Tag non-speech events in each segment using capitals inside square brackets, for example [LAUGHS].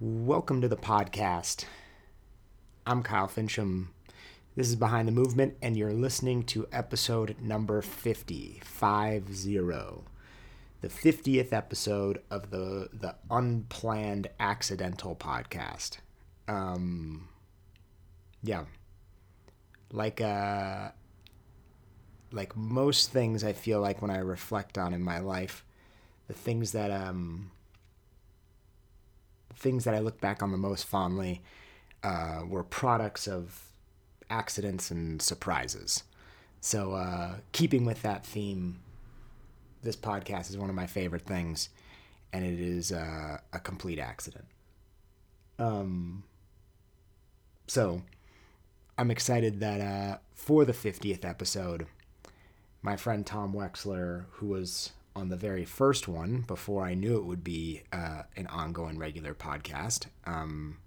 Welcome to the podcast. I'm Kyle Fincham. This is Behind the Movement, and you're listening to episode number 50, 5 0. The 50th episode of the, the Unplanned Accidental podcast. Um, yeah. Like, uh, like most things I feel like when I reflect on in my life, the things that, um, things that I look back on the most fondly uh, were products of accidents and surprises. So, uh, keeping with that theme, this podcast is one of my favorite things, and it is uh, a complete accident. Um, so, I'm excited that uh, for the 50th episode, my friend Tom Weksler, who was on the very first one before I knew it would be uh, an ongoing regular podcast. Um,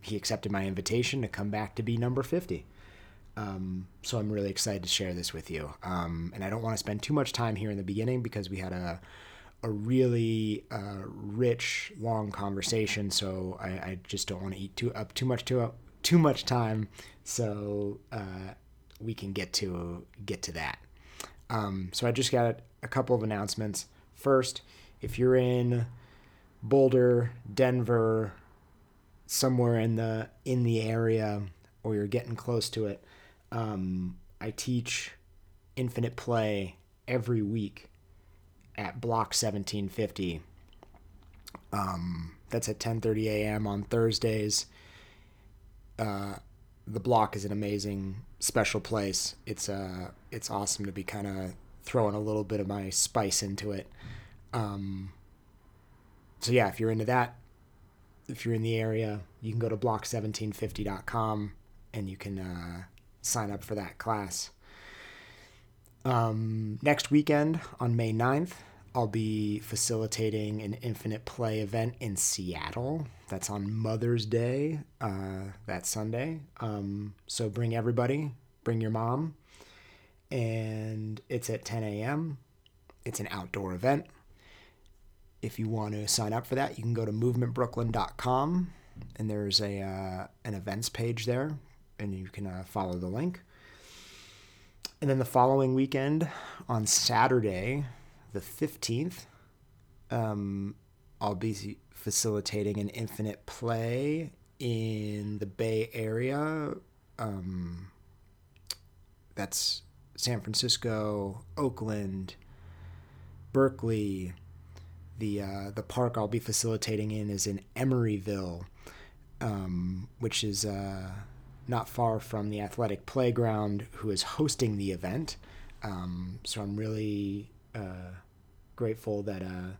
he accepted my invitation to come back to be number 50. Um, so I'm really excited to share this with you. Um, and I don't want to spend too much time here in the beginning because we had a, a really uh, rich, long conversation. So I, I, just don't want to eat too up too much too too much time. So uh, we can get to get to that. Um, so I just got a couple of announcements. First, if you're in Boulder, Denver, somewhere in the in the area, or you're getting close to it, um, I teach infinite play every week at Block 1750. Um, that's at 10:30 a.m. on Thursdays. Uh, the block is an amazing special place. It's uh it's awesome to be kind of throwing a little bit of my spice into it. Um, so yeah, if you're into that, if you're in the area, you can go to block1750.com and you can uh, sign up for that class. Um, next weekend on May 9th, I'll be facilitating an infinite play event in Seattle. That's on Mother's Day, uh, that Sunday. Um, so bring everybody, bring your mom, and it's at 10 a.m. It's an outdoor event. If you want to sign up for that, you can go to movementbrooklyn.com and there's a uh, an events page there, and you can uh, follow the link. And then the following weekend, on Saturday, the 15th, um, I'll be facilitating an infinite play in the Bay Area. Um, that's San Francisco, Oakland, Berkeley. The uh, the park I'll be facilitating in is in Emeryville, um, which is uh, not far from the athletic playground, who is hosting the event. Um, so I'm really uh, grateful that uh,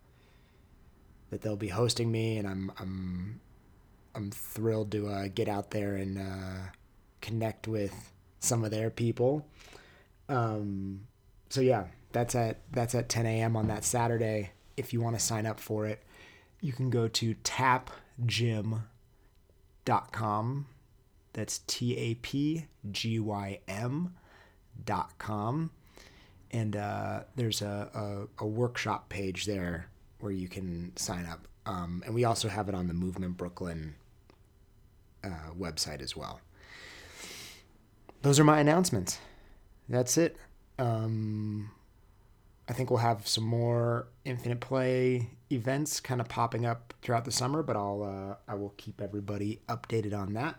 that they'll be hosting me, and I'm I'm I'm thrilled to uh, get out there and uh, connect with some of their people. Um, so yeah, that's at that's at 10 a.m. on that Saturday. If you want to sign up for it, you can go to tapgym.com. That's T A P G Y M dot com. And uh, there's a, a, a, workshop page there where you can sign up. Um, and we also have it on the Movement Brooklyn uh, website as well. Those are my announcements that's it. Um, I think we'll have some more Infinite Play events kind of popping up throughout the summer, but I'll uh, I will keep everybody updated on that.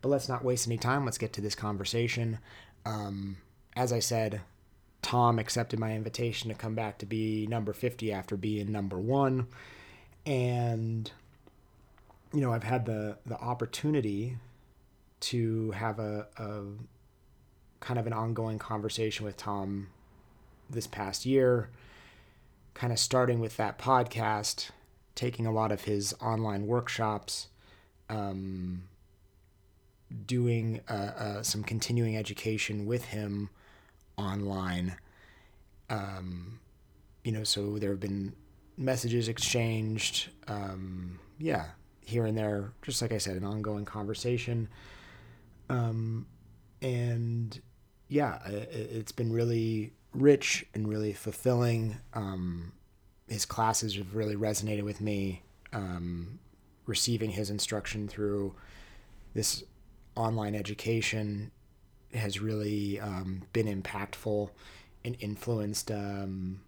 But let's not waste any time. Let's get to this conversation. Um, as I said, Tom accepted my invitation to come back to be number 50 after being number one. And, you know, I've had the, the opportunity to have a, a kind of an ongoing conversation with Tom this past year, kind of starting with that podcast, taking a lot of his online workshops, um, doing uh, uh, some continuing education with him online. Um, you know, so there have been messages exchanged. Um, yeah, here and there, just like I said, an ongoing conversation. Um, and yeah, it's been really rich and really fulfilling. Um, his classes have really resonated with me. Um, receiving his instruction through this online education has really um, been impactful and influenced um,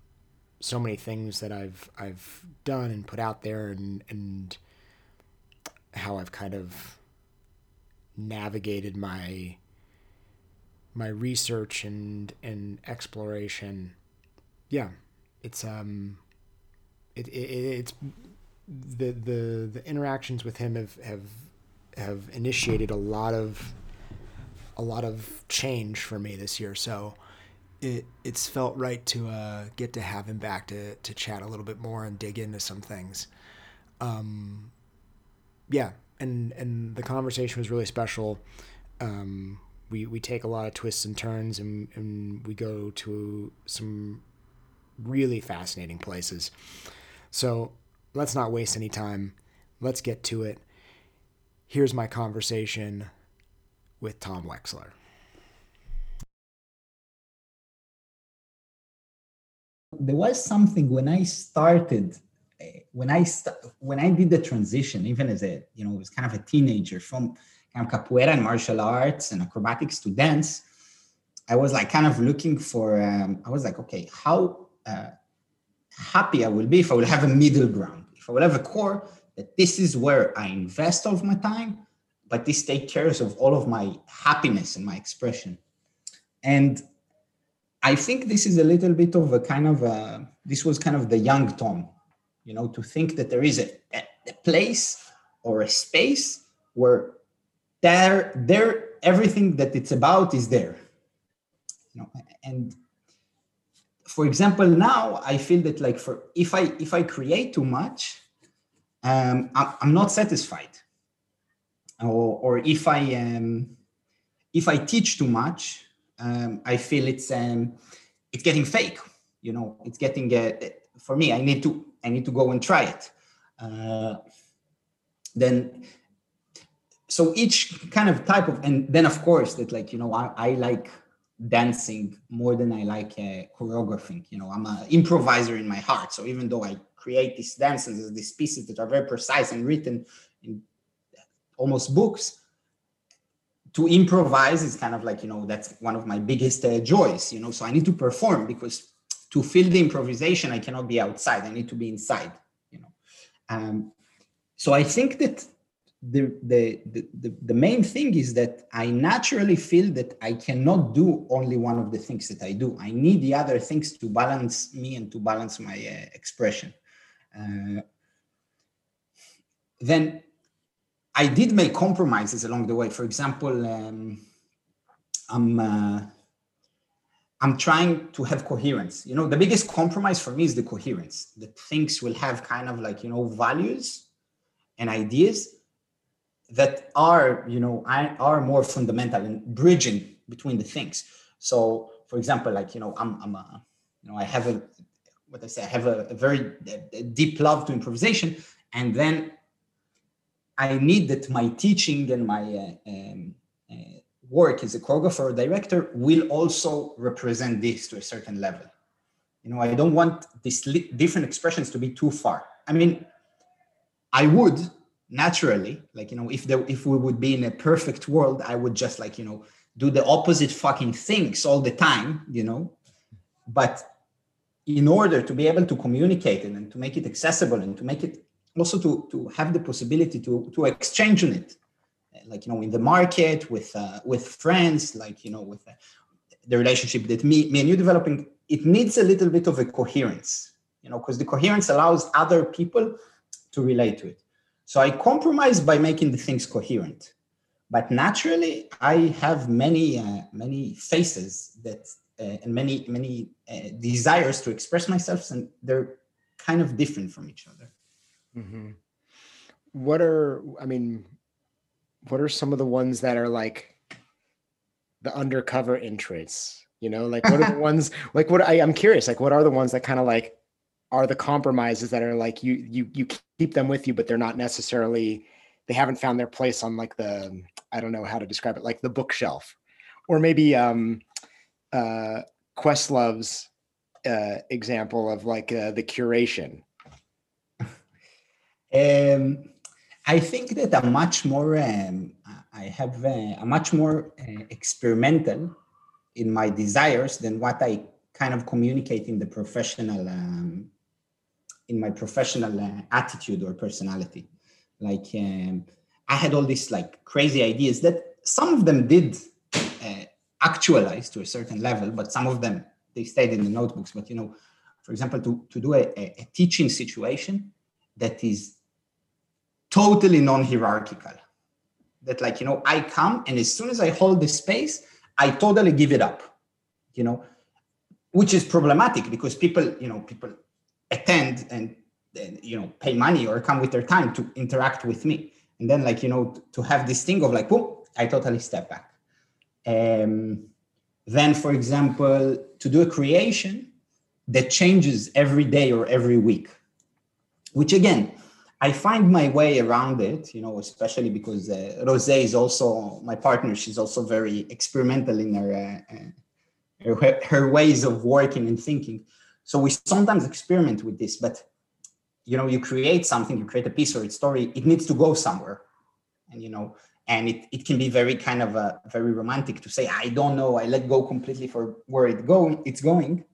so many things that I've I've done and put out there and and how I've kind of navigated my my research and and exploration. Yeah, it's um, it, it it's the the the interactions with him have have have initiated a lot of a lot of change for me this year. So it it's felt right to uh, get to have him back to to chat a little bit more and dig into some things. Um, yeah, and and the conversation was really special. Um, we we take a lot of twists and turns, and and we go to some really fascinating places. So let's not waste any time. Let's get to it. Here's my conversation with Tom Weksler. There was something when I started, eh, when I st- when I did the transition, even as a you know, was kind of a teenager from of capoeira and martial arts and acrobatics to dance. I was like kind of looking for. Um, I was like, okay, how uh, happy I will be if I will have a middle ground, if I will have a core that this is where I invest all of my time, but this takes care of all of my happiness and my expression. And I think this is a little bit of a kind of a, this was kind of the young Tom, you know, to think that there is a, a place or a space where there, there, everything that it's about is there. You know, and for example, now I feel that like for if I if I create too much, um, I'm, I'm not satisfied or, or if I um, if I teach too much, um, I feel it's um, it's getting fake. You know, it's getting uh, for me. I need to I need to go and try it. Uh, then, so each kind of type of and then of course that like you know I, I like dancing more than I like uh, choreographing. You know, I'm an improviser in my heart. So even though I create these dances, these pieces that are very precise and written in almost books to improvise is kind of like you know that's one of my biggest uh, joys you know so i need to perform because to feel the improvisation i cannot be outside i need to be inside you know um, so i think that the, the, the, the main thing is that i naturally feel that i cannot do only one of the things that i do i need the other things to balance me and to balance my uh, expression uh, then I did make compromises along the way. For example, um, I'm uh, I'm trying to have coherence. You know, the biggest compromise for me is the coherence. That things will have kind of like you know values and ideas that are you know are more fundamental and bridging between the things. So, for example, like you know, I'm I'm a you know I have a what I say I have a, a very a deep love to improvisation, and then I need that my teaching and my uh, um, uh, work as a choreographer or director will also represent this to a certain level. You know, I don't want these different expressions to be too far. I mean, I would naturally, like you know, if there if we would be in a perfect world, I would just like you know do the opposite fucking things all the time, you know. But in order to be able to communicate it and to make it accessible and to make it also to, to have the possibility to, to exchange on it like you know in the market with uh, with friends like you know with uh, the relationship that me, me and you developing it needs a little bit of a coherence you know because the coherence allows other people to relate to it so i compromise by making the things coherent but naturally i have many uh, many faces that uh, and many many uh, desires to express myself and they're kind of different from each other Mm-hmm. What are I mean? What are some of the ones that are like the undercover interests? You know, like what are the [LAUGHS] ones like what I, I'm curious, like what are the ones that kind of like are the compromises that are like you you you keep them with you, but they're not necessarily they haven't found their place on like the I don't know how to describe it, like the bookshelf, or maybe um uh Questlove's uh example of like uh, the curation. [LAUGHS] Um, I think that I'm much more, um, I have a, a much more uh, experimental in my desires than what I kind of communicate in the professional, um, in my professional uh, attitude or personality. Like um, I had all these like crazy ideas that some of them did uh, actualize to a certain level, but some of them they stayed in the notebooks. But you know, for example, to, to do a, a teaching situation that is totally non-hierarchical that like you know i come and as soon as i hold the space i totally give it up you know which is problematic because people you know people attend and, and you know pay money or come with their time to interact with me and then like you know to have this thing of like boom i totally step back um, then for example to do a creation that changes every day or every week which again I find my way around it, you know, especially because uh, Rose is also my partner. She's also very experimental in her, uh, her, her ways of working and thinking. So we sometimes experiment with this, but you know, you create something, you create a piece or a story, it needs to go somewhere, and you know, and it, it can be very kind of a very romantic to say, I don't know, I let go completely for where it going, it's going.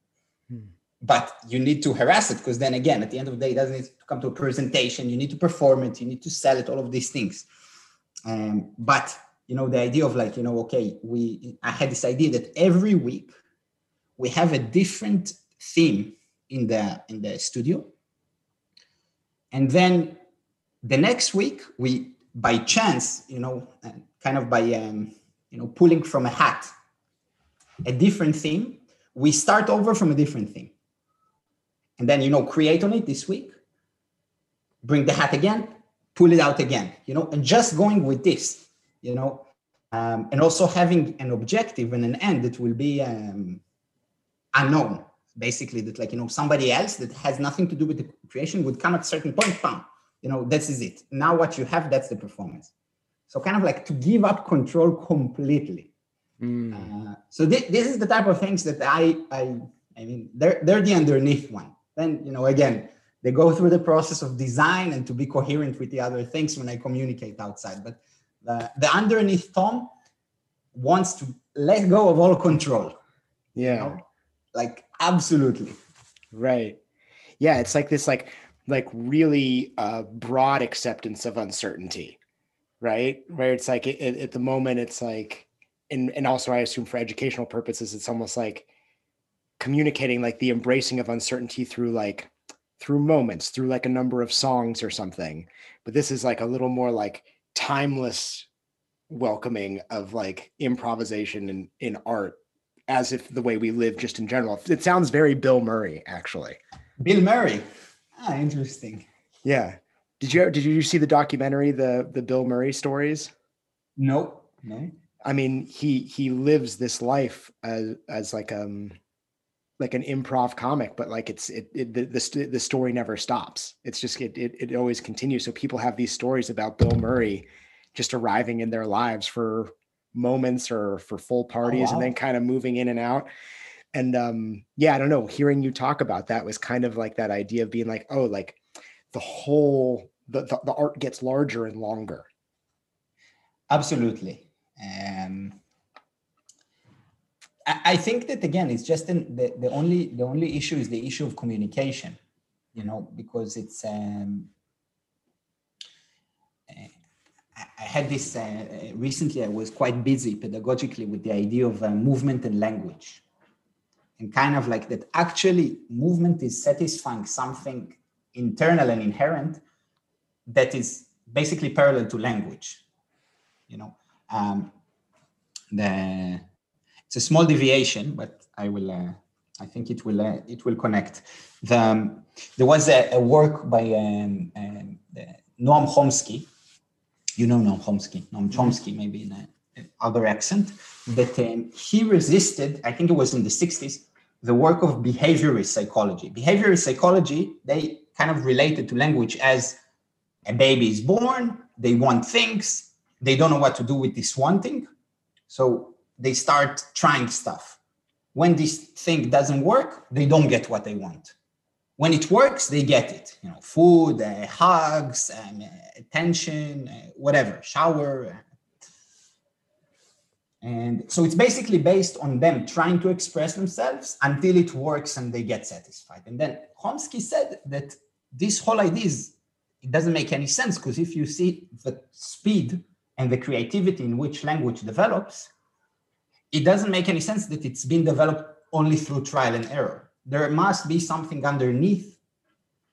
Hmm. But you need to harass it because then again at the end of the day it doesn't need to come to a presentation you need to perform it you need to sell it all of these things. Um, but you know the idea of like you know okay we i had this idea that every week we have a different theme in the in the studio. And then the next week we by chance you know kind of by um, you know pulling from a hat a different theme we start over from a different theme. And then you know create on it this week bring the hat again pull it out again you know and just going with this you know um, and also having an objective and an end that will be um, unknown basically that like you know somebody else that has nothing to do with the creation would come at a certain point bam you know this is it. Now what you have that's the performance. So kind of like to give up control completely. Mm. uh, so th- this is the type of things that i i i mean they're they're the underneath one. Then you know again they go through the process of design and to be coherent with the other things when i communicate outside. But the, the underneath tom wants to let go of all control. Yeah. You know? Like absolutely. Right. Yeah it's like this like like really uh, broad acceptance of uncertainty right? Where it's like it, it, at the moment it's like and and also i assume for educational purposes it's almost like communicating like the embracing of uncertainty through like through moments through like a number of songs or something. But this is like a little more like timeless welcoming of like improvisation in in art as if the way we live just in general it sounds very bill murray actually bill murray ah interesting yeah did you did you see the documentary the the bill murray stories Nope. no i mean he he lives this life as as like um like an improv comic, but like it's it, it the, the, the story never stops. It's just it, it it always continues. So people have these stories about Bill Murray just arriving in their lives for moments or for full oh, parties, oh, wow. and then kind of moving in and out. And um, yeah, I don't know. Hearing you talk about that was kind of like that idea of being like, oh, like the whole the, the, the art gets larger and longer. Absolutely. Um, I think that again, it's just in the, the only the only issue is the issue of communication, you know, because it's um, I had this uh, recently. I was quite busy pedagogically with the idea of uh, movement and language, and kind of like that. Actually, movement is satisfying something internal and inherent that is basically parallel to language. You know, um, the it's a small deviation, but I will. Uh, I think it will. Uh, it will connect. The, um, there was a, a, work by um, um, Noam Chomsky. You know Noam Chomsky. Noam mm-hmm. Chomsky, maybe in a, other accent. That um, he resisted. I think it was in the '60s. The work of behaviorist psychology. Behaviorist psychology. They kind of related to language as a baby is born. They want things. They don't know what to do with this wanting. So they start trying stuff. When this thing doesn't work, they don't get what they want. When it works, they get it. You know, food, uh, hugs, um, attention, uh, whatever, shower. And so it's basically based on them trying to express themselves until it works and they get satisfied. And then Chomsky said that this whole idea is it doesn't make any sense because if you see the speed and the creativity in which language develops, it doesn't make any sense that it's been developed only through trial and error. There must be something underneath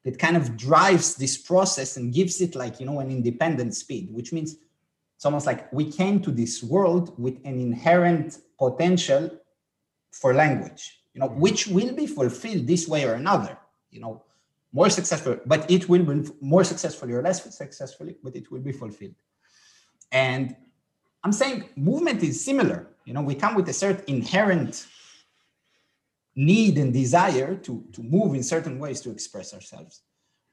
that kind of drives this process and gives it like, you know, an independent speed, which means it's almost like we came to this world with an inherent potential for language, you know, which will be fulfilled this way or another, you know, more successful, but it will be more successfully or less successfully, but it will be fulfilled. And I'm saying movement is similar. You know, we come with a certain inherent need and desire to, to move in certain ways to express ourselves.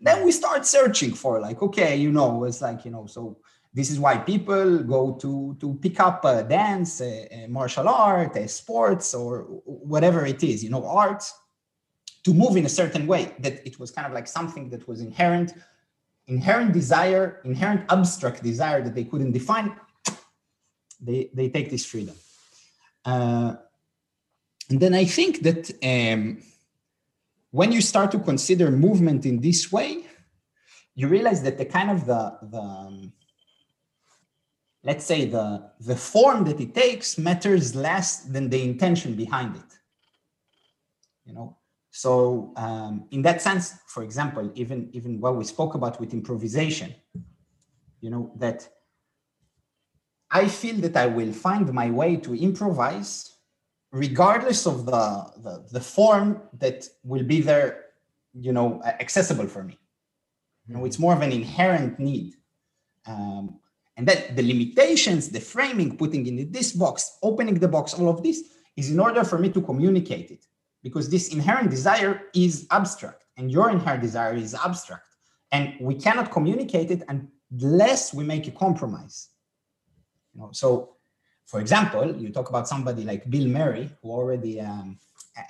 Then we start searching for like, okay, you know, it's like, you know, so this is why people go to to pick up a dance, a, a martial art, a sports, or whatever it is, you know, art, to move in a certain way. That it was kind of like something that was inherent, inherent desire, inherent abstract desire that they couldn't define. They they take this freedom. Uh, and then I think that um, when you start to consider movement in this way, you realize that the kind of the, the um, let's say the, the form that it takes matters less than the intention behind it. You know, so um, in that sense, for example, even even what we spoke about with improvisation, you know that I feel that I will find my way to improvise regardless of the, the, the form that will be there, you know, accessible for me. You know, it's more of an inherent need. Um, and then the limitations, the framing, putting in this box, opening the box, all of this is in order for me to communicate it because this inherent desire is abstract and your inherent desire is abstract. And we cannot communicate it unless we make a compromise. You know, so for example, you talk about somebody like Bill Murray, who already, um,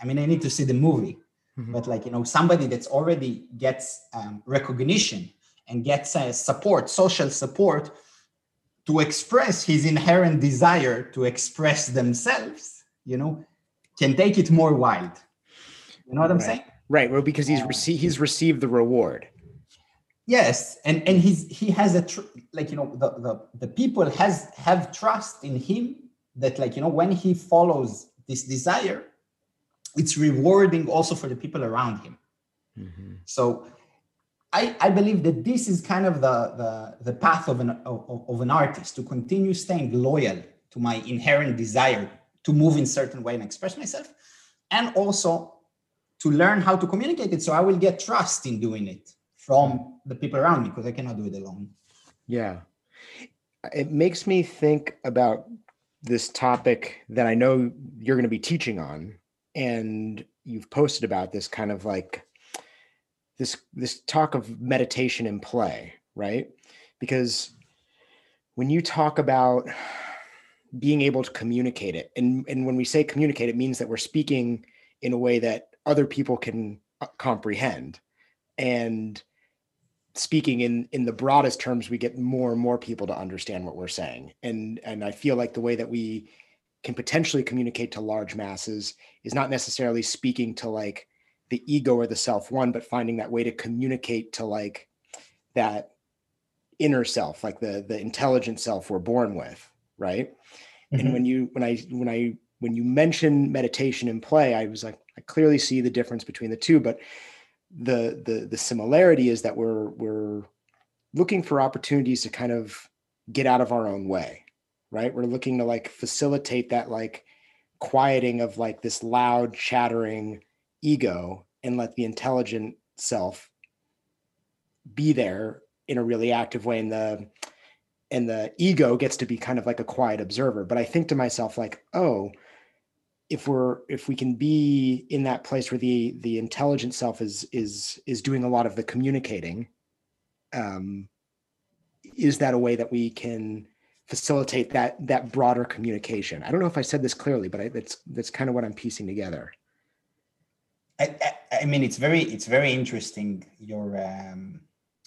I mean, I need to see the movie, mm-hmm. but like, you know, somebody that's already gets um, recognition and gets uh, support, social support to express his inherent desire to express themselves, you know, can take it more wild. You know what I'm right. saying? Right. Well, because he's received he's received the reward yes and and he's he has a tr- like you know the, the the people has have trust in him that like you know when he follows this desire it's rewarding also for the people around him mm-hmm. so I, I believe that this is kind of the, the, the path of an, of, of an artist to continue staying loyal to my inherent desire to move in certain way and express myself and also to learn how to communicate it so i will get trust in doing it from the people around me because I cannot do it alone. Yeah. It makes me think about this topic that I know you're going to be teaching on and you've posted about this kind of like this this talk of meditation and play, right? Because when you talk about being able to communicate it and and when we say communicate it means that we're speaking in a way that other people can uh, comprehend and speaking in in the broadest terms we get more and more people to understand what we're saying and and i feel like the way that we can potentially communicate to large masses is not necessarily speaking to like the ego or the self one but finding that way to communicate to like that inner self like the the intelligent self we're born with right mm-hmm. and when you when i when i when you mention meditation and play i was like i clearly see the difference between the two but the the the similarity is that we're we're looking for opportunities to kind of get out of our own way right? We're looking to like facilitate that like quieting of like this loud chattering ego and let the intelligent self be there in a really active way and the and the ego gets to be kind of like a quiet observer. But i think to myself like oh if we're if we can be in that place where the the intelligent self is is is doing a lot of the communicating um is that a way that we can facilitate that that broader communication i don't know if i said this clearly but I, that's that's kind of what i'm piecing together I, I, I, mean, it's very it's very interesting your um,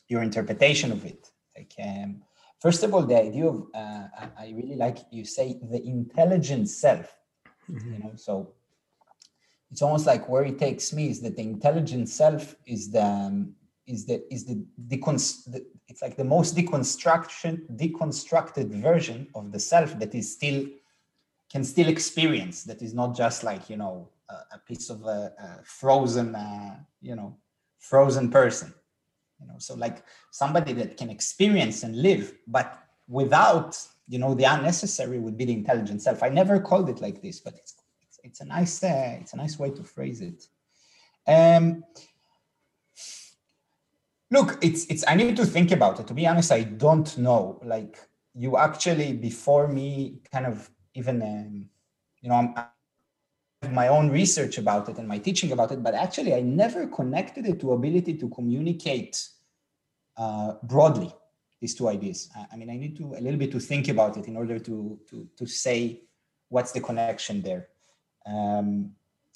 your interpretation of it. Like, um, first of all, the idea of uh, I really like you say the intelligent self. Mm-hmm. You know, so it's almost like where it takes me is that the intelligent self is the um, is the is the, decon- the it's like the most deconstruction deconstructed version of the self that is still can still experience that is not just like you know a, a piece of a, a frozen uh, you know frozen person you know so like somebody that can experience and live but without you know the unnecessary would be the intelligent self. I never called it like this but it's it's, it's a nice uh, it's a nice way to phrase it. Um look it's it's i need to think about it. To be honest i don't know. Like you actually before me kind of even um, you know I'm, my own research about it and my teaching about it, but actually I never connected it to ability to communicate uh, broadly these two ideas. I mean, I need to a little bit to think about it in order to to to say what's the connection there. Um,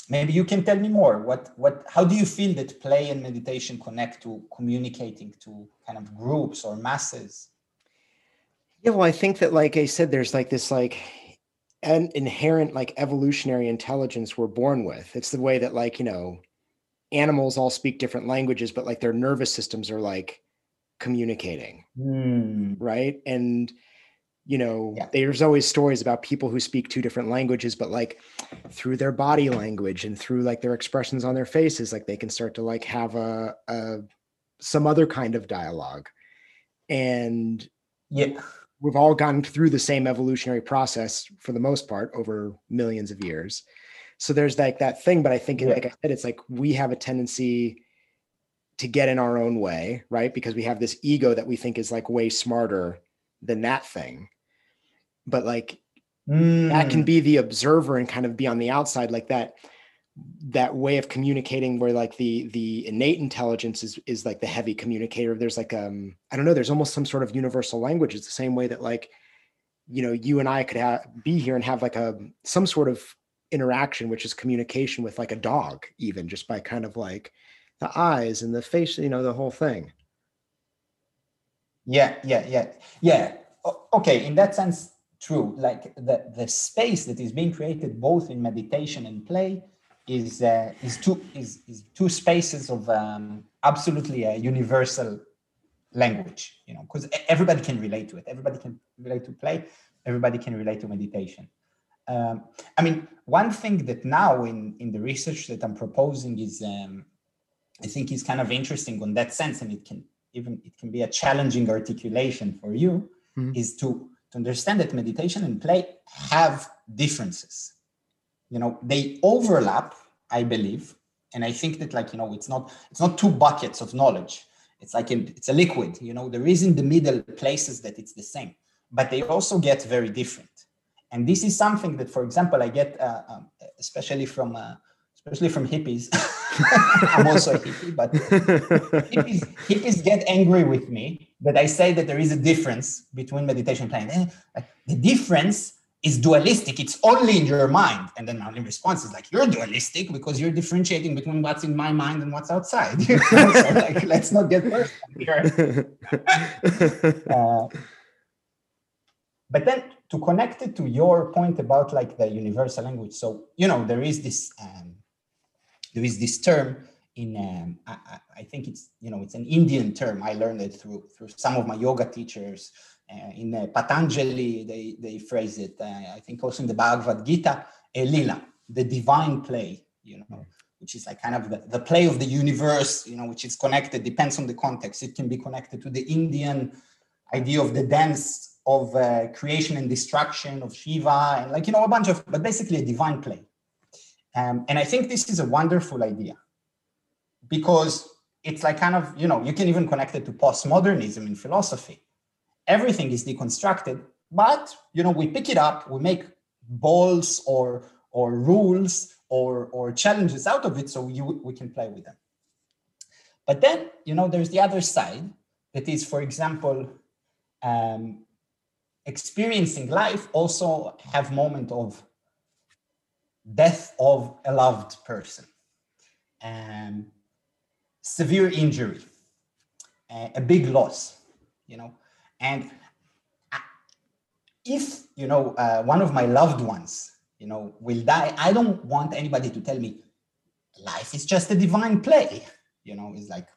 maybe you can tell me more. What what? How do you feel that play and meditation connect to communicating to kind of groups or masses? Yeah, well, I think that, like I said, there's like this like an inherent like evolutionary intelligence we're born with. It's the way that like, you know, animals all speak different languages, but like their nervous systems are like communicating. Mm. Right. And, you know, yeah. there's always stories about people who speak two different languages, but like through their body language and through like their expressions on their faces, like they can start to like have a, a some other kind of dialogue. And yeah we've all gone through the same evolutionary process for the most part over millions of years. So there's like that thing, but I think, yeah. like I said, it's like we have a tendency to get in our own way, right? Because we have this ego that we think is like way smarter than that thing. But like mm. that can mm. be the observer and kind of be on the outside like that that way of communicating where like the the innate intelligence is is like the heavy communicator there's like um i don't know there's almost some sort of universal language it's the same way that like you know you and i could have be here and have like a some sort of interaction which is communication with like a dog even just by kind of like the eyes and the face you know the whole thing. Yeah yeah yeah yeah. Okay in that sense true. Like the the space that is being created both in meditation and play is uh, is two is, is two spaces of um, absolutely a universal language you know because everybody can relate to it. Everybody can relate to play. Everybody can relate to meditation. Um, i mean one thing that now in in the research that i'm proposing is um, i think is kind of interesting on that sense and it can even it can be a challenging articulation for you mm-hmm. is to to understand that meditation and play have differences. You know they overlap i believe and i think that like you know it's not it's not two buckets of knowledge. It's like a, it's a liquid you know there is in the middle places that it's the same but they also get very different. And this is something that for example i get uh, um, especially from uh, especially from hippies [LAUGHS] i'm also a hippie but hippies, hippies get angry with me that i say that there is a difference between meditation and playing eh, the difference is dualistic. It's only in your mind. And then my response is like, you're dualistic because you're differentiating between what's in my mind and what's outside. [LAUGHS] so like, let's not get personal here. uh, but then to connect it to your point about like the universal language. So, you know, there is this, um, there is this term in, um, I, I think it's, you know, it's an Indian term. I learned it through, through some of my yoga teachers uh, in uh, Patanjali, they, they phrase it, uh, I think also in the Bhagavad Gita, Lila, the divine play, you know, which is like kind of the, the play of the universe, you know, which is connected, depends on the context. It can be connected to the Indian idea of the dance of uh, creation and destruction of Shiva, and like, you know, a bunch of, but basically a divine play. Um, and I think this is a wonderful idea because it's like kind of, you know, you can even connect it to postmodernism in philosophy. Everything is deconstructed but you know we pick it up we make balls or or rules or or challenges out of it so you we can play with them. But then you know there's the other side that is for example um, experiencing life also have moment of death of a loved person um, severe injury, uh, a big loss, you know, and if you know uh, one of my loved ones, you know, will die, I don't want anybody to tell me life is just a divine play. You know, it's like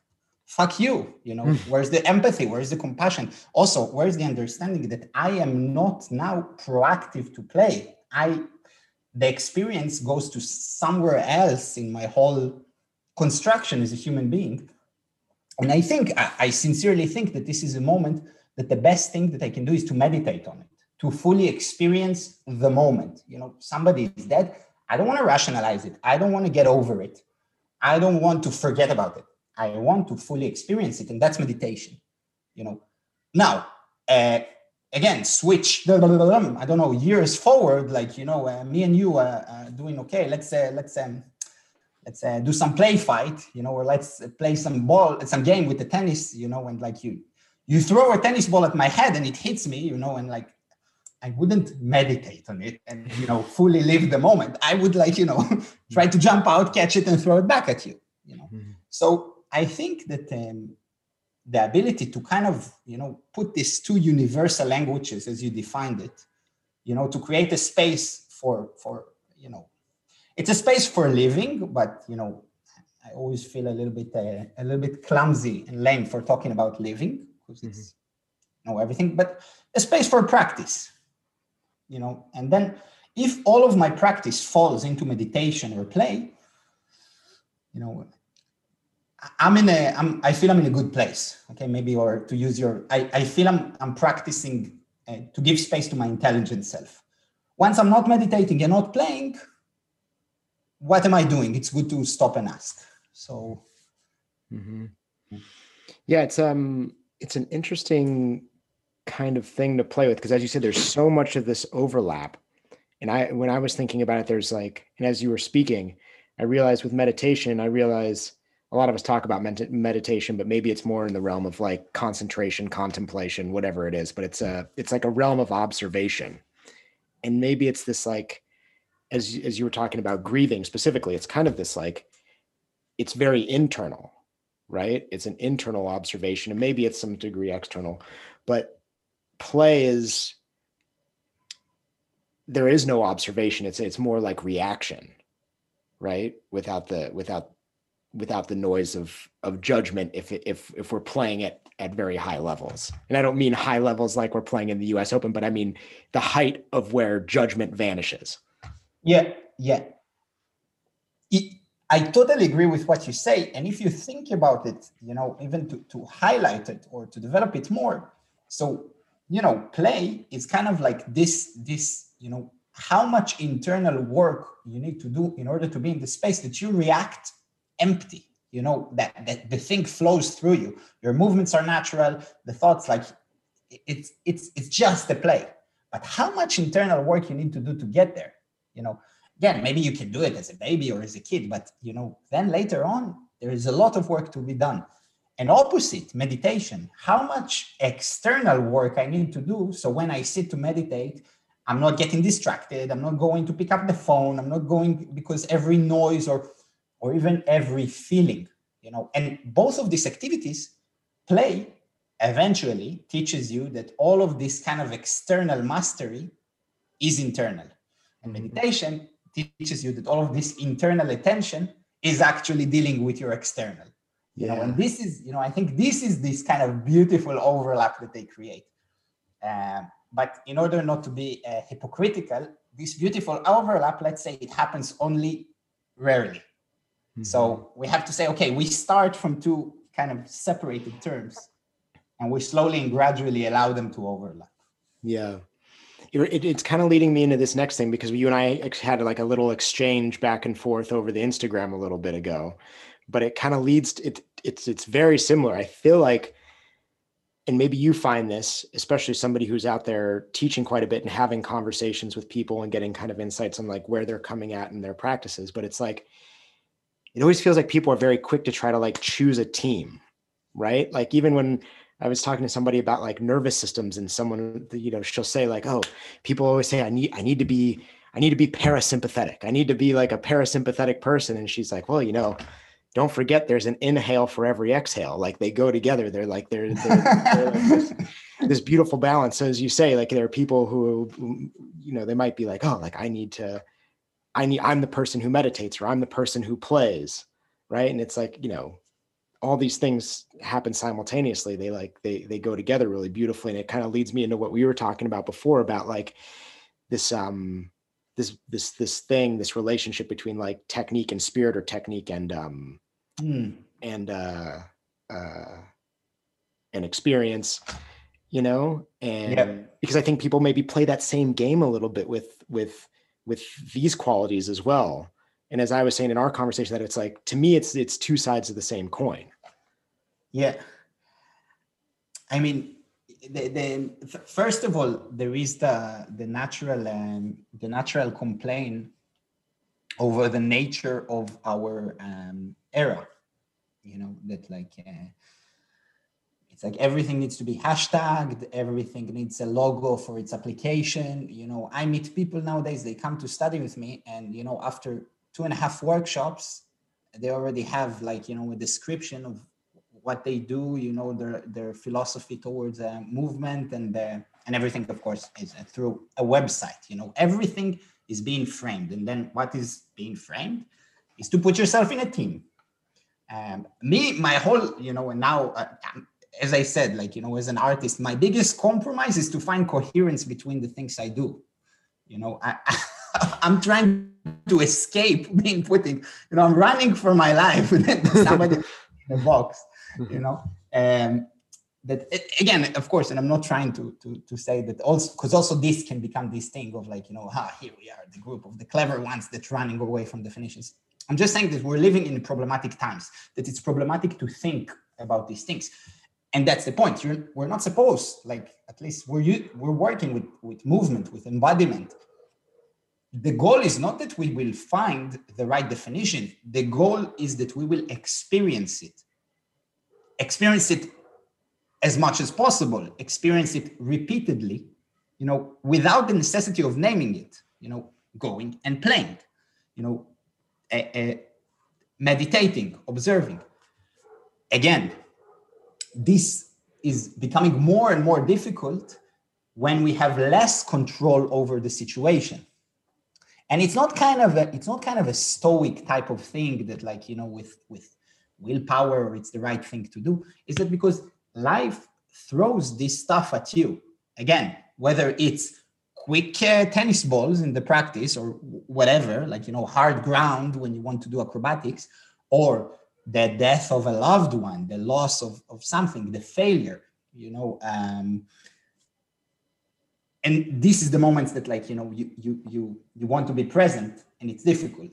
fuck you you know? Mm. where's the empathy? Where's the compassion? Also where's the understanding that i am not now proactive to play? I the experience goes to somewhere else in my whole construction as a human being. And i think I, sincerely think that this is a moment that the best thing that i can do is to meditate on it to fully experience the moment. You know somebody is dead. I don't want to rationalize it. I don't want to get over it. I don't want to forget about it. I want to fully experience it, and that's meditation. You know, now uh, again, switch. [LAUGHS] I don't know years forward, like you know, uh, me and you are uh, doing okay. Let's say, let's um, let's uh, do some play fight, you know, or let's play some ball, some game with the tennis, you know, and like you, you throw a tennis ball at my head and it hits me, you know, and like I wouldn't meditate on it and you know fully live the moment. I would like you know [LAUGHS] try to jump out, catch it, and throw it back at you. You know, mm-hmm. so I think that um, the ability to kind of, you know, put these two universal languages as you defined it, you know, to create a space for, for, you know, it's a space for living, but, you know, I always feel a little bit, uh, a little bit clumsy and lame for talking about living because it's, mm-hmm. you know, everything, but a space for practice, you know, and then if all of my practice falls into meditation or play, you know, I'm in a, I'm, I feel I'm in a good place. Okay, maybe, or to use your, I, I feel I'm, I'm practicing uh, to give space to my intelligent self. Once I'm not meditating and not playing, what am I doing? It's good to stop and ask. So, mm-hmm. yeah, it's um, it's an interesting kind of thing to play with because, as you said, there's so much of this overlap. And I, when I was thinking about it, there's like, and as you were speaking, I realized with meditation, I realized a lot of us talk about med- meditation, but maybe it's more in the realm of like concentration, contemplation, whatever it is. But it's a it's like a realm of observation, and maybe it's this like as as you were talking about grieving specifically. It's kind of this like it's very internal, right? It's an internal observation, and maybe it's some degree external, but play is there is no observation. It's it's more like reaction, right? Without the without without the noise of of judgment if if if we're playing it at very high levels. And i don't mean high levels like we're playing in the us open but i mean the height of where judgment vanishes. Yeah yeah. It, i totally agree with what you say. And if you think about it you know even to, to highlight it or to develop it more so you know play is kind of like this this you know how much internal work you need to do in order to be in the space that you react empty you know that, that the thing flows through you. Your movements are natural. The thoughts like it's it's it's just a play. But how much internal work you need to do to get there you know? Again maybe you can do it as a baby or as a kid but you know then later on there is a lot of work to be done. And opposite meditation. How much external work i need to do so when i sit to meditate i'm not getting distracted. I'm not going to pick up the phone. I'm not going because every noise or or even every feeling you know? And both of these activities play eventually teaches you that all of this kind of external mastery is internal. And mm-hmm. meditation teaches you that all of this internal attention is actually dealing with your external. You yeah. know and this is you know i think this is this kind of beautiful overlap that they create. Um, but in order not to be uh, hypocritical this beautiful overlap let's say it happens only rarely Mm-hmm. So we have to say, okay, we start from two kind of separated terms and we slowly and gradually allow them to overlap. Yeah. It, it's kind of leading me into this next thing because you and I had like a little exchange back and forth over the Instagram a little bit ago, but it kind of leads to, it. It's it's very similar. I feel like, and maybe you find this, especially somebody who's out there teaching quite a bit and having conversations with people and getting kind of insights on like where they're coming at in their practices. But it's like it always feels like people are very quick to try to like choose a team, right? Like even when I was talking to somebody about like nervous systems and someone, you know, she'll say like, oh, people always say I need, I need to be, I need to be parasympathetic. I need to be like a parasympathetic person. And she's like, well, you know, don't forget there's an inhale for every exhale. Like they go together. They're like they're, they're, they're like this, [LAUGHS] this, beautiful balance. So as you say, like there are people who, you know, they might be like, oh, like I need to, I need, I'm the person who meditates or I'm the person who plays, right? And it's like, you know, all these things happen simultaneously. They like they they go together really beautifully, and it kind of leads me into what we were talking about before about like this um this this this thing this relationship between like technique and spirit or technique and um mm. and uh uh and experience you know and yeah. because i think people maybe play that same game a little bit with with with these qualities as well and as i was saying in our conversation that it's like to me it's it's two sides of the same coin yeah i mean the, the, first of all, there is the the natural um, the natural complaint over the nature of our um, era. You know that like uh, it's like everything needs to be hashtagged, everything needs a logo for its application. You know, I meet people nowadays; they come to study with me, and you know, after two and a half workshops, they already have like you know a description of what they do, you know, their their philosophy towards a movement and the, and everything, of course, is through a website. You know, everything is being framed, and then what is being framed is to put yourself in a team. Um, me, my whole, you know, and now, uh, as I said, like you know, as an artist, my biggest compromise is to find coherence between the things I do. You know, I, [LAUGHS] I'm trying to escape [LAUGHS] being put in, you know, I'm running for my life. [LAUGHS] somebody in a box you know um, that again of course and i'm not trying to to, to say that also because also this can become this thing of like you know ah here we are the group of the clever ones that's running away from definitions i'm just saying that we're living in problematic times that it's problematic to think about these things and that's the point. You're, we're not supposed like at least we're we're working with with movement with embodiment. The goal is not that we will find the right definition. The goal is that we will experience it. Experience it as much as possible, experience it repeatedly, you know, without the necessity of naming it, you know, going and playing, you know, meditating, observing. Again, this is becoming more and more difficult when we have less control over the situation. And it's not kind of a it's not kind of a stoic type of thing that like you know with with willpower it's the right thing to do. Is that because life throws this stuff at you. Again whether it's quick uh, tennis balls in the practice or whatever like you know hard ground when you want to do acrobatics or the death of a loved one the loss of, of something the failure you know um, and this is the moments that like you know you you you you want to be present and it's difficult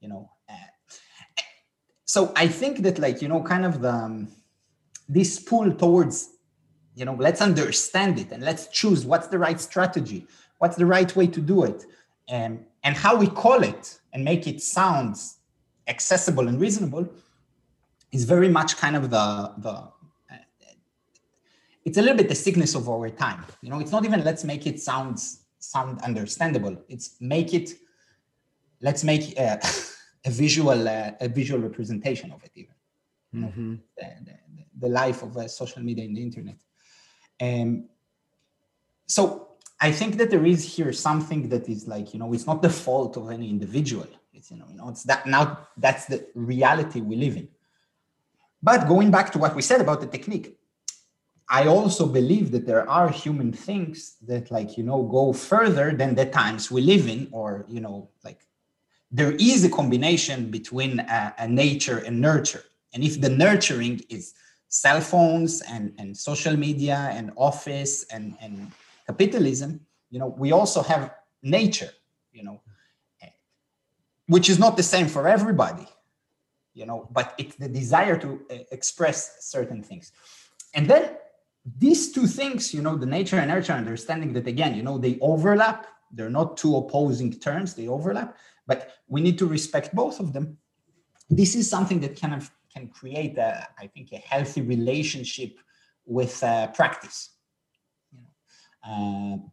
you know so I think that like you know kind of the um, this pull towards you know let's understand it and let's choose what's the right strategy, what's the right way to do it, and and how we call it and make it sound accessible and reasonable is very much kind of the the it's a little bit the sickness of our time. You know it's not even let's make it sound sound understandable. It's make it let's make uh, [LAUGHS] a visual uh, a visual representation of it even. Mm-hmm. the, the, the, life of uh, social media and the internet. Um, so i think that there is here something that is like you know it's not the fault of any individual. It's you know, you know it's that now that's the reality we live in but going back to what we said about the technique I also believe that there are human things that like you know go further than the times we live in or you know like there is a combination between a, a nature and nurture. And if the nurturing is cell phones and, and social media and office and, and capitalism, you know, we also have nature, you know, which is not the same for everybody, you know, but it's the desire to uh, express certain things. And then these two things, you know, the nature and nurture, understanding that again, you know, they overlap. They're not two opposing terms, they overlap but we need to respect both of them. This is something that kind of can create, a, I think, a healthy relationship with uh, practice. You know? uh,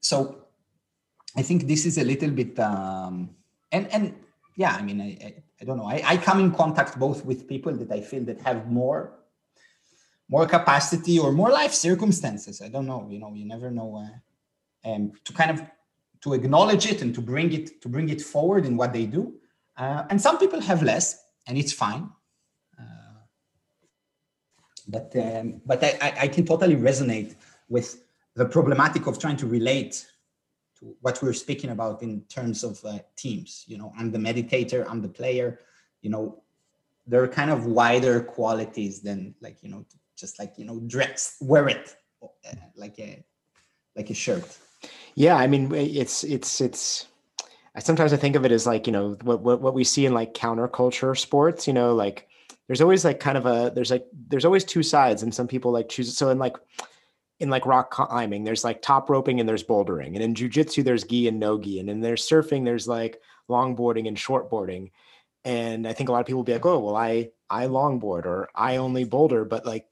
so I think this is a little bit, um, and and yeah, I mean, I, I don't know. I, I come in contact both with people that I feel that have more more capacity or more life circumstances. I don't know. You know, you never know. Uh, um, to kind of to acknowledge it and to bring it to bring it forward in what they do. Uh, and some people have less, and it's fine. Uh, but um, but I, I can totally resonate with the problematic of trying to relate to what we're speaking about in terms of uh, teams. You know, I'm the meditator, I'm the player. You know, there are kind of wider qualities than like you know just like you know dress wear it uh, like a like a shirt. Yeah, I mean it's it's it's. I sometimes I think of it as like you know what what what we see in like counterculture sports. You know, like there's always like kind of a there's like there's always two sides, and some people like choose. So in like in like rock climbing, there's like top roping and there's bouldering. And in jujitsu, there's gi and no gi. And in there's surfing, there's like longboarding and shortboarding. And I think a lot of people will be like, oh, well, I I longboard or I only boulder. But like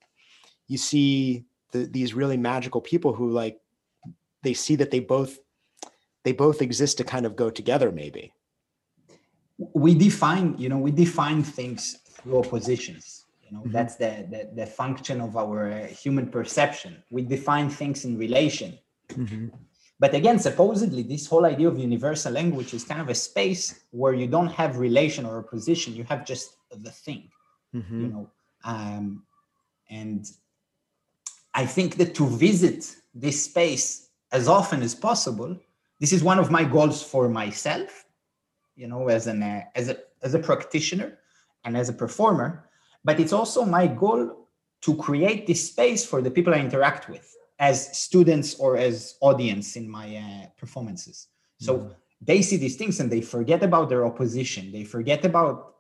you see the, these really magical people who like they see that they both they both exist to kind of go together maybe we define you know we define things through oppositions you know mm-hmm. that's the, the, the function of our uh, human perception we define things in relation mm-hmm. but again supposedly this whole idea of universal language is kind of a space where you don't have relation or opposition you have just the thing mm-hmm. you know um, and i think that to visit this space as often as possible this is one of my goals for myself you know as an uh, as a as a practitioner and as a performer but it's also my goal to create this space for the people I interact with as students or as audience in my uh, performances. So mm-hmm. they see these things and they forget about their opposition. They forget about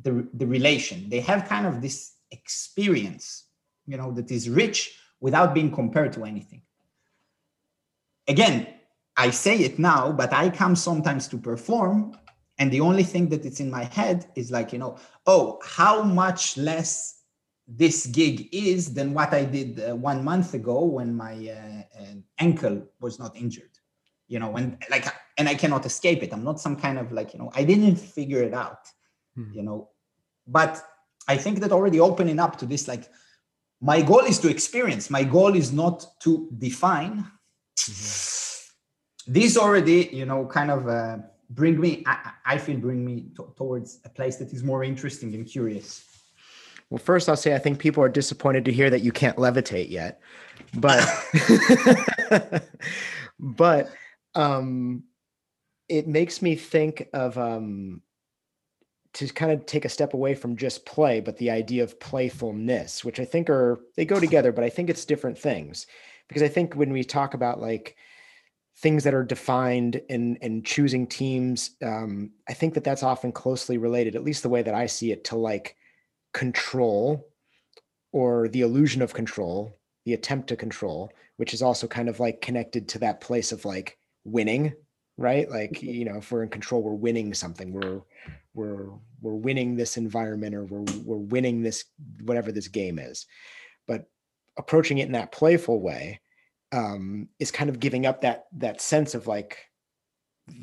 the, the relation. They have kind of this experience, you know, that is rich without being compared to anything. Again, I say it now, but I come sometimes to perform and the only thing that it's in my head is like you know oh how much less this gig is than what i did uh, one month ago when my uh, uh, ankle was not injured you know and like and i cannot escape it i'm not some kind of like you know i didn't figure it out mm-hmm. you know but i think that already opening up to this like my goal is to experience my goal is not to define mm-hmm. this already you know kind of uh, bring me I, I feel bring me towards a place that is more interesting and curious. Well first i'll say i think people are disappointed to hear that you can't levitate yet but [LAUGHS] but um it makes me think of um to kind of take a step away from just play but the idea of playfulness which i think are they go together but i think it's different things. Because i think when we talk about like things that are defined in in choosing teams um, i think that that's often closely related at least the way that i see it to like control or the illusion of control the attempt to control which is also kind of like connected to that place of like winning right? Like mm-hmm. you know if we're in control we're winning something. We're we're we're winning this environment or we're we're winning this whatever this game is. But approaching it in that playful way um, is kind of giving up that that sense of like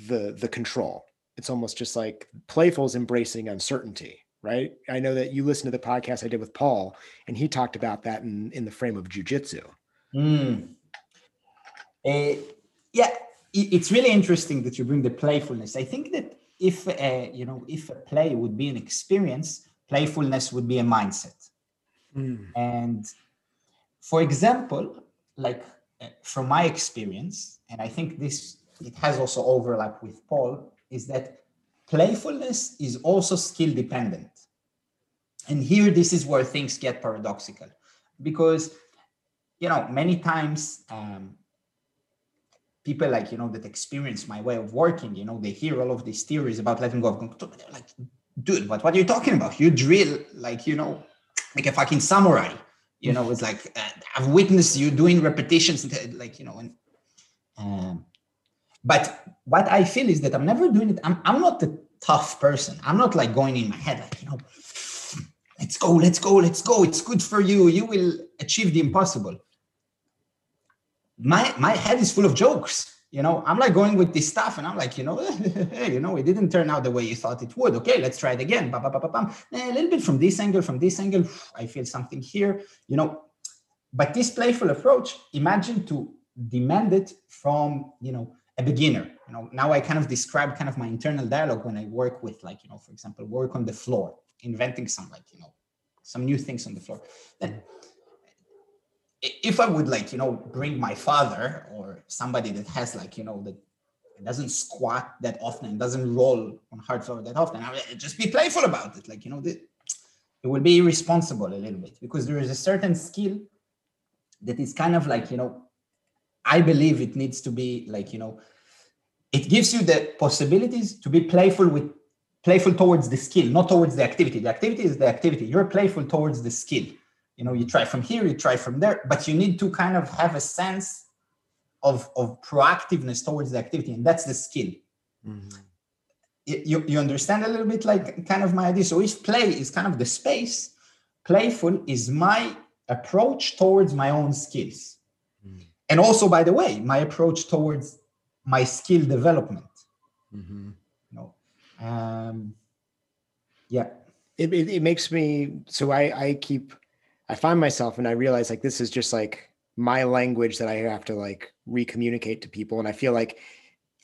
the the control. It's almost just like playful is embracing uncertainty, right? I know that you listened to the podcast I did with Paul, and he talked about that in in the frame of jujitsu. Mm. Uh, yeah, it's really interesting that you bring the playfulness. I think that if uh, you know if a play would be an experience, playfulness would be a mindset. Mm. And for example, like from my experience, and I think this it has also overlap with Paul, is that playfulness is also skill dependent. And here, this is where things get paradoxical, because you know many times um, people like you know that experience my way of working, you know, they hear all of these theories about letting go of control. They're like, dude, what what are you talking about? You drill like you know, like a fucking samurai you know it's like uh, i've witnessed you doing repetitions like you know and um, but what i feel is that i'm never doing it. I'm, I'm not the tough person. I'm not like going in my head like you know let's go let's go let's go. It's good for you. You will achieve the impossible. My my head is full of jokes you know, I'm like going with this stuff and I'm like, you know, [LAUGHS] hey, you know, it didn't turn out the way you thought it would. Okay, let's try it again. Ba, ba, ba, ba, bam. Eh, a little bit from this angle, from this angle, [SIGHS] I feel something here, you know. But this playful approach, imagine to demand it from, you know, a beginner. You know, now I kind of describe kind of my internal dialogue when I work with, like, you know, for example, work on the floor, inventing some, like, you know, some new things on the floor. Then if I would like, you know, bring my father or somebody that has like, you know, that doesn't squat that often doesn't roll on hard floor that often, I would just be playful about it. Like, you know, the, it will be irresponsible a little bit because there is a certain skill that is kind of like, you know, I believe it needs to be like, you know, it gives you the possibilities to be playful with playful towards the skill, not towards the activity. The activity is the activity. You're playful towards the skill you know you try from here you try from there but you need to kind of have a sense of of proactiveness towards the activity and that's the skill mm-hmm. you, you understand a little bit like kind of my idea so if play is kind of the space playful is my approach towards my own skills mm-hmm. and also by the way my approach towards my skill development mm-hmm. you know um yeah it, it, it makes me so i i keep I find myself and I realize like this is just like my language that I have to like recommunicate to people. And I feel like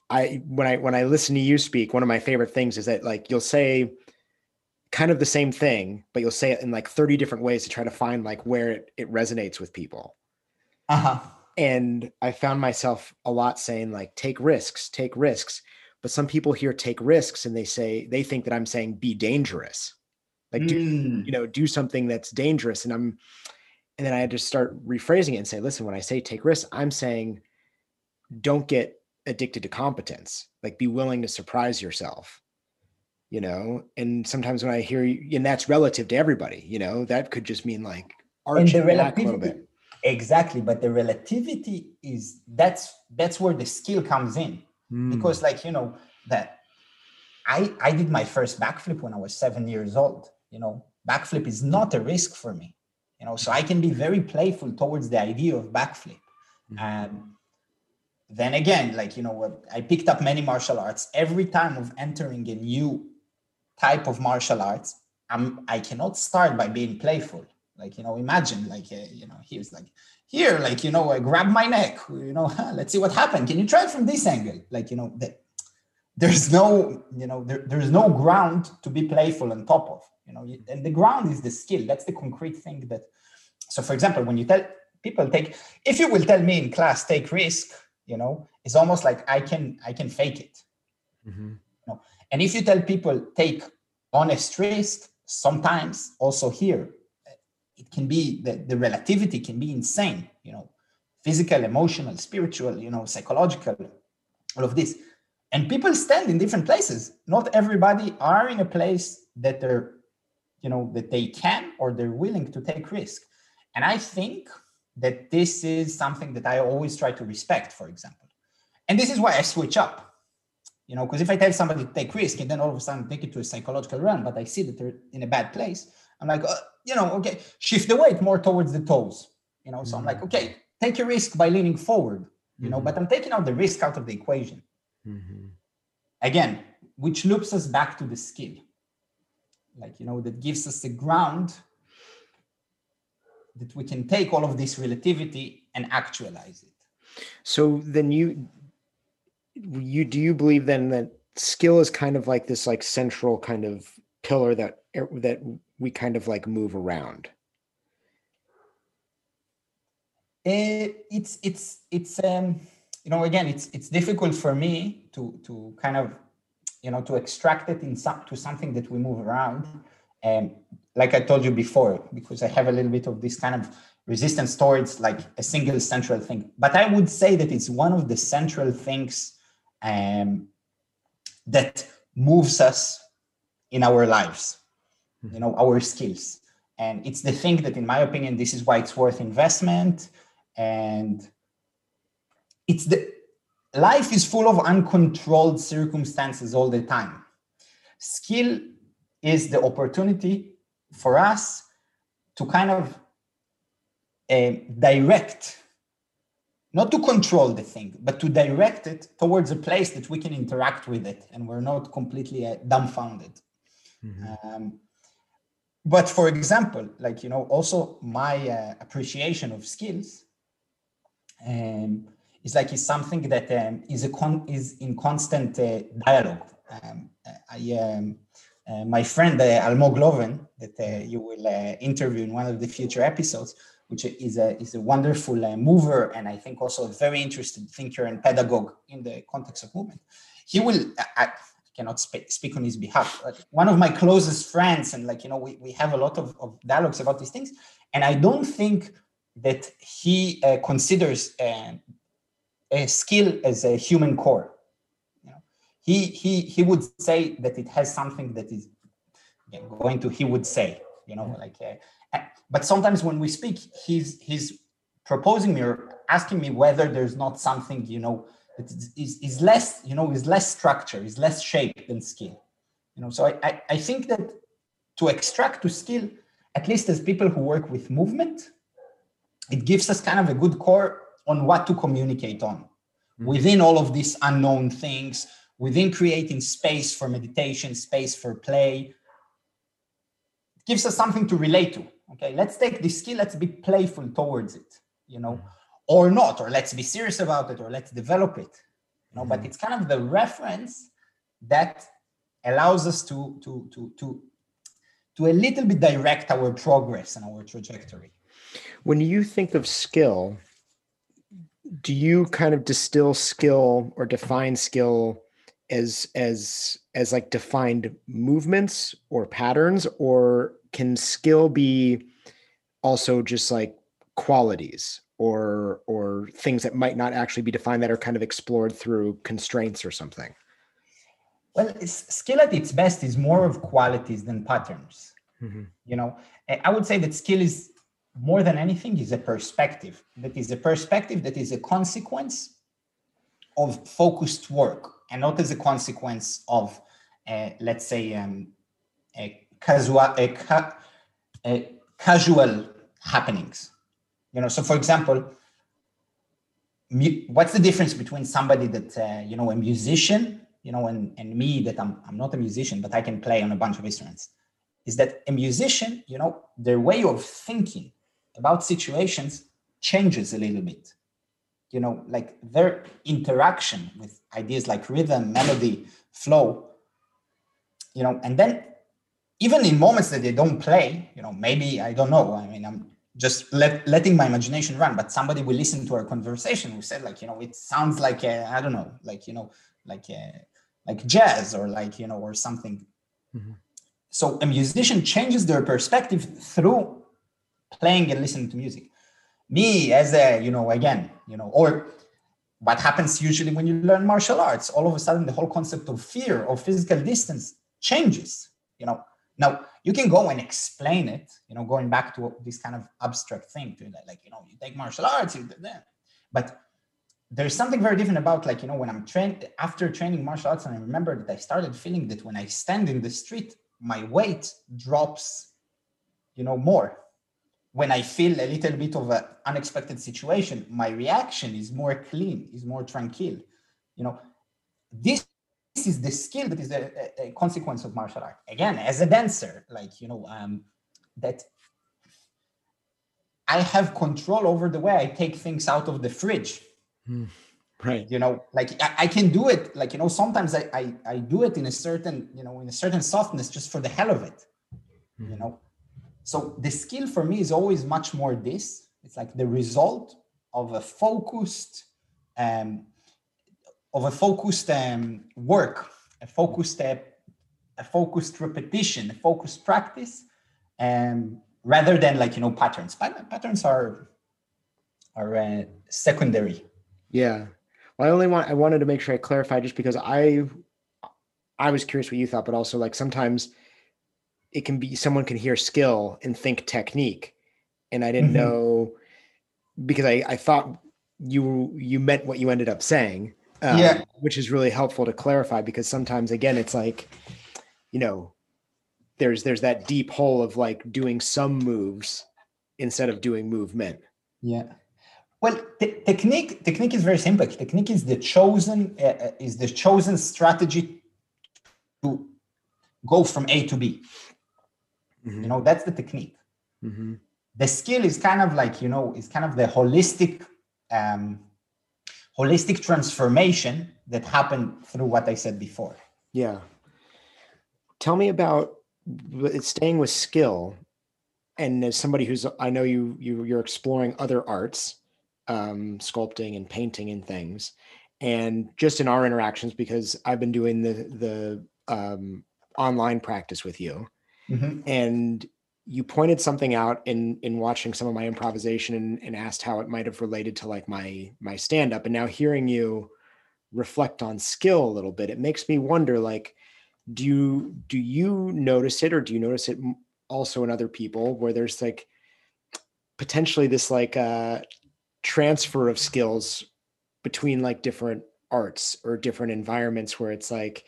I when I when I listen to you speak, one of my favorite things is that like you'll say kind of the same thing, but you'll say it in like 30 different ways to try to find like where it, it resonates with people. Uh-huh. And I found myself a lot saying like take risks, take risks. But some people here take risks and they say they think that I'm saying be dangerous like do mm. you know do something that's dangerous and i'm and then i had to start rephrasing it and say listen when i say take risks i'm saying don't get addicted to competence. Like be willing to surprise yourself you know? And sometimes when i hear you and that's relative to everybody you know? That could just mean like arching back a little bit. Exactly but the relativity is that's that's where the skill comes in. Mm. because like you know that i i did my first backflip when i was seven years old you know backflip is not a risk for me you know so i can be very playful towards the idea of backflip. Mm-hmm. and then again like you know i picked up many martial arts. Every time of entering a new type of martial arts i'm i cannot start by being playful. Like you know imagine like uh, you know here's like here like you know I grab my neck you know [LAUGHS] let's see what happened. Can you try it from this angle? Like you know that there's no you know there, there's no ground to be playful on top of you know and the ground is the skill that's the concrete thing that so for example when you tell people take if you will tell me in class take risk you know it's almost like i can i can fake it mm-hmm. you know? and if you tell people take honest risk sometimes also here it can be the, the relativity can be insane you know physical emotional spiritual you know psychological all of this and people stand in different places not everybody are in a place that they're you know that they can or they're willing to take risk and i think that this is something that i always try to respect for example and this is why i switch up you know because if i tell somebody to take risk and then all of a sudden take it to a psychological run but i see that they're in a bad place i'm like uh, you know okay shift the weight more towards the toes you know so mm-hmm. i'm like mm-hmm. okay take a risk by leaning forward you mm-hmm. know but i'm taking out the risk out of the equation mm-hmm. again which loops us back to the skill like you know that gives us the ground that we can take all of this relativity and actualize it. So then you you do you believe then that skill is kind of like this like central kind of pillar that that we kind of like move around? It's it's it's um you know again it's it's difficult for me to to kind of you know, to extract it in some, to something that we move around. And like I told you before, because I have a little bit of this kind of resistance towards like a single central thing. But I would say that it's one of the central things um, that moves us in our lives, you know, our skills. And it's the thing that, in my opinion, this is why it's worth investment. And it's the life is full of uncontrolled circumstances all the time. Skill is the opportunity for us to kind of uh, direct not to control the thing, but to direct it towards a place that we can interact with it and we're not completely uh, dumbfounded. Mm-hmm. Um, but for example, like, you know, also my uh, appreciation of skills um, is like is something that um, is a con- is in constant uh, dialogue. Um, I, um, uh, my friend uh, Almog Loven, that uh, you will uh, interview in one of the future episodes, which is a is a wonderful uh, mover and I think also a very interested thinker and pedagogue in the context of movement. He will. I, cannot sp- speak on his behalf. But one of my closest friends, and like you know, we, we have a lot of, of dialogues about these things, and I don't think that he uh, considers uh, a skill as a human core. You know, he he he would say that it has something that is going to. He would say, you know, like. Uh, but sometimes when we speak, he's he's proposing me or asking me whether there's not something, you know, that is, is less, you know, is less structure, is less shape than skill. You know, so I, I, I think that to extract to skill, at least as people who work with movement, it gives us kind of a good core on what to communicate on mm-hmm. within all of these unknown things, within creating space for meditation, space for play. It gives us something to relate to okay let's take this skill let's be playful towards it you know or not or let's be serious about it or let's develop it you know but mm-hmm. it's kind of the reference that allows us to to to to to a little bit direct our progress and our trajectory when you think of skill do you kind of distill skill or define skill as as as like defined movements or patterns or can skill be also just like qualities or or things that might not actually be defined that are kind of explored through constraints or something well skill at its best is more of qualities than patterns mm-hmm. you know i would say that skill is more than anything is a perspective. That is a perspective that is a consequence of focused work and not as a consequence of uh, let's say um, a casual a, ca- a casual happenings. You know so for example what's the difference between somebody that uh, you know a musician you know and, and me that I'm, I'm not a musician but i can play on a bunch of instruments? Is that a musician you know their way of thinking about situations changes a little bit you know like their interaction with ideas like rhythm melody flow you know and then even in moments that they don't play you know maybe i don't know i mean i'm just let, letting my imagination run but somebody will listen to our conversation who said like you know it sounds like I don't know like you know like a, like jazz or like you know or something mm-hmm. so a musician changes their perspective through playing and listening to music me as a you know again you know or what happens usually when you learn martial arts all of a sudden the whole concept of fear or physical distance changes you know now you can go and explain it, you know, going back to this kind of abstract thing to like, you know, you take martial arts. But there's something very different about like, you know, when I'm trained after training martial arts, and I remember that I started feeling that when I stand in the street, my weight drops, you know, more. When I feel a little bit of an unexpected situation, my reaction is more clean, is more tranquil. You know, this this is the skill that is a, a, consequence of martial art. Again, as a dancer, like you know, um, that I have control over the way I take things out of the fridge. Mm, right. You know, like I, I, can do it. Like you know, sometimes I, I I do it in a certain you know in a certain softness just for the hell of it. Mm. You know, so the skill for me is always much more this. It's like the result of a focused um, of a focused um, work, a focused uh, a focused repetition, a focused practice, um, rather than like you know patterns. Patterns are are uh, secondary. Yeah. Well, I only want I wanted to make sure I clarify just because I I was curious what you thought, but also like sometimes it can be someone can hear skill and think technique, and I didn't mm-hmm. know because I I thought you you meant what you ended up saying um, yeah. which is really helpful to clarify because sometimes again it's like you know there's there's that deep hole of like doing some moves instead of doing movement yeah Well, te- technique technique is very simple. Technique is the chosen uh, uh, is the chosen strategy to go from A to B. Mm-hmm. You know, that's the technique. Mm-hmm. The skill is kind of like you know it's kind of the holistic um, holistic transformation that happened through what I said before. Yeah. Tell me about staying with skill and as somebody who's i know you, you you're exploring other arts um, sculpting and painting and things and just in our interactions because i've been doing the the um, online practice with you mm-hmm. and you pointed something out in in watching some of my improvisation and, and asked how it might have related to like my my stand up and now hearing you reflect on skill a little bit it makes me wonder like do you do you notice it or do you notice it also in other people where there's like potentially this like uh transfer of skills between like different arts or different environments where it's like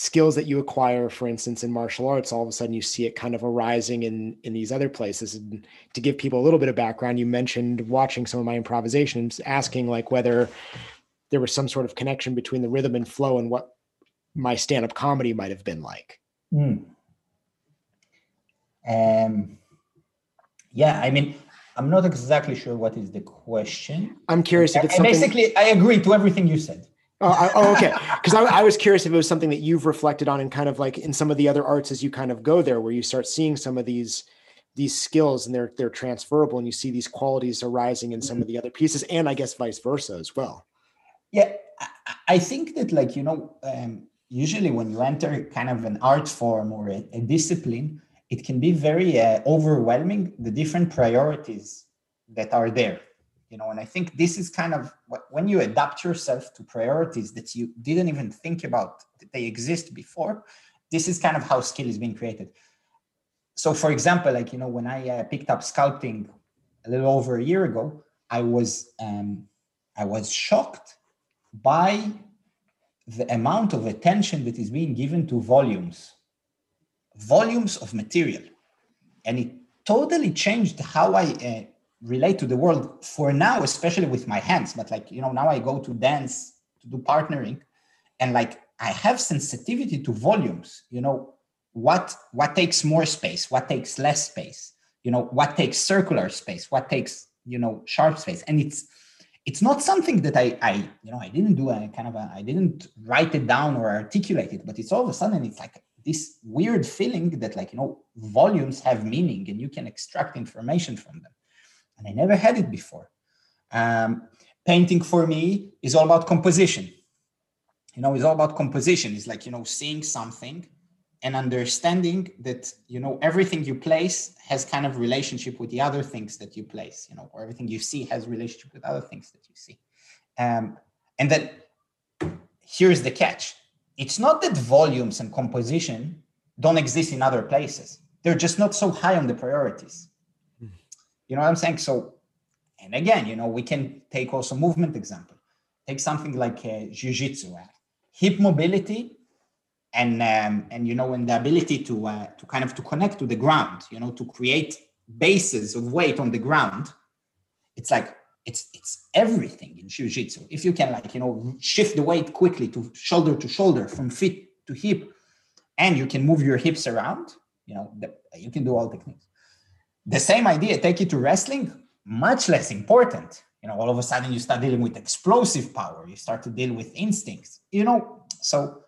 skills that you acquire for instance in martial arts all of a sudden you see it kind of arising in in these other places and to give people a little bit of background you mentioned watching some of my improvisations asking like whether there was some sort of connection between the rhythm and flow and what my stand-up comedy might have been like mm. Um, yeah, I mean, I'm not exactly sure what is the question. I'm curious if it's something... basically I agree to everything you said. Oh, I, oh okay. Because I, I, was curious if it was something that you've reflected on and kind of like in some of the other arts as you kind of go there, where you start seeing some of these these skills and they're they're transferable, and you see these qualities arising in some mm-hmm. of the other pieces, and I guess vice versa as well. Yeah, I think that like you know, um, usually when you enter kind of an art form or a, a discipline, it can be very uh, overwhelming the different priorities that are there you know and i think this is kind of when you adapt yourself to priorities that you didn't even think about that they exist before this is kind of how skill is being created so for example like you know when i uh, picked up sculpting a little over a year ago i was um, i was shocked by the amount of attention that is being given to volumes volumes of material. And it totally changed how I uh, relate to the world for now, especially with my hands. But like, you know, now I go to dance to do partnering and like I have sensitivity to volumes, you know, what what takes more space, what takes less space, you know, what takes circular space, what takes, you know, sharp space. And it's it's not something that I, I you know, I didn't do a kind of I didn't write it down or articulate it, but it's all of a sudden it's like this weird feeling that like you know volumes have meaning and you can extract information from them and i never had it before. Um, painting for me is all about composition. You know it's all about composition. It's like you know seeing something and understanding that you know everything you place has kind of relationship with the other things that you place you know or everything you see has relationship with other things that you see. Um, and then here's the catch. It's not that volumes and composition don't exist in other places. They're just not so high on the priorities. You know what I'm saying? So, and again, you know, we can take also movement example. Take something like uh, jiu-jitsu, uh, hip mobility, and um, and you know, and the ability to uh, to kind of to connect to the ground. You know, to create bases of weight on the ground. It's like it's it's everything in jiu-jitsu if you can like you know shift the weight quickly to shoulder to shoulder from feet to hip and you can move your hips around you know the, you can do all techniques the same idea take it to wrestling much less important. You know all of a sudden you start dealing with explosive power you start to deal with instincts you know? So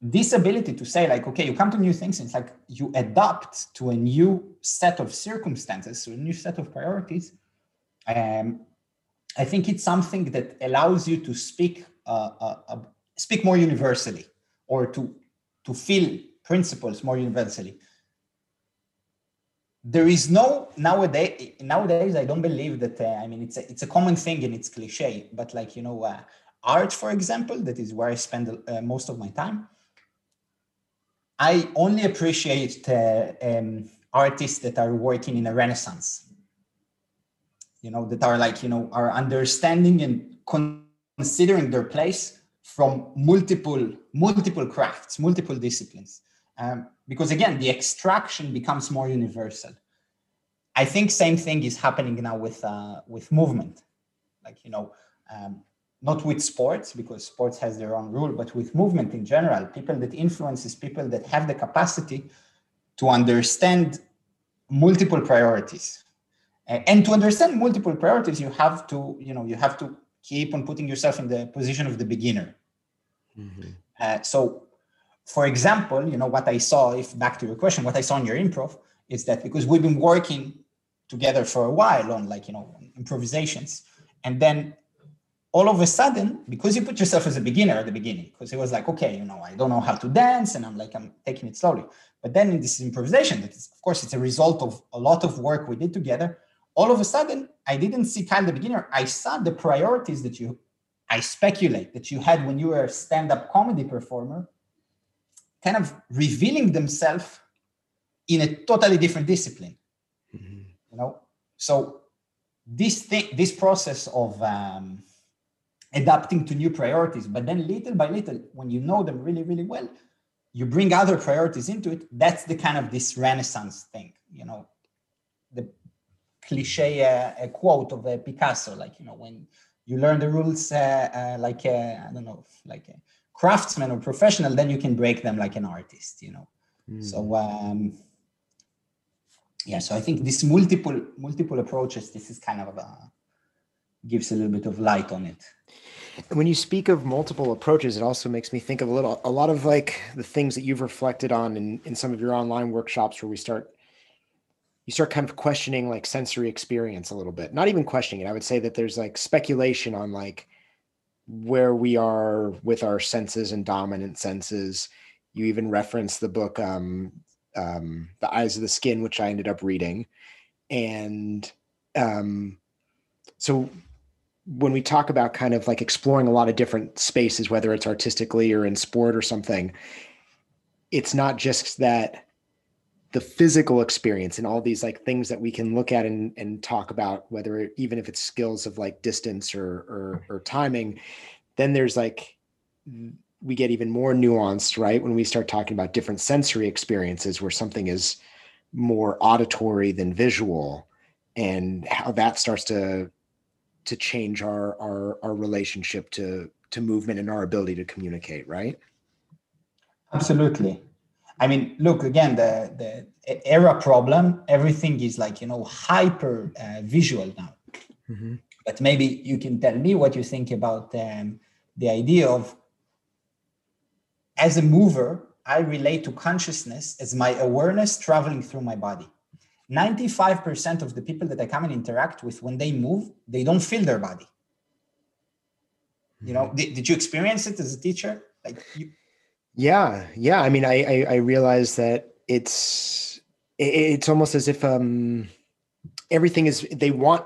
this ability to say like okay you come to new things and it's like you adapt to a new set of circumstances to a new set of priorities. Um, I think it's something that allows you to speak uh, uh, uh, speak more universally or to to feel principles more universally. There is no nowadays. Nowadays, I don't believe that. Uh, I mean, it's a, it's a common thing and it's cliche. But like you know, uh, art, for example, that is where I spend uh, most of my time. I only appreciate um, artists that are working in a renaissance you know that are like you know are understanding and considering their place from multiple multiple crafts multiple disciplines um, because again the extraction becomes more universal I think same thing is happening now with uh, with movement, like you know, um, not with sports because sports has their own rule, but with movement in general, people that influences people that have the capacity to understand multiple priorities, and to understand multiple priorities, you have to you know you have to keep on putting yourself in the position of the beginner. Mm-hmm. Uh, so, for example, you know what I saw. If back to your question, what I saw in your improv is that because we've been working together for a while on like you know improvisations and then all of a sudden because you put yourself as a beginner at the beginning because it was like okay you know i don't know how to dance and i'm like i'm taking it slowly but then in this improvisation that is of course it's a result of a lot of work we did together all of a sudden i didn't see kyle the beginner i saw the priorities that you i speculate that you had when you were a stand-up comedy performer kind of revealing themselves in a totally different discipline. You know? So this thing this process of um, adapting to new priorities but then little by little when you know them really really well you bring other priorities into it that's the kind of this renaissance thing you know? The cliche uh, quote of uh, picasso like you know when you learn the rules uh, uh like uh, i don't know like a craftsman or professional then you can break them like an artist you know? Mm. so um, yeah so i think this multiple multiple approaches this is kind of uh, gives a little bit of light on it. When you speak of multiple approaches it also makes me think of a little a lot of like the things that you've reflected on in, in some of your online workshops where we start you start kind of questioning like sensory experience a little bit. Not even questioning it. I would say that there's like speculation on like where we are with our senses and dominant senses you even reference the book um, um, The Eyes of the Skin, which I ended up reading. And um, so when we talk about kind of like exploring a lot of different spaces, whether it's artistically or in sport or something, it's not just that the physical experience and all these like things that we can look at and, and talk about, whether it, even if it's skills of like distance or, or, or timing, then there's like we get even more nuanced, right? When we start talking about different sensory experiences where something is more auditory than visual and how that starts to to change our our our relationship to to movement and our ability to communicate, right? Absolutely. I mean, look again, the the era problem, everything is like, you know, hyper uh, visual now. Mm-hmm. But maybe you can tell me what you think about um, the idea of as a mover, I relate to consciousness as my awareness traveling through my body. 95% of the people that I come and interact with, when they move, they don't feel their body. You know, mm-hmm. did, did you experience it as a teacher? Like you... Yeah, yeah. I mean, I, I, I realize that it's it's almost as if um everything is they want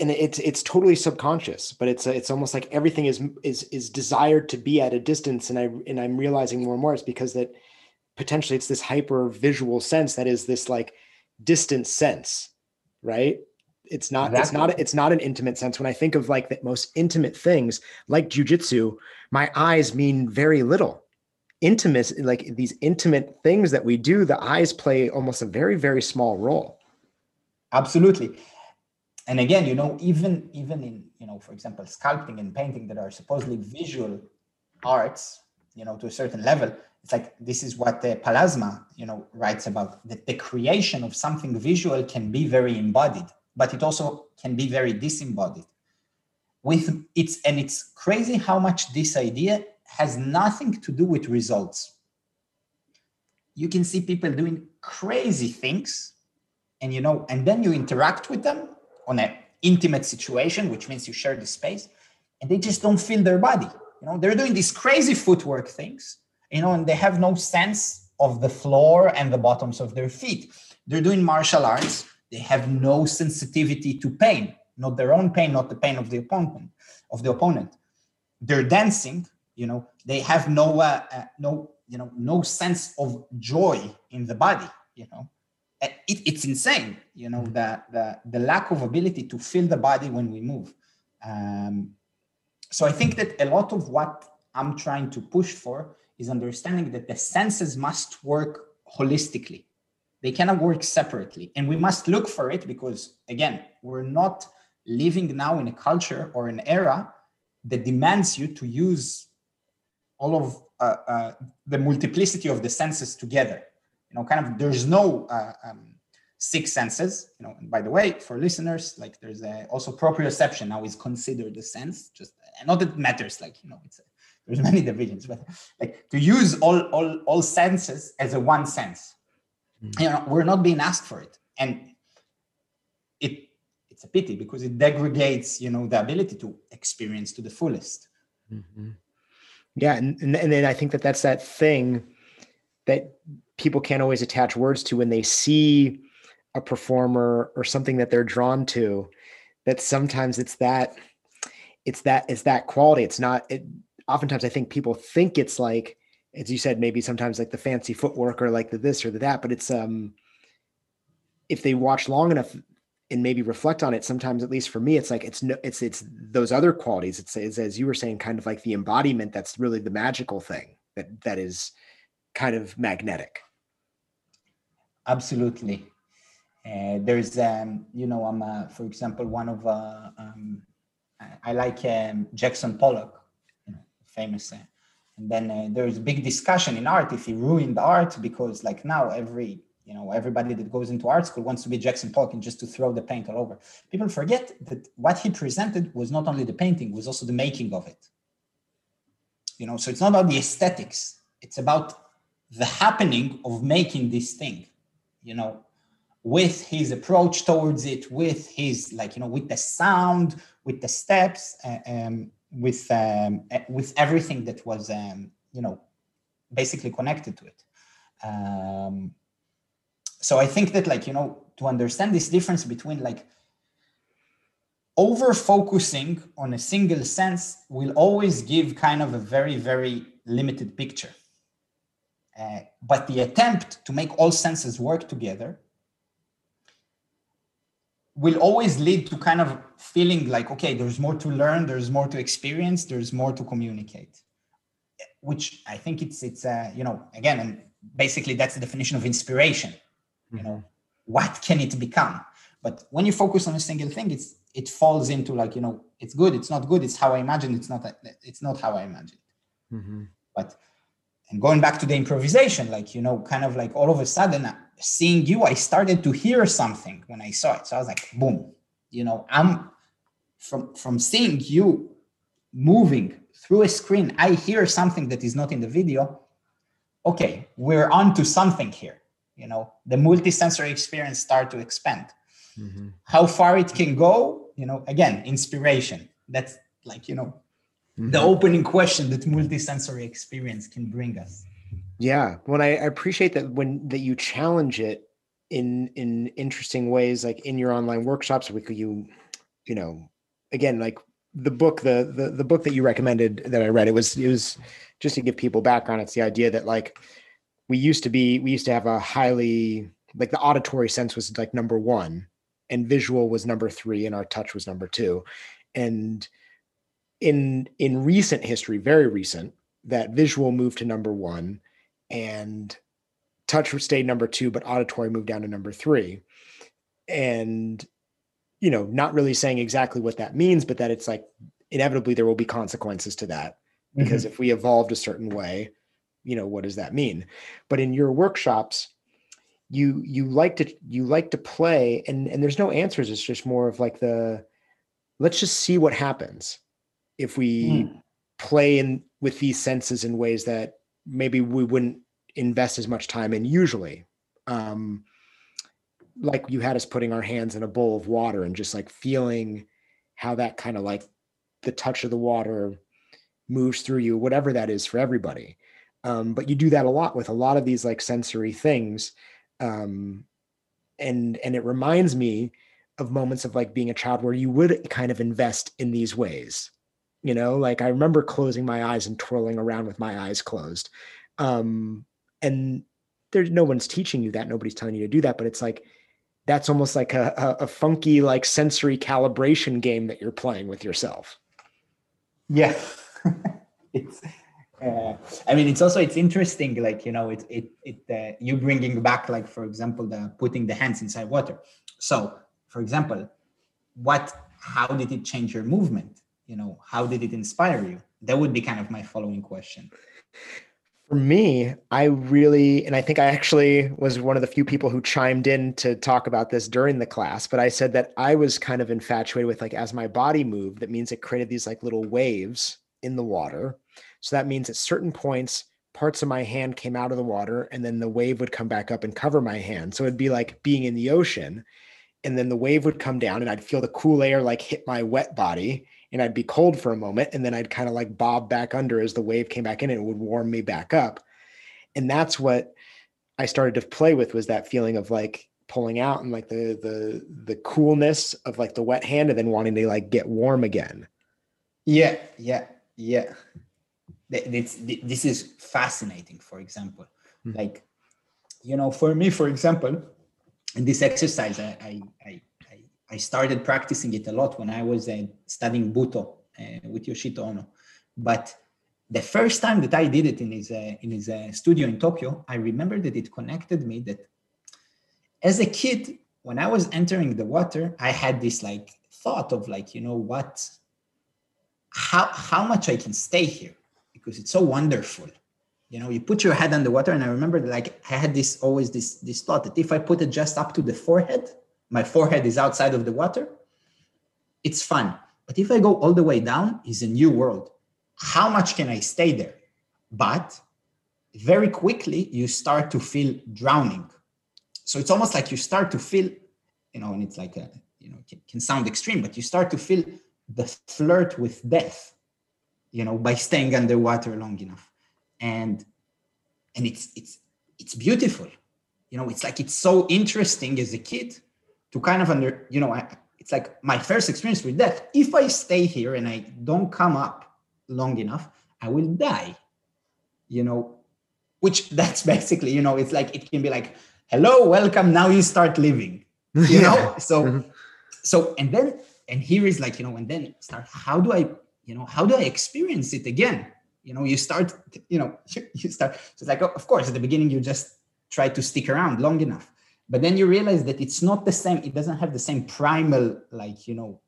and it's it's totally subconscious but it's it's almost like everything is is is desired to be at a distance and i and i'm realizing more and more it's because that potentially it's this hyper visual sense that is this like distant sense right it's not exactly. it's not it's not an intimate sense when i think of like the most intimate things like jujitsu my eyes mean very little intimate like these intimate things that we do the eyes play almost a very very small role. Absolutely. And again you know even even in you know for example sculpting and painting that are supposedly visual arts you know to a certain level it's like this is what the Pallasmaa you know writes about that the creation of something visual can be very embodied but it also can be very disembodied. With it's and it's crazy how much this idea has nothing to do with results you can see people doing crazy things and you know and then you interact with them on an intimate situation, which means you share the space, and they just don't feel their body. You know, they're doing these crazy footwork things, you know, and they have no sense of the floor and the bottoms of their feet. They're doing martial arts. They have no sensitivity to pain, not their own pain, not the pain of the opponent. Of the opponent, they're dancing. You know, they have no, uh, uh, no, you know, no sense of joy in the body. You know, it, it's insane you know the, the the lack of ability to feel the body when we move. Um, so i think that a lot of what i'm trying to push for is understanding that the senses must work holistically. They cannot work separately. And we must look for it because again we're not living now in a culture or an era that demands you to use all of uh, uh, the multiplicity of the senses together you know kind of there's no uh, um, six senses you know and by the way for listeners like there's a, also proprioception now is considered a sense just not that it matters like you know it's a, there's many divisions but like to use all all all senses as a one sense mm-hmm. you know we're not being asked for it and it it's a pity because it degrades you know the ability to experience to the fullest mm-hmm. Yeah and, and then i think that that's that thing that people can't always attach words to when they see a performer or something that they're drawn to that sometimes it's that it's that it's that quality. It's not it oftentimes i think people think it's like as you said maybe sometimes like the fancy footwork or like the this or the that but it's um if they watch long enough and maybe reflect on it sometimes at least for me it's like it's no it's it's those other qualities it's, it's as you were saying kind of like the embodiment that's really the magical thing that that is kind of magnetic absolutely uh, there's, um, you know, I'm, uh, for example, one of, uh, um, I, like um, Jackson Pollock, famous. Uh, and then uh, there's a big discussion in art if he ruined art because, like now, every you know everybody that goes into art school wants to be Jackson Pollock and just to throw the paint all over. People forget that what he presented was not only the painting, was also the making of it. You know, so it's not about the aesthetics; it's about the happening of making this thing. You know, with his approach towards it, with his like you know, with the sound, with the steps, uh, um, with um, uh, with everything that was um, you know basically connected to it. Um, so I think that like you know to understand this difference between like over focusing on a single sense will always give kind of a very very limited picture. Uh, but the attempt to make all senses work together will always lead to kind of feeling like okay there's more to learn there's more to experience there's more to communicate which i think it's it's uh, you know again and basically that's the definition of inspiration you know what can it become but when you focus on a single thing it's it falls into like you know it's good it's not good it's how i imagine it's not it's not how i imagine mm-hmm. but and going back to the improvisation like you know kind of like all of a sudden seeing you, I started to hear something when I saw it. So I was like, boom, you know, I'm from from seeing you moving through a screen, I hear something that is not in the video. Okay, we're on to something here. You know, the multisensory experience start to expand. Mm-hmm. How far it can go, you know, again, inspiration. That's like, you know, mm-hmm. the opening question that multisensory experience can bring us. Yeah, when I, appreciate that when that you challenge it in in interesting ways, like in your online workshops, with you, you know, again, like the book, the the the book that you recommended that I read, it was it was just to give people background. It's the idea that like we used to be, we used to have a highly like the auditory sense was like number one, and visual was number three, and our touch was number two, and in in recent history, very recent, that visual moved to number one and touch stayed number two, but auditory moved down to number three. And, you know, not really saying exactly what that means, but that it's like inevitably there will be consequences to that. Because mm-hmm. if we evolved a certain way, you know, what does that mean? But in your workshops, you you like to you like to play and and there's no answers it's just more of like the let's just see what happens if we mm. play in with these senses in ways that maybe we wouldn't invest as much time in usually. Um, like you had us putting our hands in a bowl of water and just like feeling how that kind of like the touch of the water moves through you, whatever that is for everybody. Um, but you do that a lot with a lot of these like sensory things. Um, and and it reminds me of moments of like being a child where you would kind of invest in these ways you know? Like i remember closing my eyes and twirling around with my eyes closed. Um and there's no one's teaching you that. Nobody's telling you to do that but it's like that's almost like a, a, funky like sensory calibration game that you're playing with yourself. Yeah. [LAUGHS] It's I mean, it's also it's interesting, like you know, it it it uh, you bringing back, like for example, the putting the hands inside water. So, for example, what? How did it change your movement? You know, how did it inspire you? That would be kind of my following question. For me, I really, and I think I actually was one of the few people who chimed in to talk about this during the class, but I said that I was kind of infatuated with like as my body moved, that means it created these like little waves in the water so that means at certain points, parts of my hand came out of the water and then the wave would come back up and cover my hand. So it'd be like being in the ocean. And then the wave would come down and I'd feel the cool air like hit my wet body and I'd be cold for a moment. And then I'd kind of like bob back under as the wave came back in and it would warm me back up. And that's what I started to play with was that feeling of like pulling out and like the the the coolness of like the wet hand and then wanting to like get warm again. Yeah, yeah, yeah this, this is fascinating for example. Mm-hmm. like you know for me for example in this exercise i i i, I started practicing it a lot when i was uh, studying butoh uh, with yoshito ono. But the first time that i did it in his uh, in his uh, studio in tokyo i remember that it connected me that as a kid when i was entering the water i had this like thought of like you know what how how much i can stay here because it's so wonderful. You know you put your head underwater and i remember like i had this always this this thought that if i put it just up to the forehead my forehead is outside of the water it's fun but if i go all the way down is a new world. How much can i stay there? But very quickly you start to feel drowning. So it's almost like you start to feel you know and it's like a you know can, can sound extreme but you start to feel the flirt with death you know by staying underwater long enough. And and it's it's it's beautiful. You know it's like it's so interesting as a kid to kind of under you know I, it's like my first experience with death. If i stay here and i don't come up long enough i will die you know which [LAUGHS] that's basically you know it's like it can be like hello welcome now you start living you [LAUGHS] know? So mm-hmm. so and then and here is like you know and then start how do i you know how do i experience it again? You know you start you know [LAUGHS] you start so it's like of course at the beginning you just try to stick around long enough. But then you realize that it's not the same it doesn't have the same primal like you know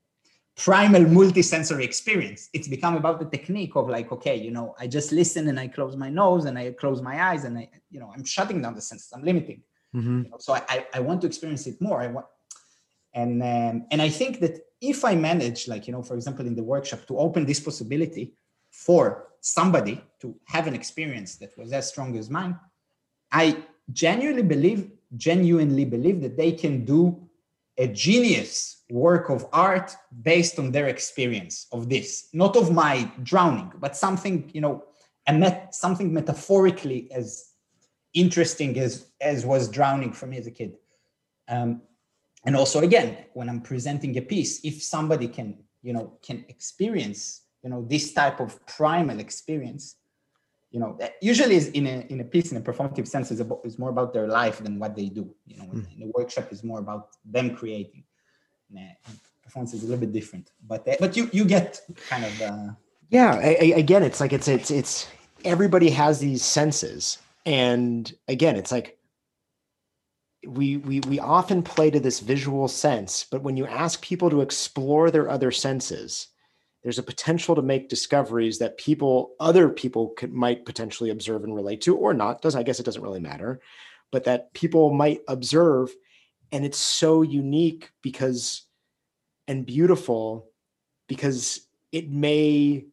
primal multisensory experience. It's become about the technique of like okay you know i just listen and i close my nose and i close my eyes and i you know i'm shutting down the senses i'm limiting. Mm-hmm. you know, so I, I want to experience it more. I want and um, and i think that if I manage, like, you know, for example, in the workshop, to open this possibility for somebody to have an experience that was as strong as mine, I genuinely believe, genuinely believe that they can do a genius work of art based on their experience of this, not of my drowning, but something, you know, a met, something metaphorically as interesting as as was drowning for me as a kid. Um, and also again when i'm presenting a piece if somebody can you know can experience you know this type of primal experience you know usually is in a in a piece in a performative sense is about is more about their life than what they do. You know mm. in the workshop is more about them creating. And, uh, performance is a little bit different. But uh, but you you get kind of uh, yeah I, I, again it's like it's it's it's everybody has these senses. And again it's like we we we often play to this visual sense but when you ask people to explore their other senses there's a potential to make discoveries that people other people could, might potentially observe and relate to or not. Does i guess it doesn't really matter but that people might observe. And it's so unique because and beautiful because it may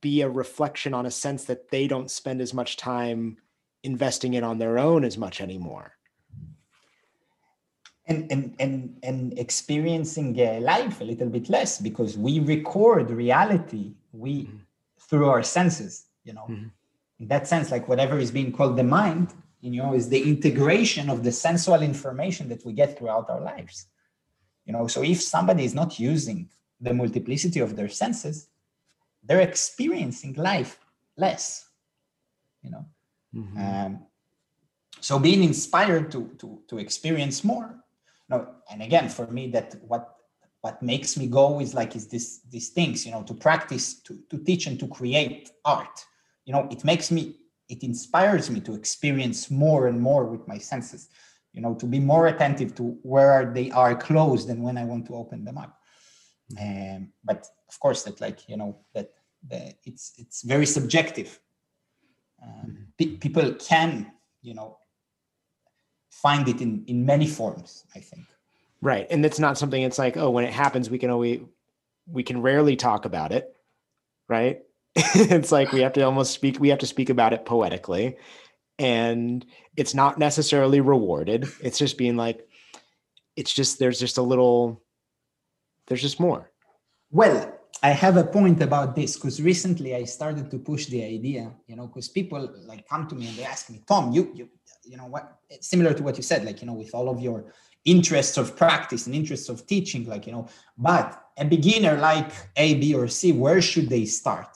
be a reflection on a sense that they don't spend as much time investing in on their own as much anymore and and and, and experiencing uh, life a little bit less because we record reality we mm-hmm. through our senses you know mm-hmm. in that sense like whatever is being called the mind you know is the integration of the sensual information that we get throughout our lives you know so if somebody is not using the multiplicity of their senses they're experiencing life less you know mm-hmm. um, so being inspired to to to experience more no and again for me that what what makes me go is like is this these things you know to practice to, to teach and to create art. You know it makes me it inspires me to experience more and more with my senses you know to be more attentive to where they are closed and when i want to open them up. Um, but of course that like you know that the, it's it's very subjective. Um, pe- people can you know find it in in many forms i think. Right and it's not something it's like oh when it happens we can always we can rarely talk about it right? [LAUGHS] It's like we have to almost speak we have to speak about it poetically and it's not necessarily rewarded. It's just being like it's just there's just a little there's just more. Well i have a point about this because recently i started to push the idea you know because people like come to me and they ask me tom you you you know what similar to what you said like you know with all of your interests of practice and interests of teaching like you know but a beginner like a b or c where should they start?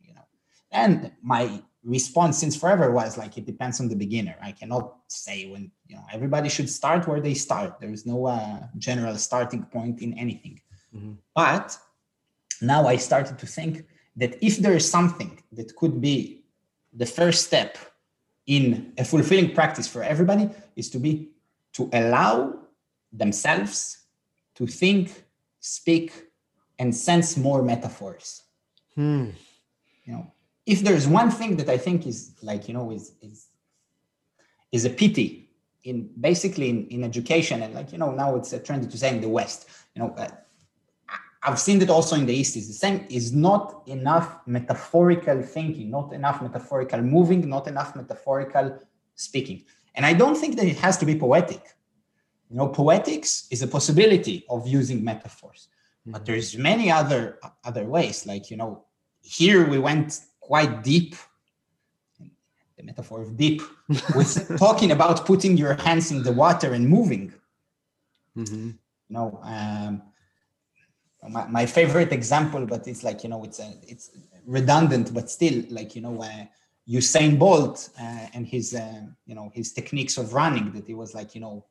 You know? And my response since forever was like it depends on the beginner. I cannot say when you know everybody should start where they start. There is no uh, general starting point in anything. Mm-hmm. but now i started to think that if there is something that could be the first step in a fulfilling practice for everybody is to be to allow themselves to think speak and sense more metaphors hmm. you know if there's one thing that i think is like you know is is is a pity in basically in, in education and like you know now it's a trend to say in the west you know uh, I've seen that also in the East is the same, is not enough metaphorical thinking, not enough metaphorical moving, not enough metaphorical speaking. And I don't think that it has to be poetic. You know, poetics is a possibility of using metaphors, mm-hmm. but there's many other other ways. Like, you know, here we went quite deep, the metaphor of deep, [LAUGHS] with talking about putting your hands in the water and moving. Mm-hmm. You know, um, my, my favorite example, but it's like you know it's a, it's redundant, but still like you know uh, Usain Bolt uh, and his uh, you know his techniques of running that he was like you know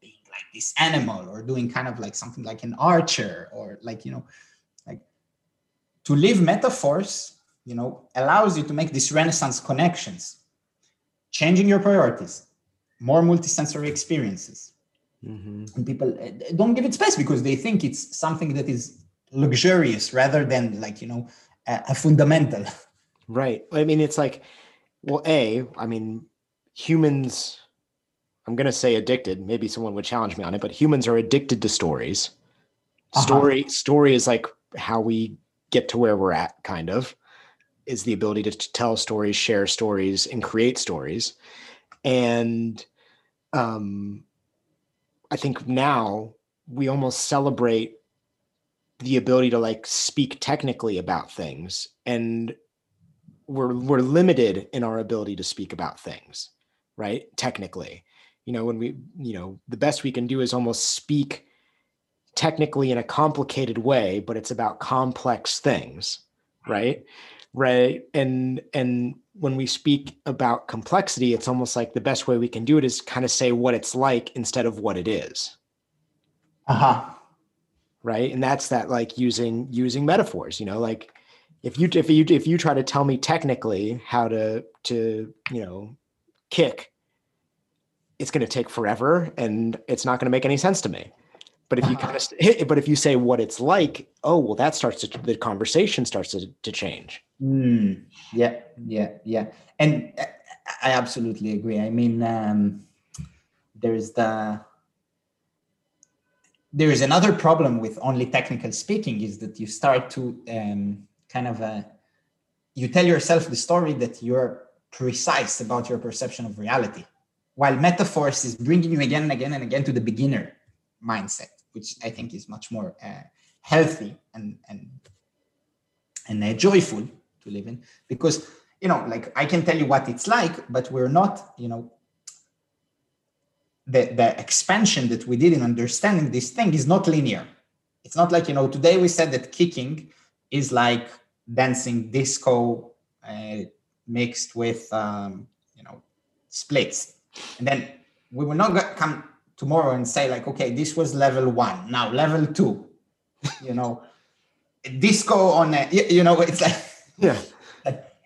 being like this animal or doing kind of like something like an archer or like you know like to live metaphors you know allows you to make these renaissance connections changing your priorities more multisensory experiences Mm-hmm. And people uh, don't give it space because they think it's something that is luxurious rather than like, you know, a, a fundamental. [LAUGHS] Right. I mean, it's like, well, A, I mean, humans, I'm going to say addicted. Maybe someone would challenge me on it, but humans are addicted to stories. Uh-huh. Story, story is like how we get to where we're at, kind of, is the ability to tell stories, share stories, and create stories. And um, I think now we almost celebrate the ability to like speak technically about things and we're we're limited in our ability to speak about things right technically. You know when we you know the best we can do is almost speak technically in a complicated way but it's about complex things right? Right and and when we speak about complexity it's almost like the best way we can do it is kind of say what it's like instead of what it is. Uh-huh. Right? And that's that like using using metaphors you know like if you if you if you try to tell me technically how to to you know kick it's going to take forever and it's not going to make any sense to me. But if you uh-huh. kind of [LAUGHS] but if you say what it's like oh well that starts to the conversation starts to, to change Mm, yeah, yeah, yeah. And I absolutely agree. I mean, um, there's the there is another problem with only technical speaking is that you start to um, kind of uh, you tell yourself the story that you're precise about your perception of reality, while metaphors is bringing you again and again and again to the beginner mindset, which I think is much more uh, healthy and and and uh, joyful to live in. Because you know like i can tell you what it's like but we're not you know the the expansion that we did in understanding this thing is not linear. It's not like you know today we said that kicking is like dancing disco uh, mixed with um, you know splits. And then we will not come tomorrow and say like okay this was level one now level two. [LAUGHS] You know disco on a, you know it's like yeah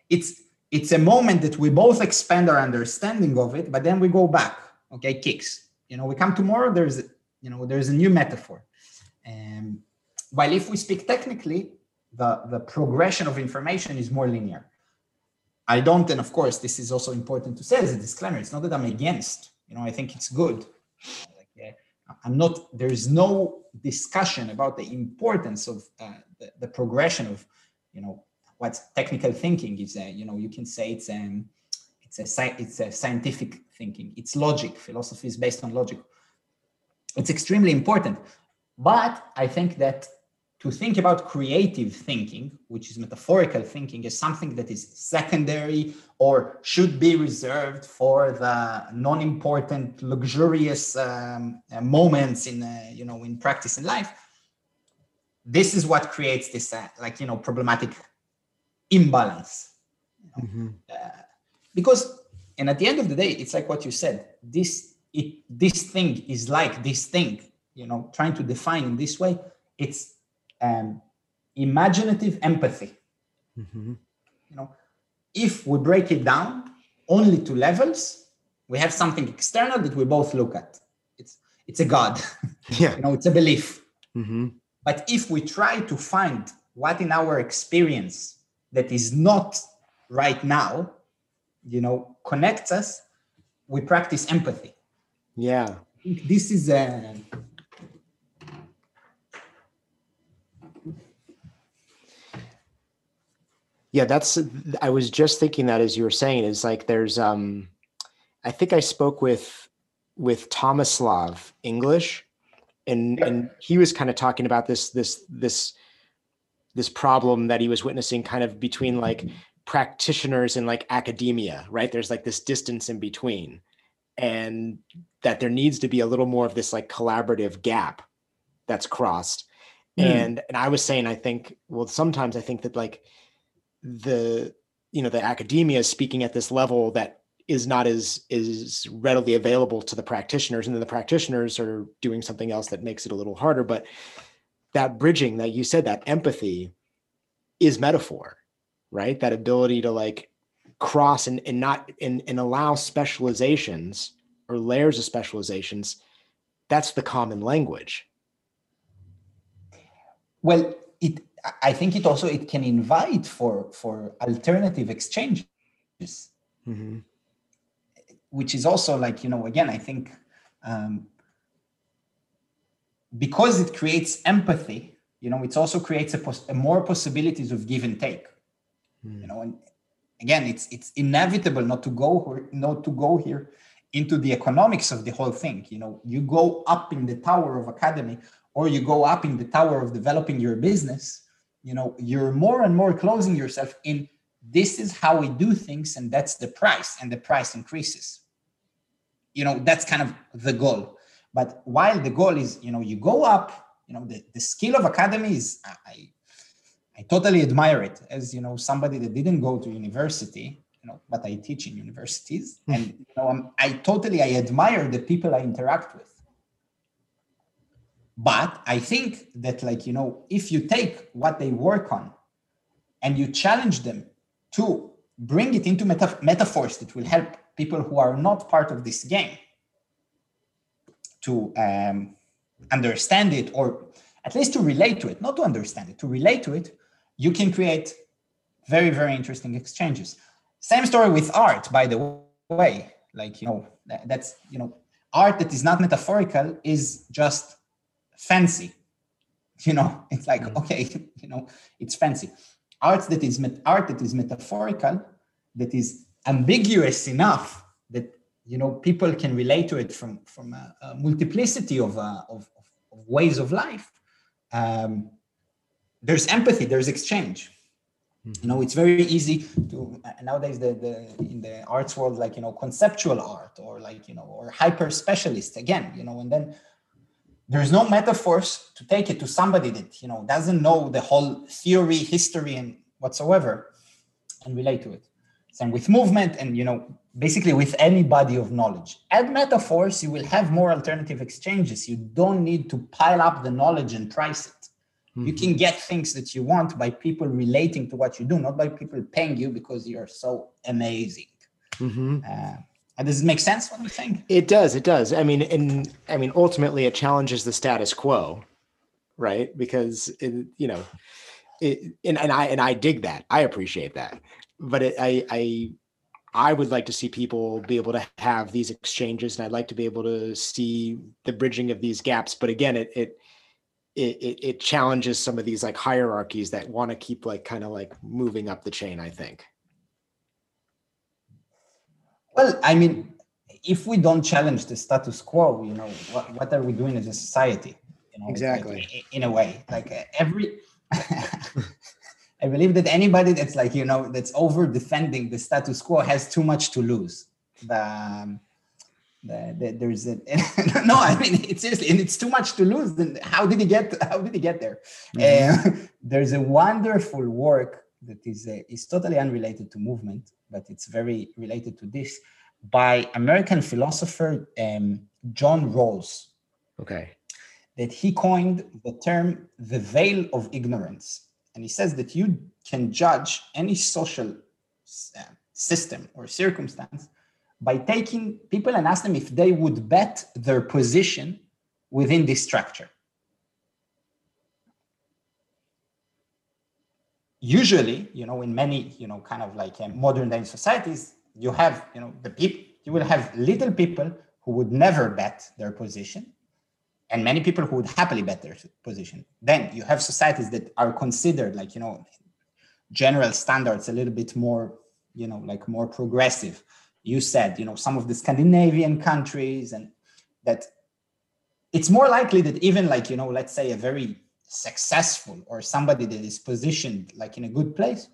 it's it's a moment that we both expand our understanding of it, but then we go back. Okay, kicks. You know, we come tomorrow. There's you know there's a new metaphor. Um, while if we speak technically, the the progression of information is more linear. I don't, and of course, this is also important to say as a disclaimer. It's not that I'm against. You know, I think it's good. I'm not. There is no discussion about the importance of uh, the, the progression of, you know, what technical thinking is a, you know you can say it's um it's a it's a scientific thinking. It's logic. Philosophy is based on logic. It's extremely important. But i think that to think about creative thinking which is metaphorical thinking is something that is secondary or should be reserved for the non-important luxurious um, uh, moments in uh, you know in practice in life. This is what creates this uh, like you know problematic imbalance. mm-hmm. uh, because, and at the end of the day, it's like what you said. This it this thing is like this thing. You know, trying to define in this way, it's um, imaginative empathy. Mm-hmm. You know, if we break it down only to levels, we have something external that we both look at. It's it's a god. [LAUGHS] Yeah. you know, it's a belief. Mm-hmm. But if we try to find what in our experience that is not right now, you know, connects us, we practice empathy. Yeah. This is a yeah that's i was just thinking that as you were saying is like there's um i think i spoke with with tomislav english and and he was kind of talking about this this this this problem that he was witnessing kind of between like practitioners and like academia right? There's like this distance in between and that there needs to be a little more of this like collaborative gap that's crossed. Mm. and and i was saying i think well sometimes i think that like the you know the academia is speaking at this level that is not as is readily available to the practitioners and then the practitioners are doing something else that makes it a little harder. But that bridging that you said that empathy is metaphor right? That ability to like cross and, and not and, and allow specializations or layers of specializations that's the common language. Well it i think it also it can invite for for alternative exchanges. Mm-hmm. which is also like you know again i think um, because it creates empathy you know it also creates a, pos- a more possibilities of give and take. Mm. you know and again it's it's inevitable not to go not to go here into the economics of the whole thing. You know you go up in the tower of academy or you go up in the tower of developing your business you know you're more and more closing yourself in this is how we do things and that's the price and the price increases. You know that's kind of the goal but while the goal is, you know, you go up, you know, the, the skill of academy is, I, I totally admire it as, you know, somebody that didn't go to university, you know, but I teach in universities. Hmm. and, you know, I'm, I totally, I admire the people I interact with. But I think that, like, you know, if you take what they work on and you challenge them to bring it into meta- metaphors that will help people who are not part of this game, to um, understand it or at least to relate to it, not to understand it, to relate to it, you can create very, very interesting exchanges. Same story with art, by the way. Like, you know, that's, you know, art that is not metaphorical is just fancy. [LAUGHS] You know, it's like, mm-hmm. okay, [LAUGHS] you know, it's fancy. Art that is art that is metaphorical, that is ambiguous enough you know people can relate to it from from a, a multiplicity of, uh, of, of, ways of life. Um, there's empathy there's exchange. Mm-hmm. you know it's very easy to uh, nowadays the, the in the arts world like you know conceptual art or like you know or hyper specialist again you know and then there's no metaphors to take it to somebody that you know doesn't know the whole theory history and whatsoever and relate to it same with movement and you know basically with any body of knowledge. Add metaphors, you will have more alternative exchanges. You don't need to pile up the knowledge and price it. Mm-hmm. You can get things that you want by people relating to what you do, not by people paying you because you're so amazing. Mm-hmm. Uh, does it make sense what I'm saying? It does. It does. I mean, and I mean, ultimately, it challenges the status quo, right? Because it, you know, it, and, and I and I dig that. I appreciate that. But it, I I I would like to see people be able to have these exchanges, and I'd like to be able to see the bridging of these gaps. But again, it it it, it challenges some of these like hierarchies that want to keep like kind of like moving up the chain. I think. Well, I mean, if we don't challenge the status quo, you know, what, what are we doing as a society? You know, exactly. Like, in a way, like every. [LAUGHS] I believe that anybody that's like you know that's over defending the status quo has too much to lose. The, um, the, the there's a [LAUGHS] no, I mean it's seriously, and it's too much to lose. Then how did he get? How did he get there? Mm-hmm. Uh, [LAUGHS] there's a wonderful work that is uh, is totally unrelated to movement, but it's very related to this by American philosopher um, John Rawls. Okay. That he coined the term the veil of ignorance and he says that you can judge any social uh, system or circumstance by taking people and ask them if they would bet their position within this structure. Usually, you know, in many, you know, kind of like uh, modern day societies, you have, you know, the people, you will have little people who would never bet their position and many people who would happily bet their position. Then you have societies that are considered like, you know, general standards a little bit more, you know, like more progressive. You said, you know, some of the Scandinavian countries and that it's more likely that even like, you know, let's say a very successful or somebody that is positioned like in a good place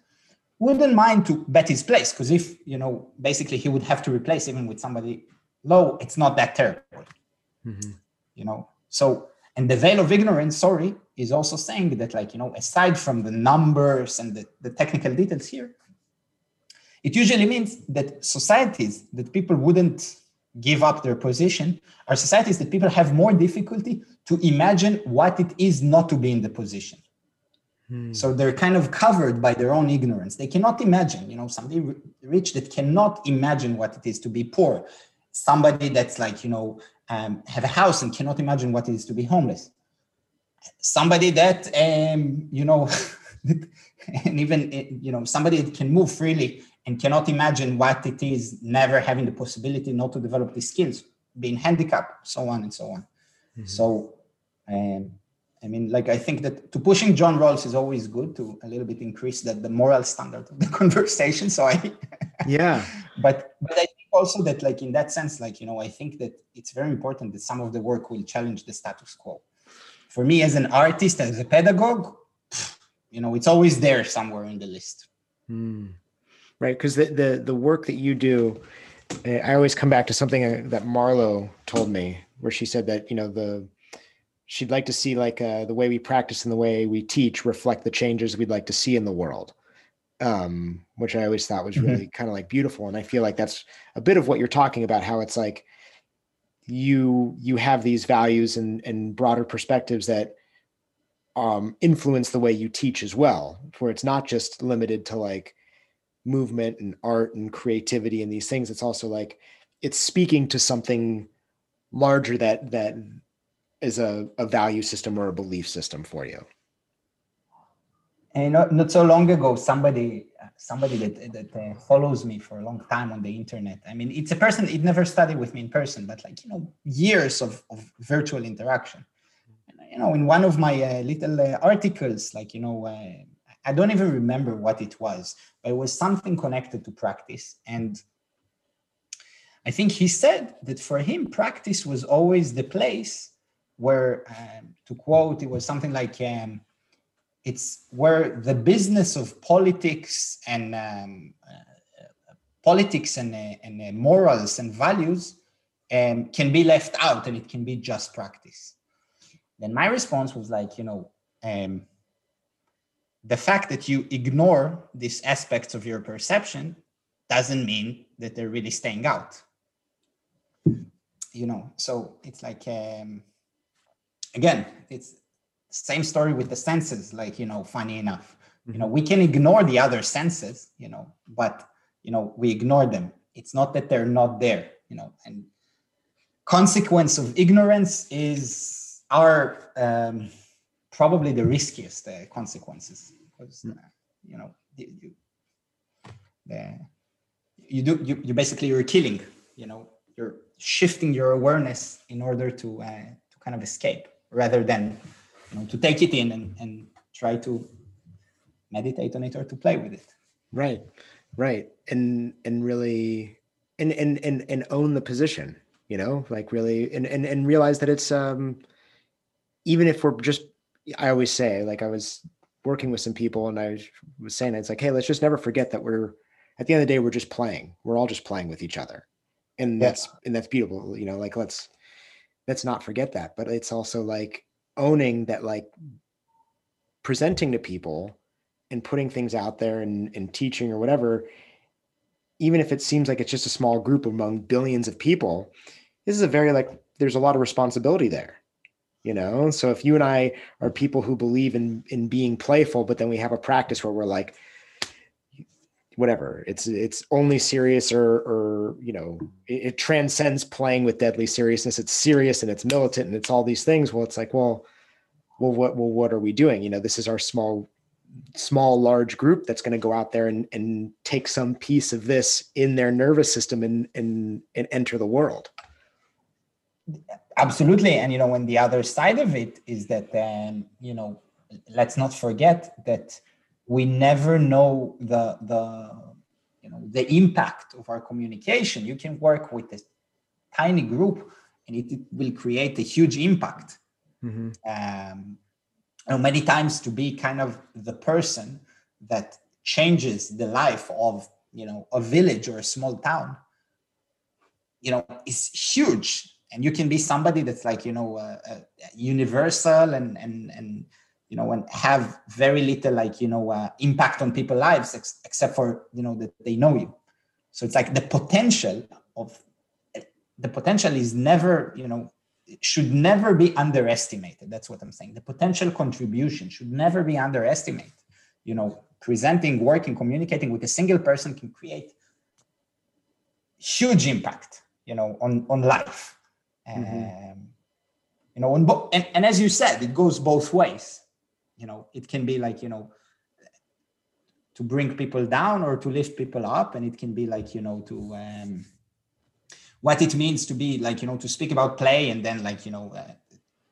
wouldn't mind to bet his place because if you know basically he would have to replace even with somebody low it's not that terrible mm-hmm. you know so, and the veil of ignorance, sorry, is also saying that, like, you know, aside from the numbers and the, the technical details here, it usually means that societies that people wouldn't give up their position are societies that people have more difficulty to imagine what it is not to be in the position. Hmm. So they're kind of covered by their own ignorance. They cannot imagine, you know, somebody rich that cannot imagine what it is to be poor. Somebody that's like, you know, um, have a house and cannot imagine what it is to be homeless. Somebody that um, you know, [LAUGHS] and even you know, somebody that can move freely and cannot imagine what it is never having the possibility not to develop these skills, being handicapped, so on and so on. Mm-hmm. So, um, I mean, like I think that to pushing John Rawls is always good to a little bit increase that the moral standard of the [LAUGHS] conversation. So I, yeah, [LAUGHS] but but I also that like in that sense like you know i think that it's very important that some of the work will challenge the status quo. For me as an artist as a pedagogue you know it's always there somewhere in the list. Mm. right because the, the the work that you do eh, i always come back to something uh, that marlo told me where she said that you know the she'd like to see like uh, the way we practice and the way we teach reflect the changes we'd like to see in the world um, which I always thought was mm-hmm. really mm-hmm. kind of like beautiful. And I feel like that's a bit of what you're talking about, how it's like you you have these values and and broader perspectives that um, influence the way you teach as well, where it's not just limited to like movement and art and creativity and these things. It's also like it's speaking to something larger that that is a, a value system or a belief system for you and not, not so long ago somebody somebody that, that uh, follows me for a long time on the internet. I mean it's a person it never studied with me in person but like you know years of, of virtual interaction. And, you know in one of my uh, little uh, articles like you know uh, i don't even remember what it was but it was something connected to practice. And i think he said that for him practice was always the place where um, to quote it was something like um, it's where the business of politics and um, uh, politics and, uh, and uh, morals and values um, can be left out and it can be just practice. Then my response was like you know um, the fact that you ignore these aspects of your perception doesn't mean that they're really staying out. You know so it's like um, again it's same story with the senses like you know funny enough. You know we can ignore the other senses you know but you know we ignore them. It's not that they're not there you know and consequence of ignorance is our um, probably the riskiest uh, consequences. Because uh, you know you, the, you do you, you basically you're killing you know you're shifting your awareness in order to uh, to kind of escape rather than you know to take it in and, and try to meditate on it or to play with it. Right right. And and really and and and, and own the position you know like really and, and and realize that it's um even if we're just i always say like i was working with some people and i was saying it's like hey let's just never forget that we're at the end of the day we're just playing. We're all just playing with each other. And yeah. that's and that's beautiful you know like let's let's not forget that. But it's also like owning that like presenting to people and putting things out there and, and teaching or whatever even if it seems like it's just a small group among billions of people this is a very like there's a lot of responsibility there you know? So if you and i are people who believe in in being playful but then we have a practice where we're like whatever. It's it's only serious or or you know it, it, transcends playing with deadly seriousness. It's serious and it's militant and it's all these things. Well it's like well well what well what are we doing? You know this is our small small large group that's going to go out there and and take some piece of this in their nervous system and and and enter the world. Absolutely. And you know when the other side of it is that um, you know let's not forget that we never know the the you know the impact of our communication. You can work with a tiny group and it, it will create a huge impact. Mm-hmm. um, and many times to be kind of the person that changes the life of you know a village or a small town you know is huge. And you can be somebody that's like you know uh, uh, universal and and and you know and have very little like you know uh, impact on people's lives ex- except for you know that they know you. So it's like the potential of the potential is never you know should never be underestimated. That's what i'm saying. The potential contribution should never be underestimated. You know presenting working communicating with a single person can create huge impact you know on on life. Mm-hmm. um, you know on bo- and, and as you said it goes both ways you know it can be like you know to bring people down or to lift people up. And it can be like you know to um, what it means to be like you know to speak about play and then like you know uh,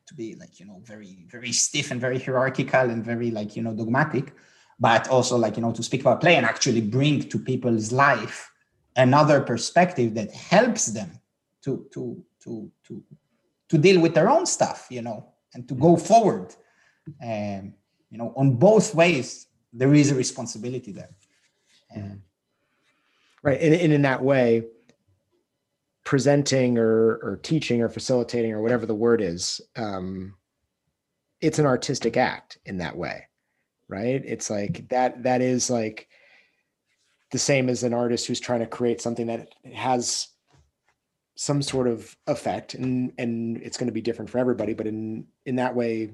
to be like you know very very stiff and very hierarchical and very like you know dogmatic but also like you know to speak about play and actually bring to people's life another perspective that helps them to to to to to deal with their own stuff you know and to go forward and you know on both ways there is a responsibility there. And, right and, and in that way presenting or or teaching or facilitating or whatever the word is um it's an artistic act in that way right? It's like that that is like the same as an artist who's trying to create something that has some sort of effect and and it's going to be different for everybody but in in that way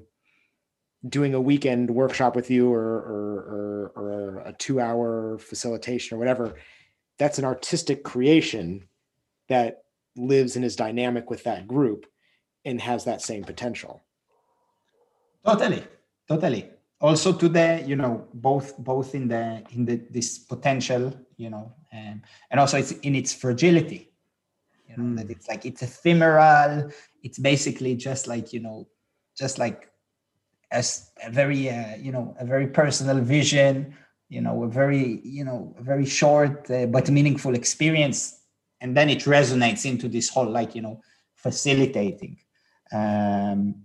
doing a weekend workshop with you or or, or, or a two hour facilitation or whatever that's an artistic creation that lives and is dynamic with that group and has that same potential. Totally totally. Also to the you know both both in the in the this potential you know and and also it's in its fragility you know mm. that it's like it's ephemeral. It's basically just like you know just like as a very uh, you know a very personal vision you know a very you know very short uh, but meaningful experience. And then it resonates into this whole like you know facilitating. Um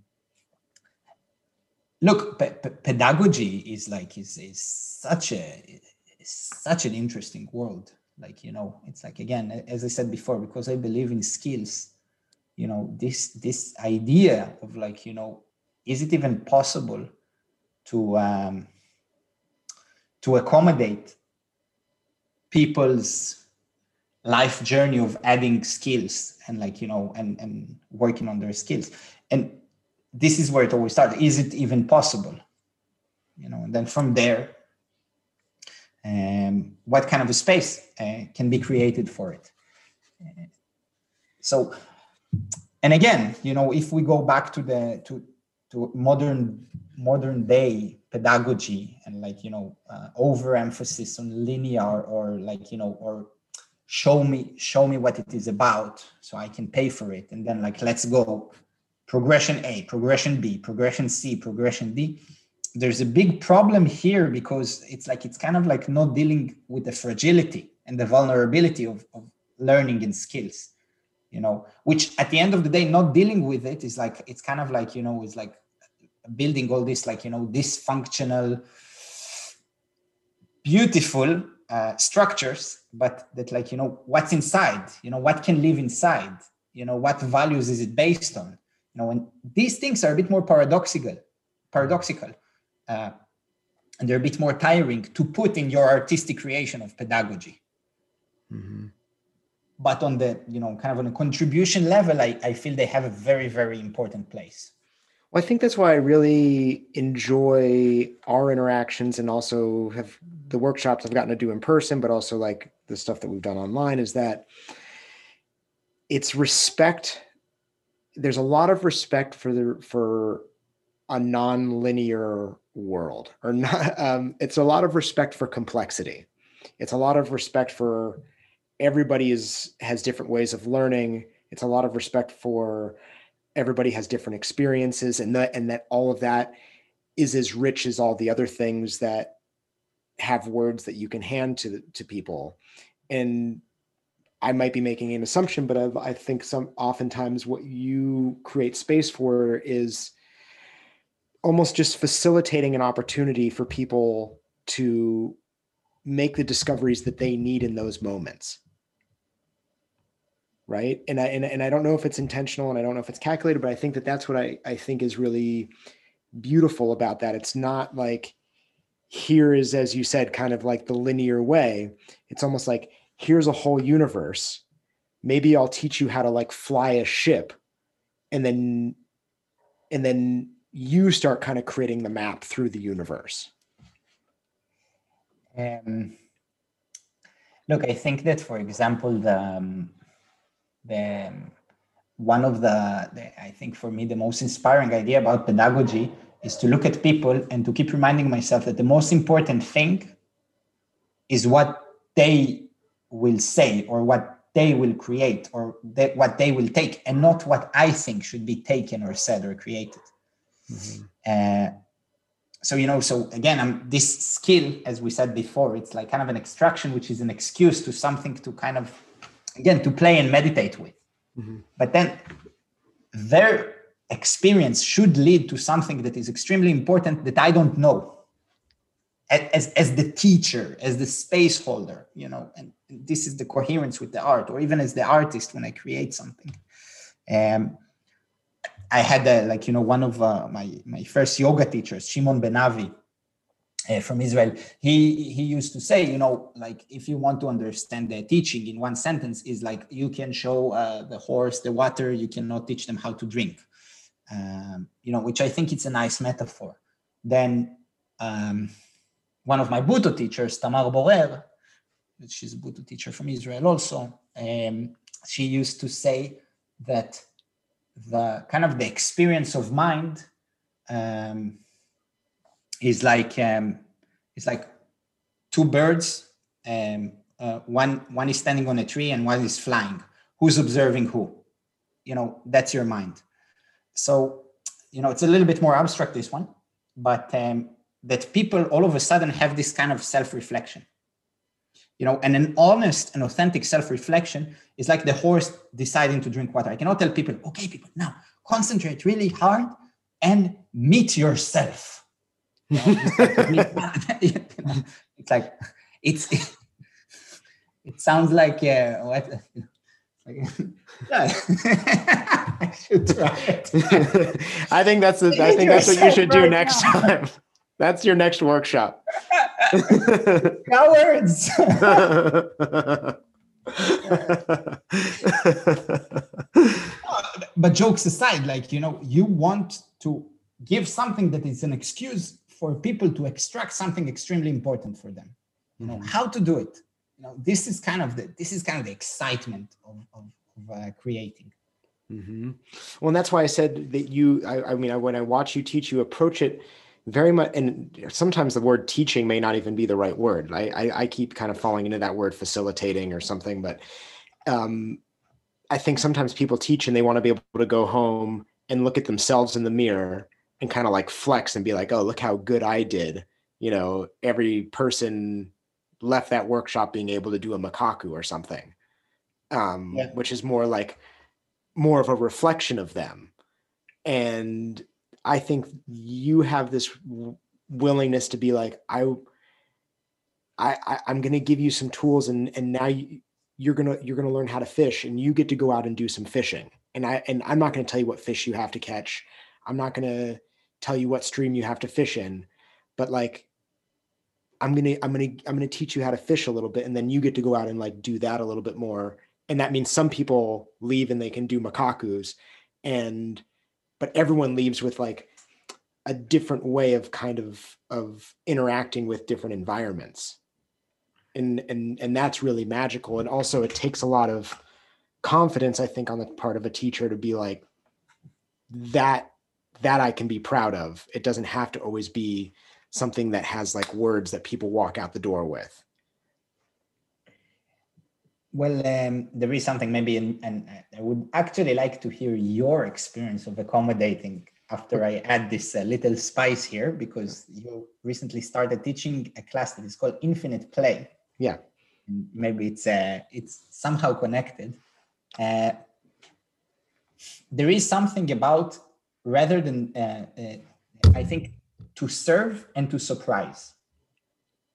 look pedagogy is like is, is such a is such an interesting world. Like you know it's like again as i said before because i believe in skills you know this this idea of like you know is it even possible to um, to accommodate people's life journey of adding skills and like you know and and working on their skills and this is where it always starts. Is it even possible? You know, and then from there, um, what kind of a space uh, can be created for it? Uh, so, and again, you know, if we go back to the to to modern modern day pedagogy and like you know uh, overemphasis on linear or like you know or show me show me what it is about so i can pay for it. And then like let's go. Progression a progression b progression c progression d. There's a big problem here because it's like it's kind of like not dealing with the fragility and the vulnerability of, of learning and skills you know which at the end of the day not dealing with it is like it's kind of like you know it's like building all this like you know dysfunctional beautiful uh, structures but that like you know what's inside you know what can live inside you know what values is it based on? You know and these things are a bit more paradoxical paradoxical uh, and they're a bit more tiring to put in your artistic creation of pedagogy. Mm-hmm. but on the you know kind of on a contribution level I, I feel they have a very very important place well, I think that's why I really enjoy our interactions and also have the workshops I've gotten to do in person, but also like the stuff that we've done online is that it's respect. There's a lot of respect for the for a non-linear world, or not. [LAUGHS] Um, it's a lot of respect for complexity. It's a lot of respect for everybody is has different ways of learning. It's a lot of respect for everybody has different experiences and that and that all of that is as rich as all the other things that have words that you can hand to to people. And i might be making an assumption but I've, i think some oftentimes what you create space for is almost just facilitating an opportunity for people to make the discoveries that they need in those moments right? And i and, and i don't know if it's intentional and i don't know if it's calculated but i think that that's what i i think is really beautiful about that. It's not like here is as you said kind of like the linear way. It's almost like here's a whole universe. Maybe i'll teach you how to like fly a ship and then and then you start kind of creating the map through the universe. Um, look i think that for example the um, the one of the, the, i think for me the most inspiring idea about pedagogy is to look at people and to keep reminding myself that the most important thing is what they will say or what they will create or they, what they will take and not what i think should be taken or said or created mm-hmm. uh, so you know so again i'm this skill as we said before it's like kind of an extraction which is an excuse to something to kind of again to play and meditate with. Mm-hmm. but then their experience should lead to something that is extremely important that i don't know. As, as the teacher as the space holder you know and this is the coherence with the art or even as the artist when i create something. Um, i had a, like you know one of uh, my my first yoga teachers shimon benavi uh, from Israel, he he used to say, you know, like if you want to understand the teaching in one sentence, is like you can show uh, the horse the water, you cannot teach them how to drink. Um, you know, which I think it's a nice metaphor. Then um, one of my Butoh teachers, Tamar Borer, she's a Butoh teacher from Israel also, um, she used to say that the kind of the experience of mind um, is like um, it's like two birds. Um, uh, one one is standing on a tree and one is flying. Who's observing who? You know, that's your mind. So you know, it's a little bit more abstract this one, but um, that people all of a sudden have this kind of self-reflection. You know, and an honest and authentic self-reflection is like the horse deciding to drink water. I cannot tell people, okay, people, now concentrate really hard and meet yourself [LAUGHS] [LAUGHS] it's like it's it, [LAUGHS] it sounds like uh, what I should try it. I think that's the, I think that's what you should do next now. time. That's your next workshop. Cowards. but jokes aside, like you know, you want to give something that is an excuse for people to extract something extremely important for them you know mm-hmm. how to do it you know this is kind of the this is kind of the excitement of, of, of uh, creating mm-hmm. well and that's why i said that you I, I mean I, when i watch you teach you approach it very much and sometimes the word teaching may not even be the right word I, I, I keep kind of falling into that word facilitating or something but um, i think sometimes people teach and they want to be able to go home and look at themselves in the mirror and kind of like flex and be like oh look how good i did you know every person left that workshop being able to do a macaco or something um, yeah. which is more like more of a reflection of them and I think you have this willingness to be like, I, I, I am going to give you some tools and, and now you, you're going to, you're to learn how to fish and you get to go out and do some fishing. And I, and I'm not going to tell you what fish you have to catch. I'm not going to tell you what stream you have to fish in, but like, I'm going to, I'm going to, I'm going to teach you how to fish a little bit. And then you get to go out and like do that a little bit more. And that means some people leave and they can do macacos and, but everyone leaves with like a different way of kind of of interacting with different environments and and and that's really magical and also it takes a lot of confidence i think on the part of a teacher to be like that that i can be proud of it doesn't have to always be something that has like words that people walk out the door with well, um, there is something maybe, in, and I would actually like to hear your experience of accommodating after I add this uh, little spice here, because you recently started teaching a class that is called Infinite Play. Yeah. And maybe it's uh, it's somehow connected. Uh, there is something about rather than uh, uh, I think to serve and to surprise.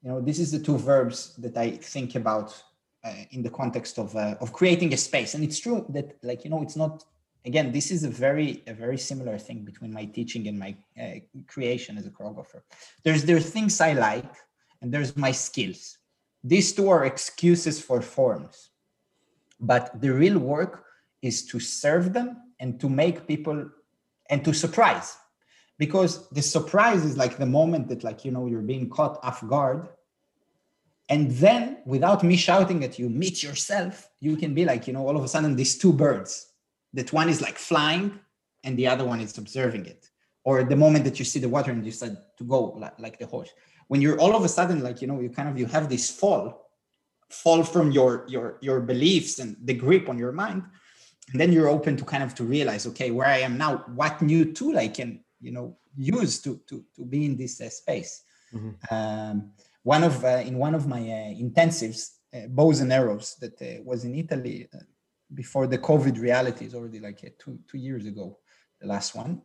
You know, this is the two verbs that I think about uh, in the context of uh, of creating a space. And it's true that like you know it's not again this is a very a very similar thing between my teaching and my uh, creation as a choreographer. There's there's things i like and there's my skills. These two are excuses for forms. But the real work is to serve them and to make people and to surprise. Because the surprise is like the moment that like you know you're being caught off guard. And then without me shouting at you meet yourself you can be like you know all of a sudden these two birds. That one is like flying and the other one is observing it. Or the moment that you see the water and you said to go like, like the horse. When you're all of a sudden like you know you kind of you have this fall fall from your your your beliefs and the grip on your mind and then you're open to kind of to realize okay where i am now what new tool i can you know use to to to be in this uh, space mm-hmm. um, one of uh, in one of my uh, intensives, uh, bows and arrows that uh, was in Italy uh, before the COVID reality is already like two two years ago, the last one.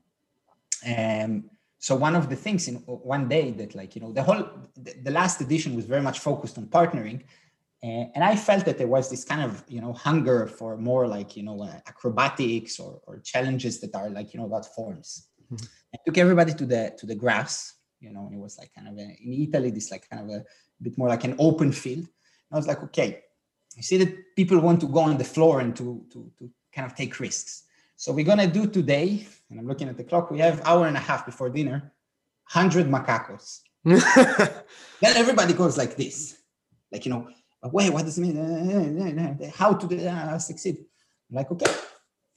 Um, so one of the things in one day that like you know the whole the, the last edition was very much focused on partnering, and I felt that there was this kind of you know hunger for more like you know acrobatics or, or challenges that are like you know about forms. Mm-hmm. I took everybody to the to the grass you know, and it was like kind of a, in Italy, this like kind of a, bit more like an open field. I was like, okay, you see that people want to go on the floor and to, to, to kind of take risks. So we're gonna do today, and I'm looking at the clock, we have hour and a half before dinner, 100 macacos. [LAUGHS] then everybody goes like this, like, you know, wait, what does it mean? How to uh, succeed? Like, okay,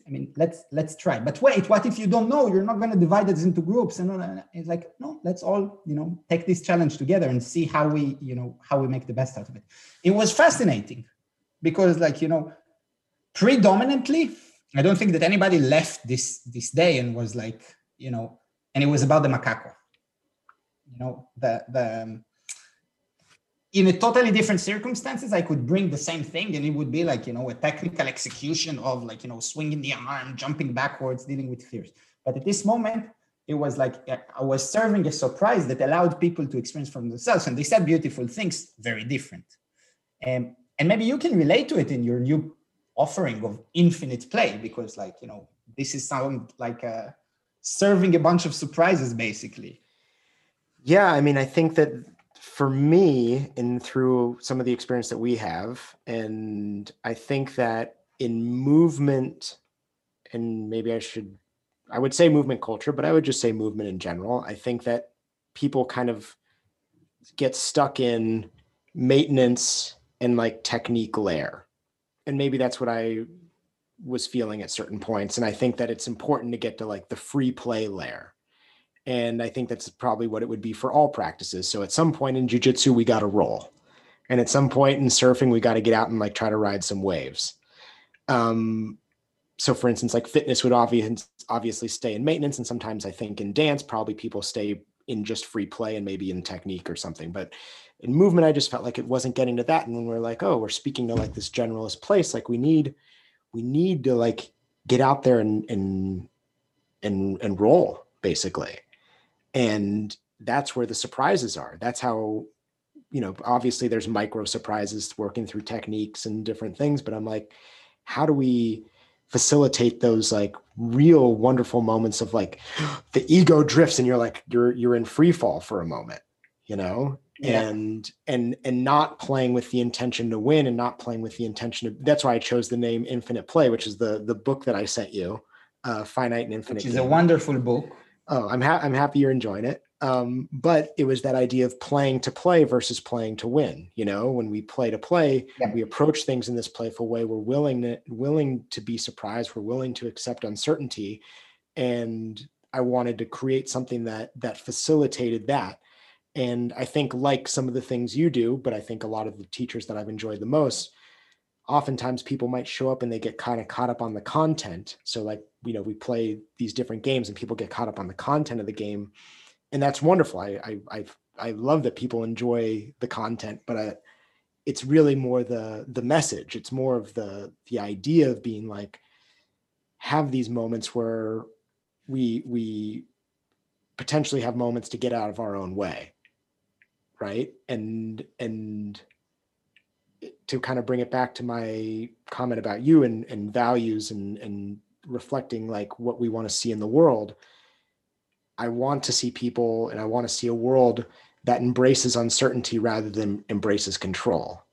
I mean, let's let's try. But wait, what if you don't know? You're not going to divide it into groups. And it's like, no, let's all you know take this challenge together and see how we you know how we make the best out of it. It was fascinating because, like you know, predominantly, I don't think that anybody left this this day and was like, you know, and it was about the macaco. You know, the the um, in a totally different circumstances i could bring the same thing and it would be like you know a technical execution of like you know swinging the arm jumping backwards dealing with fears. But at this moment it was like uh, i was serving a surprise that allowed people to experience from themselves and they said beautiful things very different. And and maybe you can relate to it in your new offering of infinite play because like you know this is sound like a uh, serving a bunch of surprises basically. Yeah i mean i think that for me and through some of the experience that we have and i think that in movement and maybe i should I would say movement culture, but I would just say movement in general. I think that people kind of get stuck in maintenance and like technique layer. And maybe that's what I was feeling at certain points. And I think that it's important to get to like the free play layer. And I think that's probably what it would be for all practices. So at some point in jujitsu, we got to roll. And at some point in surfing, we got to get out and like try to ride some waves. Um, so for instance, like fitness would obviously obviously stay in maintenance. And sometimes I think in dance, probably people stay in just free play and maybe in technique or something. But in movement, I just felt like it wasn't getting to that. And when we're like, oh, we're speaking to like this generalist place, like we need, we need to like get out there and and and and roll basically. And that's where the surprises are. That's how, you know, obviously there's micro surprises working through techniques and different things, but I'm like, how do we facilitate those like real wonderful moments of like [GASPS] the ego drifts and you're like you're you're in free fall for a moment you know yeah. and and and not playing with the intention to win and not playing with the intention of that's why i chose the name infinite play which is the the book that i sent you uh finite and infinite which is game. a wonderful book oh i'm ha- i'm happy you're enjoying it um, but it was that idea of playing to play versus playing to win. You know, when we play to play, yeah. we approach things in this playful way. We're willing to willing to be surprised. We're willing to accept uncertainty, and I wanted to create something that that facilitated that. And I think, like some of the things you do, but I think a lot of the teachers that I've enjoyed the most, oftentimes people might show up and they get kind of caught up on the content. So, like, you know, we play these different games and people get caught up on the content of the game and that's wonderful. I I I, I love that people enjoy the content, but I, it's really more the the message. It's more of the the idea of being like have these moments where we we potentially have moments to get out of our own way right and and to kind of bring it back to my comment about you and and values and and reflecting like what we want to see in the world I want to see people and I want to see a world that embraces uncertainty rather than embraces control.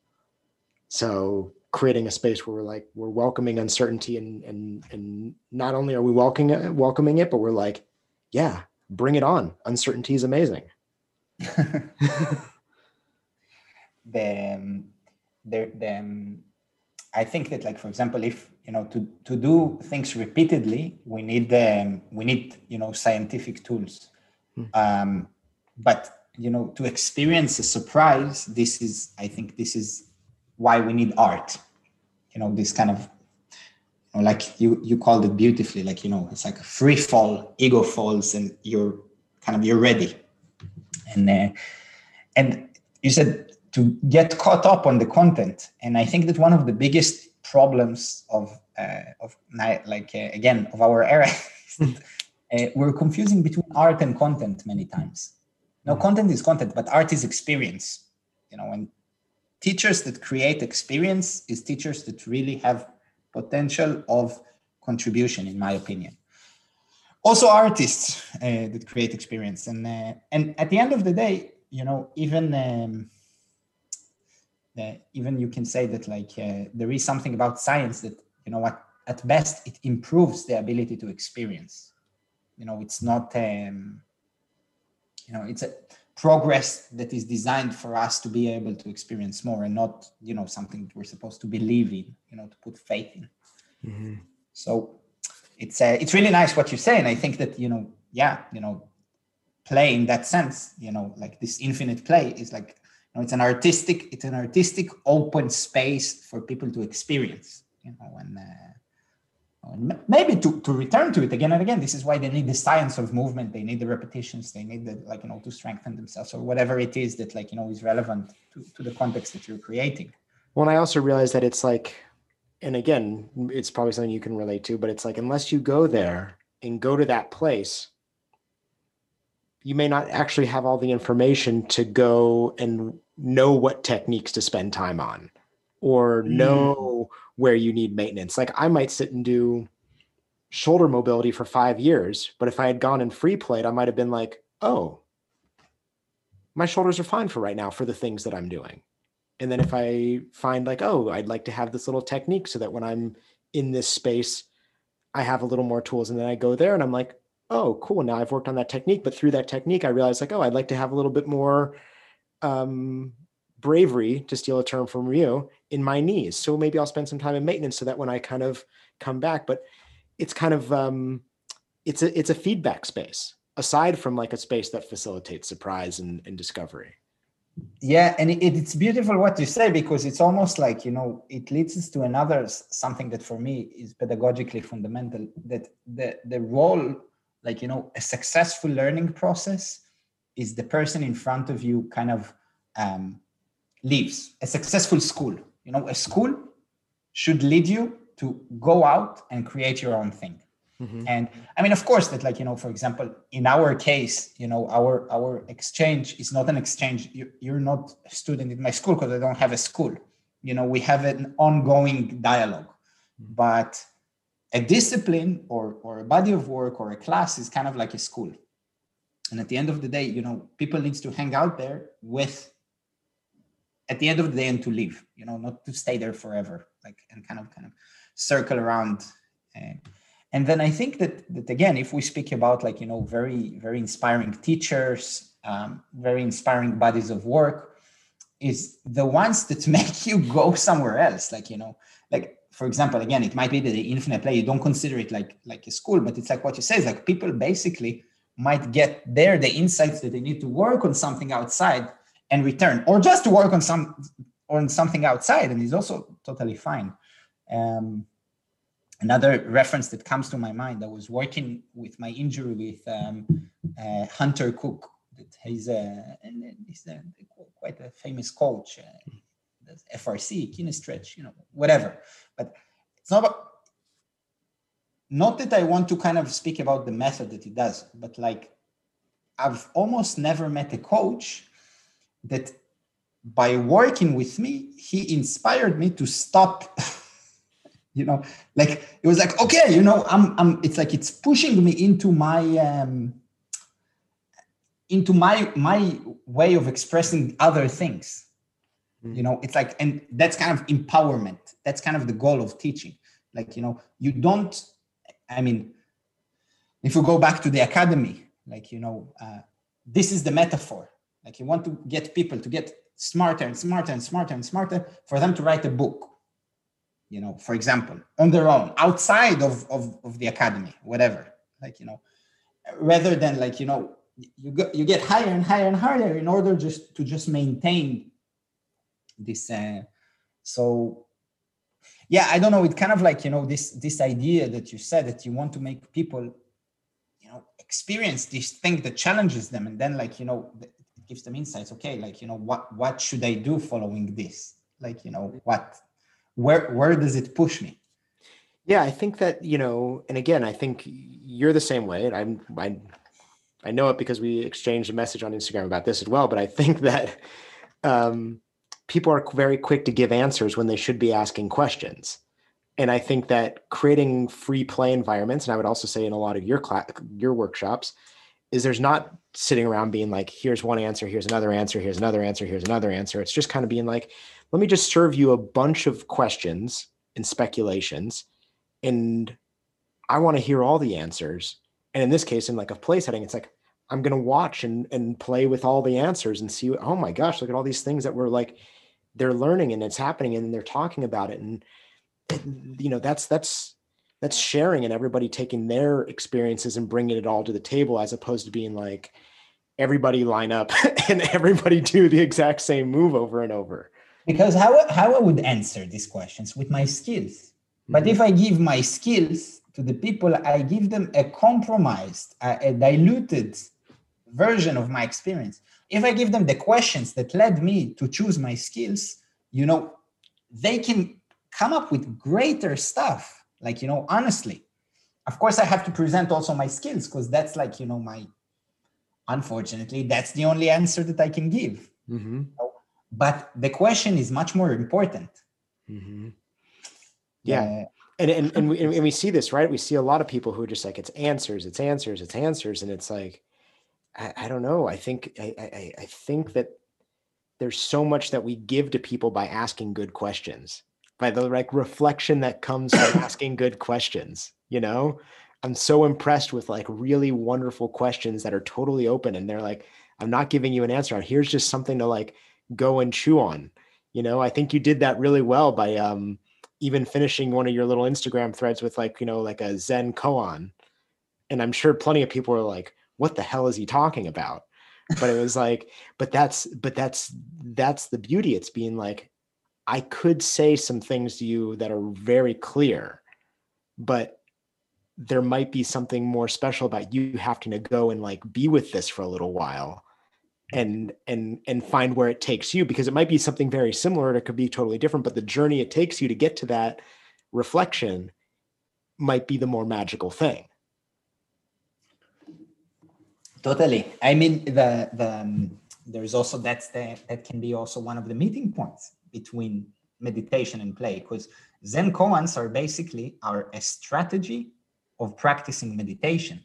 So creating a space where we're like we're welcoming uncertainty and and and not only are we welcoming it, welcoming it, but we're like, yeah, bring it on. Uncertainty is amazing. [LAUGHS] the the, the um, I think that like for example, if you know to to do things repeatedly, we need um, we need you know scientific tools. Mm. Um, but you know to experience a surprise, this is I think this is why we need art. You know this kind of you know, like you you called it beautifully, like you know it's like a free fall, ego falls, and you're kind of you're ready. And uh, and you said to get caught up on the content. And I think that one of the biggest problems of uh, of like uh, again of our era [LAUGHS] uh, we're confusing between art and content many times. No, mm. content is content, but art is experience. You know, and teachers that create experience is teachers that really have potential of contribution, in my opinion. Also, artists uh, that create experience, and uh, and at the end of the day, you know, even um, uh, even you can say that like uh, there is something about science that you know what at best it improves the ability to experience you know it's not um, you know it's a progress that is designed for us to be able to experience more and not you know something that we're supposed to believe in you know to put faith in mm-hmm. so it's uh, it's really nice what you say and i think that you know yeah you know play in that sense you know like this infinite play is like know, it's an artistic it's an artistic open space for people to experience you know and, uh, and maybe to, to return to it again and again. This is why they need the science of movement. They need the repetitions. They need the like you know to strengthen themselves or whatever it is that like you know is relevant to, to the context that you're creating. Well i also realize that it's like and again it's probably something you can relate to but it's like unless you go there and go to that place you may not actually have all the information to go and know what techniques to spend time on or mm. know where you need maintenance. Like I might sit and do shoulder mobility for five years, but if I had gone in free plate, I might have been like, oh, my shoulders are fine for right now for the things that I'm doing. And then if I find like, oh, I'd like to have this little technique so that when I'm in this space, I have a little more tools. And then I go there and I'm like, oh, cool. Now I've worked on that technique. But through that technique, I realized like, oh, I'd like to have a little bit more um, bravery, to steal a term from you, in my knees. So maybe I'll spend some time in maintenance so that when I kind of come back, but it's kind of um, it's a it's a feedback space aside from like a space that facilitates surprise and, and discovery yeah and it, it's beautiful what you say because it's almost like you know it leads us to another something that for me is pedagogically fundamental that the the role like you know a successful learning process is the person in front of you kind of um, leaves. A successful school you know a school should lead you to go out and create your own thing. Mm-hmm. and i mean of course that like you know for example in our case you know our our exchange is not an exchange. You're not a student in my school because i don't have a school. You know we have an ongoing dialogue. Mm-hmm. but a discipline or or a body of work or a class is kind of like a school and at the end of the day you know people needs to hang out there with at the end of the day and to leave you know not to stay there forever like and kind of kind of circle around uh, and then i think that that again if we speak about like you know very very inspiring teachers um, very inspiring bodies of work is the ones that [LAUGHS] make you go somewhere else like you know like for example again it might be the infinite play you don't consider it like like a school but it's like what you say is like people basically might get there the insights that they need to work on something outside and return or just to work on some on something outside and is also totally fine. Um, another reference that comes to my mind i was working with my injury with um, uh, hunter cook that he's a, he's a, quite a famous coach uh, frc Kinstretch you know whatever. But it's not about not that i want to kind of speak about the method that he does but like i've almost never met a coach that by working with me, he inspired me to stop. [LAUGHS] you know, like it was like, okay, you know, I'm, I'm. It's like it's pushing me into my, um, into my my way of expressing other things. Mm-hmm. You know, it's like, and that's kind of empowerment. That's kind of the goal of teaching. Like, you know, you don't. I mean, if you go back to the academy, like you know, uh, this is the metaphor like you want to get people to get smarter and smarter and smarter and smarter for them to write a book. You know, for example, on their own, outside of, of, of the academy, whatever. Like, you know, rather than like, you know, you go, you get higher and higher and higher in order just to just maintain this uh, so yeah i don't know it kind of like you know this this idea that you said that you want to make people you know experience this thing that challenges them and then like you know gives them insights. Okay like you know what what should i do following this? Like you know what where where does it push me? Yeah i think that you know and again i think you're the same way and i'm i i know it because we exchanged a message on instagram about this as well but i think that um people are very quick to give answers when they should be asking questions and i think that creating free play environments and i would also say in a lot of your class your workshops is there's not sitting around being like, here's one answer, here's another answer, here's another answer, here's another answer. It's just kind of being like, let me just serve you a bunch of questions and speculations. And I want to hear all the answers. And in this case, in like a play setting, it's like, I'm going to watch and, and play with all the answers and see, oh my gosh, look at all these things that we're like, they're learning and it's happening and they're talking about it. And, you know, that's, that's, that's sharing and everybody taking their experiences and bringing it all to the table as opposed to being like everybody line up [LAUGHS] and everybody do the exact same move over and over because how, how i would answer these questions with my skills but mm-hmm. if i give my skills to the people i give them a compromised a, a diluted version of my experience if i give them the questions that led me to choose my skills you know they can come up with greater stuff. Like you know honestly of course i have to present also my skills because that's like you know my unfortunately that's the only answer that i can give. Mm-hmm. but the question is much more important. Mm-hmm. yeah. Uh, and, and, and, we, and we see this right? We see a lot of people who are just like it's answers it's answers it's answers. And it's like i, I don't know i think I, I i think that there's so much that we give to people by asking good questions by the like reflection that comes from [COUGHS] asking good questions you know? I'm so impressed with like really wonderful questions that are totally open and they're like i'm not giving you an answer here's just something to like go and chew on. You know i think you did that really well by um even finishing one of your little instagram threads with like you know like a zen koan. And i'm sure plenty of people are like what the hell is he talking about? But it was like but that's but that's that's the beauty. It's being like i could say some things to you that are very clear but there might be something more special about you having to go and like be with this for a little while and and and find where it takes you because it might be something very similar it could be totally different but the journey it takes you to get to that reflection might be the more magical thing Totally. I mean, the the um, there's also that's the that can be also one of the meeting points between meditation and play because Zen koans are basically are a strategy of practicing meditation,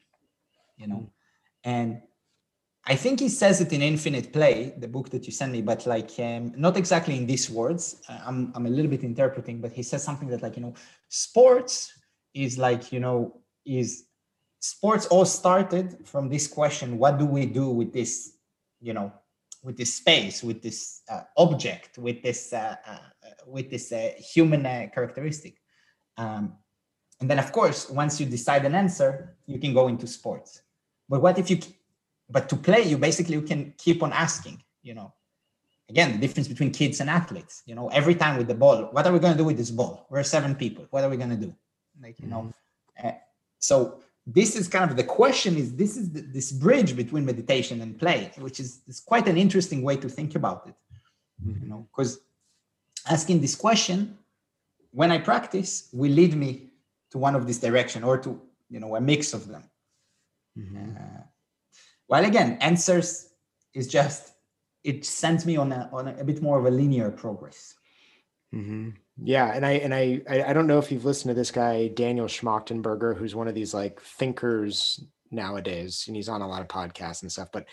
you know, and I think he says it in Infinite Play, the book that you sent me, but like um, not exactly in these words. I'm I'm a little bit interpreting, but he says something that like you know, sports is like you know is sports all started from this question what do we do with this you know with this space with this uh, object with this uh, uh, with this uh, human uh, characteristic? Um, and then of course once you decide an answer you can go into sports. But what if you but to play you basically you can keep on asking you know. Again the difference between kids and athletes you know every time with the ball what are we going to do with this ball? We're seven people. What are we going to do? Like you know mm-hmm. uh, so this is kind of the question is this is the, this bridge between meditation and play which is, is quite an interesting way to think about it mm-hmm. you know because asking this question when i practice will lead me to one of this direction or to you know a mix of them mm-hmm. uh, while again answers is just it sends me on a, on a, a bit more of a linear progress mm-hmm. Yeah, and I and I I don't know if you've listened to this guy Daniel Schmachtenberger, who's one of these like thinkers nowadays, and he's on a lot of podcasts and stuff. But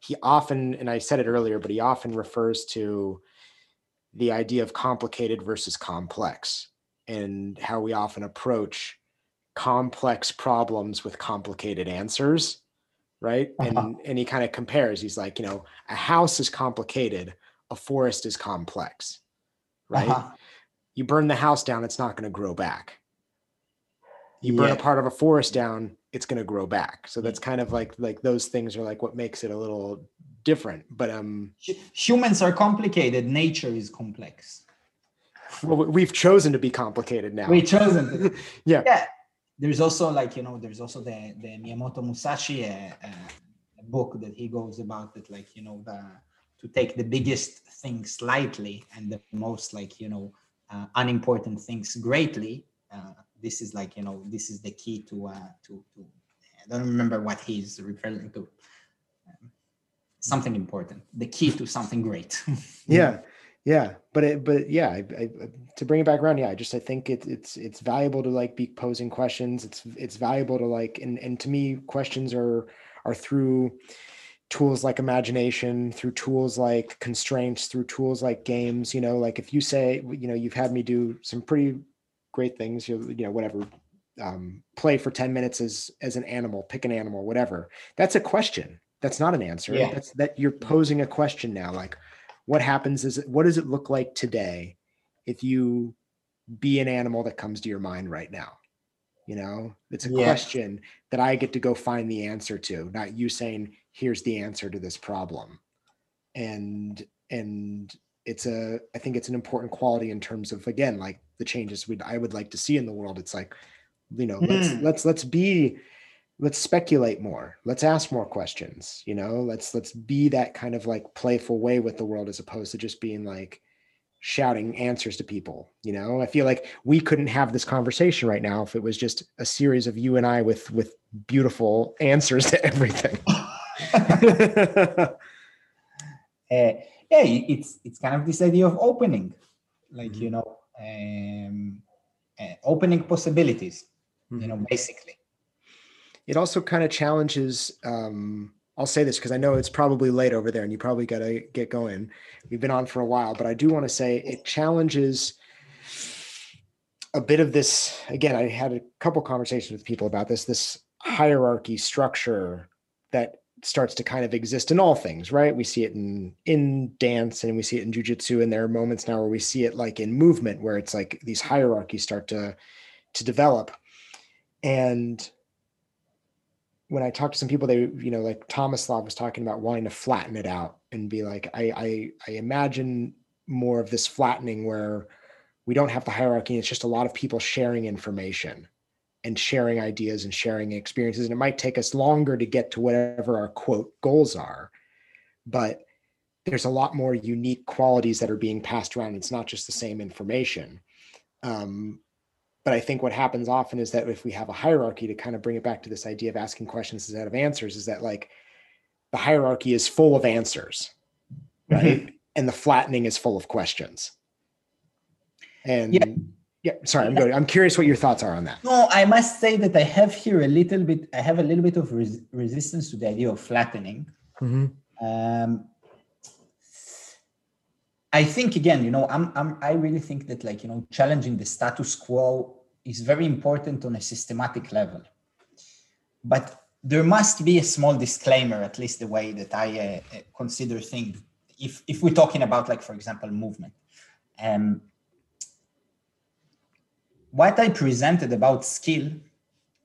he often, and I said it earlier, but he often refers to the idea of complicated versus complex, and how we often approach complex problems with complicated answers, right? Uh-huh. And and he kind of compares. He's like, you know, a house is complicated, a forest is complex, right? Uh-huh you burn the house down, it's not going to grow back. You burn yeah. a part of a forest down, it's going to grow back. So that's kind of like like those things are like what makes it a little different. But um, humans are complicated. Nature is complex. Well, we've chosen to be complicated now. We've chosen. [LAUGHS] yeah. Yeah. There's also like you know, there's also the the Miyamoto Musashi uh, uh, book that he goes about that like you know the to take the biggest thing slightly and the most like you know uh, unimportant things greatly. Uh, this is like you know this is the key to uh, to to. I don't remember what he's referring to. Um, something important, the key to something great. [LAUGHS] yeah, yeah, but it, but yeah, I, I, to bring it back around, yeah, I just I think it, it's it's valuable to like be posing questions. It's it's valuable to like and and to me, questions are are through tools like imagination through tools like constraints through tools like games you know like if you say you know you've had me do some pretty great things you, know whatever um, play for 10 minutes as as an animal pick an animal whatever that's a question that's not an answer yeah. that's that you're posing a question now like what happens is what does it look like today if you be an animal that comes to your mind right now you know it's a yeah. question that i get to go find the answer to not you saying here's the answer to this problem. And and it's a i think it's an important quality in terms of again like the changes we i would like to see in the world. It's like you know mm. let's let's let's be let's speculate more. Let's ask more questions you know? Let's let's be that kind of like playful way with the world as opposed to just being like shouting answers to people you know? I feel like we couldn't have this conversation right now if it was just a series of you and i with with beautiful answers to everything [LAUGHS] [LAUGHS] yeah, it's it's kind of this idea of opening, like mm-hmm. you know, um, uh, opening possibilities. Mm-hmm. You know, mm-hmm. basically. It also kind of challenges. Um, I'll say this because I know it's probably late over there, and you probably got to get going. We've been on for a while, but I do want to say it challenges a bit of this again i had a couple conversations with people about this this hierarchy structure that starts to kind of exist in all things right we see it in in dance and we see it in jujitsu and there are moments now where we see it like in movement where it's like these hierarchies start to to develop and when I talk to some people, they, you know, like Tomislav was talking about wanting to flatten it out and be like, I, I, I imagine more of this flattening where we don't have the hierarchy. It's just a lot of people sharing information and sharing ideas and sharing experiences. And it might take us longer to get to whatever our quote goals are, but there's a lot more unique qualities that are being passed around. It's not just the same information. Um, but I think what happens often is that if we have a hierarchy to kind of bring it back to this idea of asking questions instead of answers, is that like the hierarchy is full of answers, right? Mm-hmm. And the flattening is full of questions. And yeah. Yeah, sorry, I'm going. I'm curious what your thoughts are on that. No, I must say that I have here a little bit. I have a little bit of res- resistance to the idea of flattening. Mm-hmm. Um, I think again, you know, I'm, I'm I really think that like you know, challenging the status quo is very important on a systematic level. But there must be a small disclaimer, at least the way that I uh, uh consider things. If if we're talking about like, for example, movement, um, what I presented about skill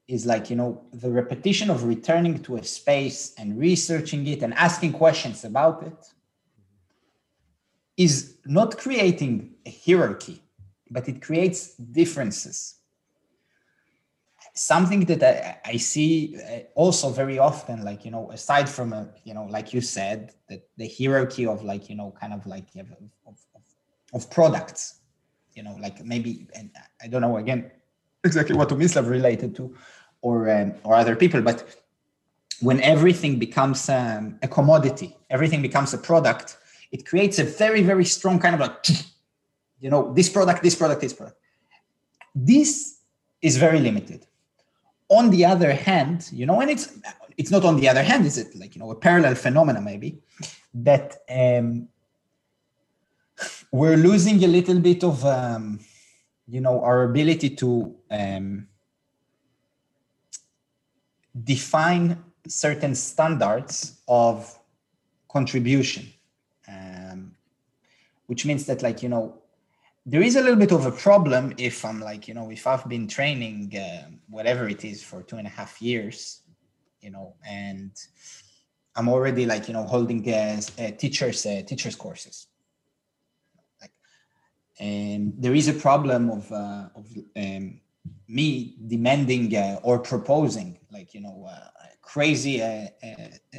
is like you know the repetition of returning to a space and researching it and asking questions about it is not creating a hierarchy, but it creates differences. Something that I, I see uh, also very often, like, you know, aside from, a, you know, like you said, that the hierarchy of like, you know, kind of like of, of, of products, you know, like maybe, and I don't know, again, [LAUGHS] exactly what Tomislav related to or, um, or other people, but when everything becomes um, a commodity, everything becomes a product, it creates a very, very strong kind of like, [SNIFFS] you know, this product, this product, this product. This is very limited. On the other hand, you know, and it's it's not on the other hand, is it like you know a parallel phenomena maybe that um, we're losing a little bit of um, you know our ability to um, define certain standards of contribution which means that like you know there is a little bit of a problem if i'm like you know if i've been training uh, whatever it is for two and a half years you know and i'm already like you know holding uh, uh, teachers uh, teachers courses and there is a problem of uh, of um, me demanding uh, or proposing like you know uh, crazy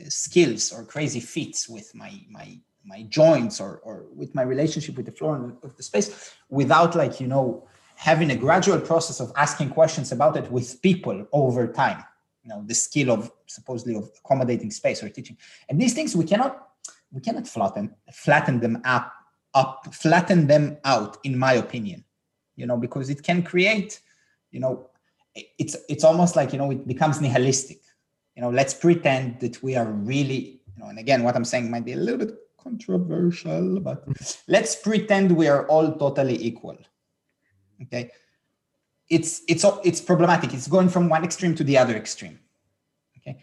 skills or crazy feats with my my my joints or, or with my relationship with the floor and of the space without like you know having a gradual process of asking questions about it with people over time. You know the skill of supposedly of accommodating space or teaching. And these things we cannot we cannot flatten flatten them up up flatten them out in my opinion you know because it can create you know it's it's almost like you know it becomes nihilistic you know let's pretend that we are really you know and again what i'm saying might be a little bit controversial, but [LAUGHS] let's pretend we are all totally equal. Okay. It's it's it's problematic. It's going from one extreme to the other extreme. Okay.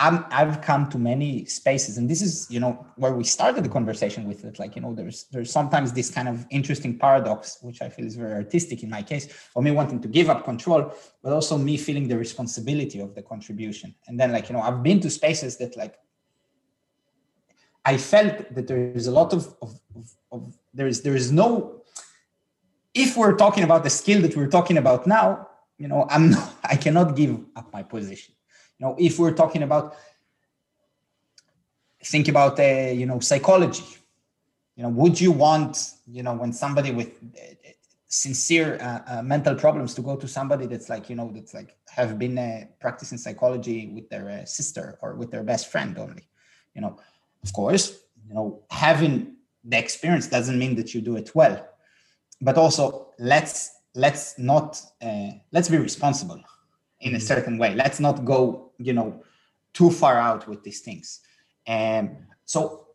I'm, I've come to many spaces, and this is, you know, where we started the conversation with it. Like, you know, there's there's sometimes this kind of interesting paradox, which I feel is very artistic in my case, for me wanting to give up control, but also me feeling the responsibility of the contribution. And then, like, you know, I've been to spaces that like I felt that there is a lot of, of, of, of there is there is no if we're talking about the skill that we're talking about now, you know, I'm [LAUGHS] not, I cannot give up my position. You know, if we're talking about think about uh, you know psychology, you know, would you want you know when somebody with uh, sincere uh, uh, mental problems to go to somebody that's like you know that's like have been uh, practicing psychology with their uh, sister or with their best friend only, you know of course, you know, having the experience doesn't mean that you do it well. But also, let's let's not uh, let's be responsible in a mm-hmm. certain way. Let's not go, you know, too far out with these things. And so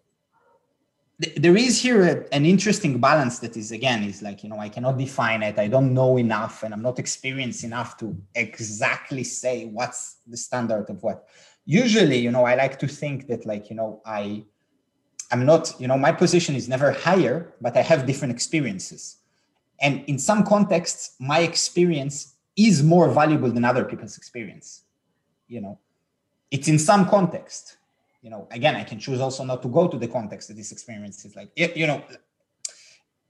there is here a, an interesting balance that is again is like you know i cannot define it. I don't know enough and i'm not experienced enough to exactly say what's the standard of what. Usually you know i like to think that like you know i i'm not you know my position is never higher but i have different experiences. And in some contexts my experience is more valuable than other people's experience you know it's in some context you know again i can choose also not to go to the context that this experience is like you know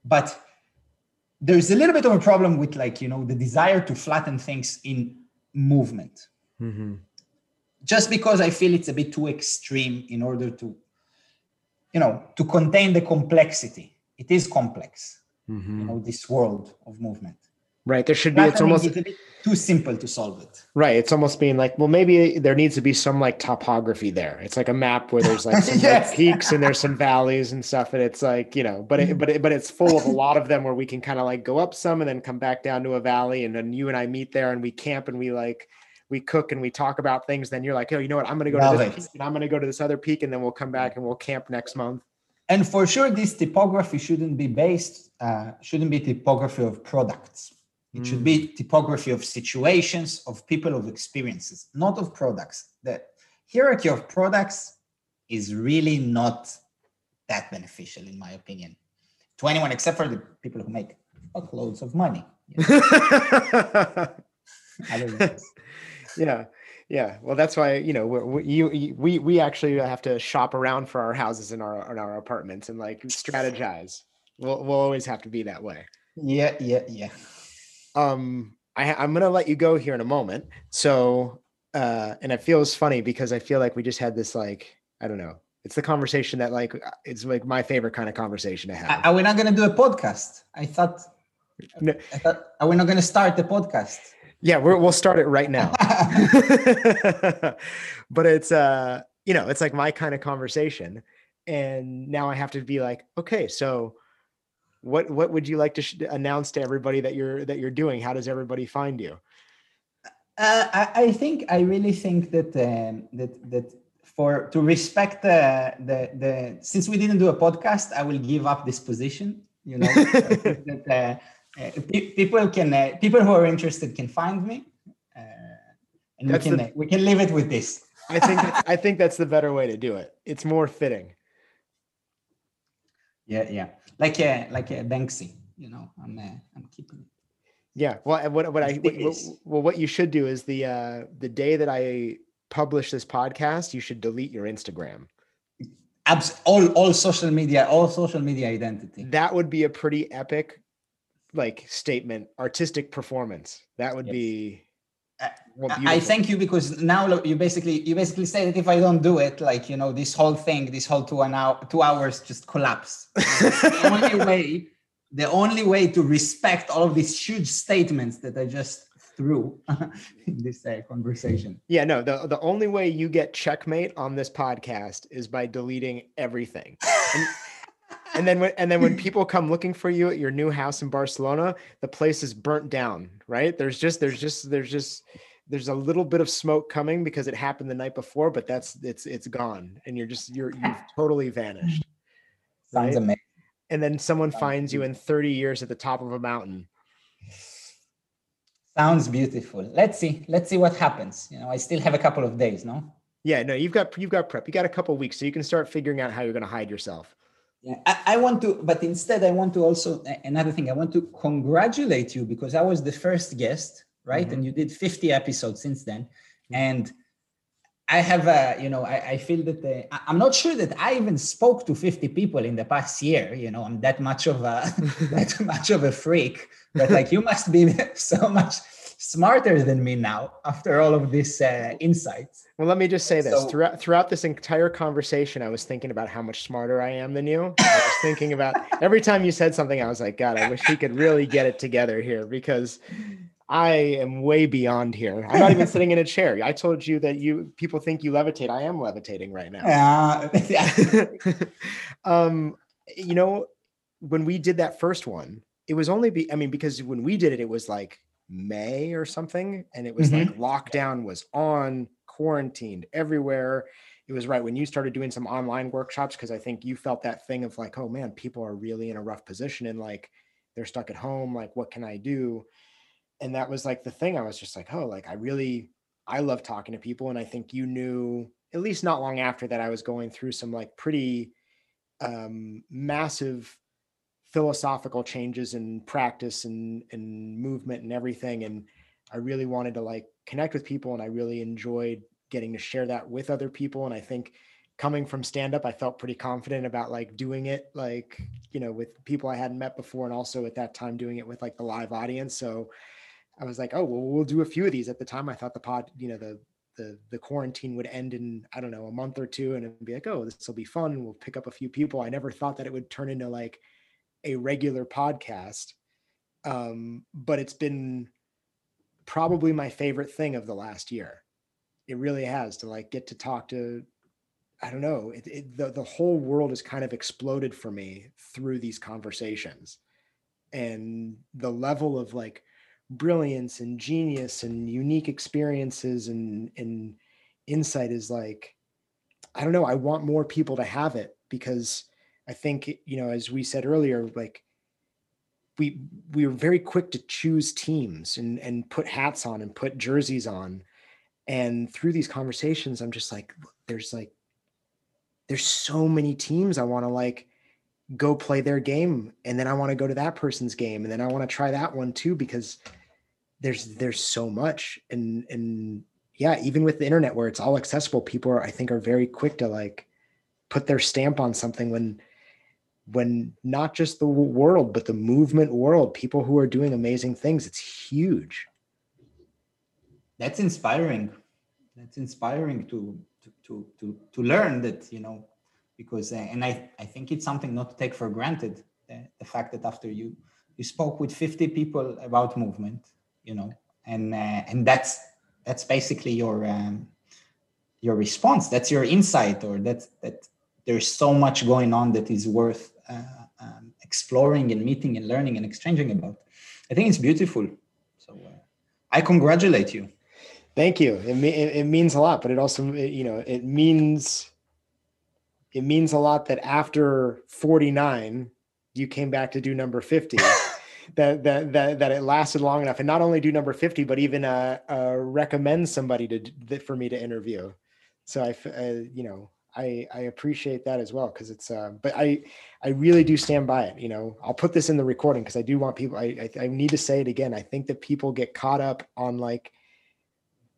but there's a little bit of a problem with like you know the desire to flatten things in movement mm-hmm. just because i feel it's a bit too extreme in order to you know to contain the complexity it is complex mm-hmm. you know this world of movement Right. There should be. It's almost it's too simple to solve it. Right. It's almost being like, well, maybe there needs to be some like topography there. It's like a map where there's like [LAUGHS] some yes. like peaks and there's some valleys and stuff, and it's like you know, but it, but it, but it's full of a lot of them where we can kind of like go up some and then come back down to a valley, and then you and I meet there and we camp and we like we cook and we talk about things. Then you're like, oh, you know what? I'm going to go Love to this peak and I'm going to go to this other peak, and then we'll come back and we'll camp next month. And for sure, this typography shouldn't be based, uh, shouldn't be typography of products it mm. should be typography of situations, of people, of experiences, not of products. The hierarchy of products is really not that beneficial, in my opinion, to anyone except for the people who make loads of money. You know? [LAUGHS] yeah yeah well that's why you know we you we we actually have to shop around for our houses and our in our apartments and like strategize we'll, we'll always have to be that way yeah yeah yeah um, I, I'm gonna let you go here in a moment. So, uh, and it feels funny because I feel like we just had this like I don't know. It's the conversation that like uh, it's like my favorite kind of conversation to have. Are we not gonna do a podcast? I thought. No. I thought are we not gonna start the podcast? Yeah, we will start it right now. [LAUGHS] [LAUGHS] but it's uh, you know, it's like my kind of conversation, and now I have to be like, okay, so what what would you like to sh- announce to everybody that you're that you're doing? How does everybody find you? Uh, I, I, think i really think that um, that that for to respect the, the the since we didn't do a podcast i will give up this position you know? [LAUGHS] That uh, uh, people can uh, people who are interested can find me uh, and that's we can the, we can leave it with this. I think i think that's the better way to do it. It's more fitting. [LAUGHS] Yeah yeah like a like a banksy you know i'm uh, i'm keeping it. Yeah well what, what i what, well what you should do is the uh the day that i publish this podcast you should delete your instagram. Abs- all all social media all social media identity. That would be a pretty epic like statement artistic performance. That would yes. be I thank you because now you basically you basically say that if I don't do it, like you know, this whole thing, this whole two an hour, two hours just collapse. [LAUGHS] the only way, the only way to respect all of these huge statements that I just threw [LAUGHS] in this uh, conversation. Yeah, no, the the only way you get checkmate on this podcast is by deleting everything. And, [LAUGHS] and then when and then when [LAUGHS] people come looking for you at your new house in Barcelona, the place is burnt down, right? There's just there's just there's just there's a little bit of smoke coming because it happened the night before, but that's it's it's gone, and you're just you're you've [SIGHS] totally vanished. Sounds right? amazing. And then someone Sounds finds you in 30 years at the top of a mountain. Sounds beautiful. Let's see. Let's see what happens. You know, I still have a couple of days, no? Yeah, no, you've got you've got prep. You got a couple weeks, so you can start figuring out how you're going to hide yourself. Yeah, I, I, want to, but instead, I want to also another thing. I want to congratulate you because I was the first guest right? Mm-hmm. And you did 50 episodes since then. Mm-hmm. And I have a, you know, I, I feel that the, I'm not sure that I even spoke to 50 people in the past year. You know, I'm that much of a [LAUGHS] that much of a freak. But like you must be [LAUGHS] so much smarter than me now after all of this uh, insights. Well, let me just say this: so, throughout throughout this entire conversation, I was thinking about how much smarter I am than you. I was thinking about [LAUGHS] every time you said something, I was like, God, I wish he could really get it together here because I am way beyond here. I'm not even sitting in a chair. I told you that you people think you levitate. I am levitating right now. Yeah. [LAUGHS] um, you know, when we did that first one, it was only be I mean, because when we did it, it was like May or something, and it was mm-hmm. like lockdown was on, quarantined everywhere. it was right when you started doing some online workshops because I think you felt that thing of like, oh man, people are really in a rough position and like they're stuck at home. Like, what can I do? And that was like the thing. I was just like, oh, like I really, I love talking to people. And I think you knew, at least not long after that, I was going through some like pretty um, massive philosophical changes in practice and, and movement and everything. And I really wanted to like connect with people and I really enjoyed getting to share that with other people. And I think coming from stand up, I felt pretty confident about like doing it, like, you know, with people I hadn't met before. And also at that time doing it with like the live audience. So I was like, oh, well, we'll do a few of these. At the time, I thought the pod, you know, the, the, the quarantine would end in, I don't know, a month or two and it'd be like, oh, this will be fun. We'll pick up a few people. I never thought that it would turn into like a regular podcast. Um, but it's been probably my favorite thing of the last year it really has to like get to talk to i don't know it, it, the, the whole world has kind of exploded for me through these conversations and the level of like brilliance and genius and unique experiences and and insight is like i don't know i want more people to have it because i think you know as we said earlier like we we were very quick to choose teams and and put hats on and put jerseys on. And through these conversations i'm just like there's like there's so many teams i want to like go play their game. And then i want to go to that person's game. And then i want to try that one too because there's there's so much. And and yeah even with the internet where it's all accessible people are i think are very quick to like put their stamp on something when when not just the world but the movement world people who are doing amazing things it's huge. That's inspiring. That's inspiring to to to to, learn that you know because uh, and i i think it's something not to take for granted uh, the fact that after you you spoke with 50 people about movement you know and uh, and that's that's basically your um, your response. That's your insight or that that there's so much going on that is worth um, exploring and meeting and learning and exchanging about. I think it's beautiful. So uh, i congratulate you. Thank you. It, it, it means a lot, but it also, you know, it means it means a lot that after 49 you came back to do number 50 [LAUGHS] that, that that that it lasted long enough. And not only do number 50 but even uh, uh recommend somebody to that for me to interview. So i uh, you know i i appreciate that as well because it's uh but i i really do stand by it you know? I'll put this in the recording because i do want people I, I i need to say it again i think that people get caught up on like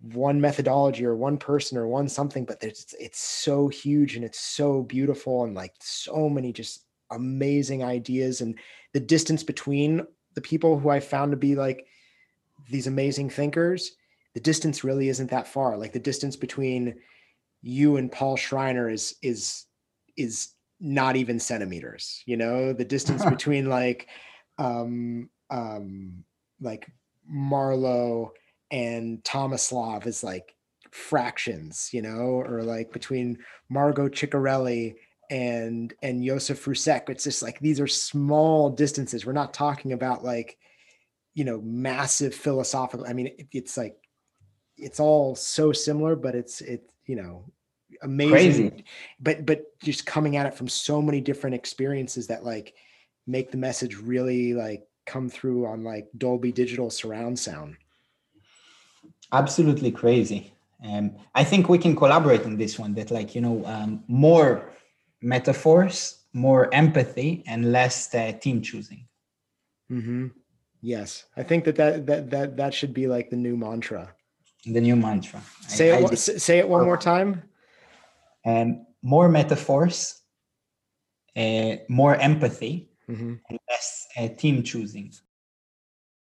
one methodology or one person or one something but it's it's so huge and it's so beautiful and like so many just amazing ideas and the distance between the people who i found to be like these amazing thinkers the distance really isn't that far like the distance between you and paul schreiner is is is not even centimeters you know the distance [LAUGHS] between like um um like marlowe and Tomislav is like fractions, you know, or like between Margot Ciccarelli and and Josef Rusek. It's just like these are small distances. We're not talking about like, you know, massive philosophical. I mean, it, it's like it's all so similar, but it's it, you know, amazing. Crazy. But but just coming at it from so many different experiences that like make the message really like come through on like Dolby digital surround sound. Absolutely crazy. Um, i think we can collaborate on this one that like you know um, more metaphors more empathy and less uh, team choosing. Mm-hmm. yes. I think that, that that that that should be like the new mantra. The new mantra. Say I, it I say it one more time um, more metaphors uh, more empathy mm-hmm. and less uh, team choosing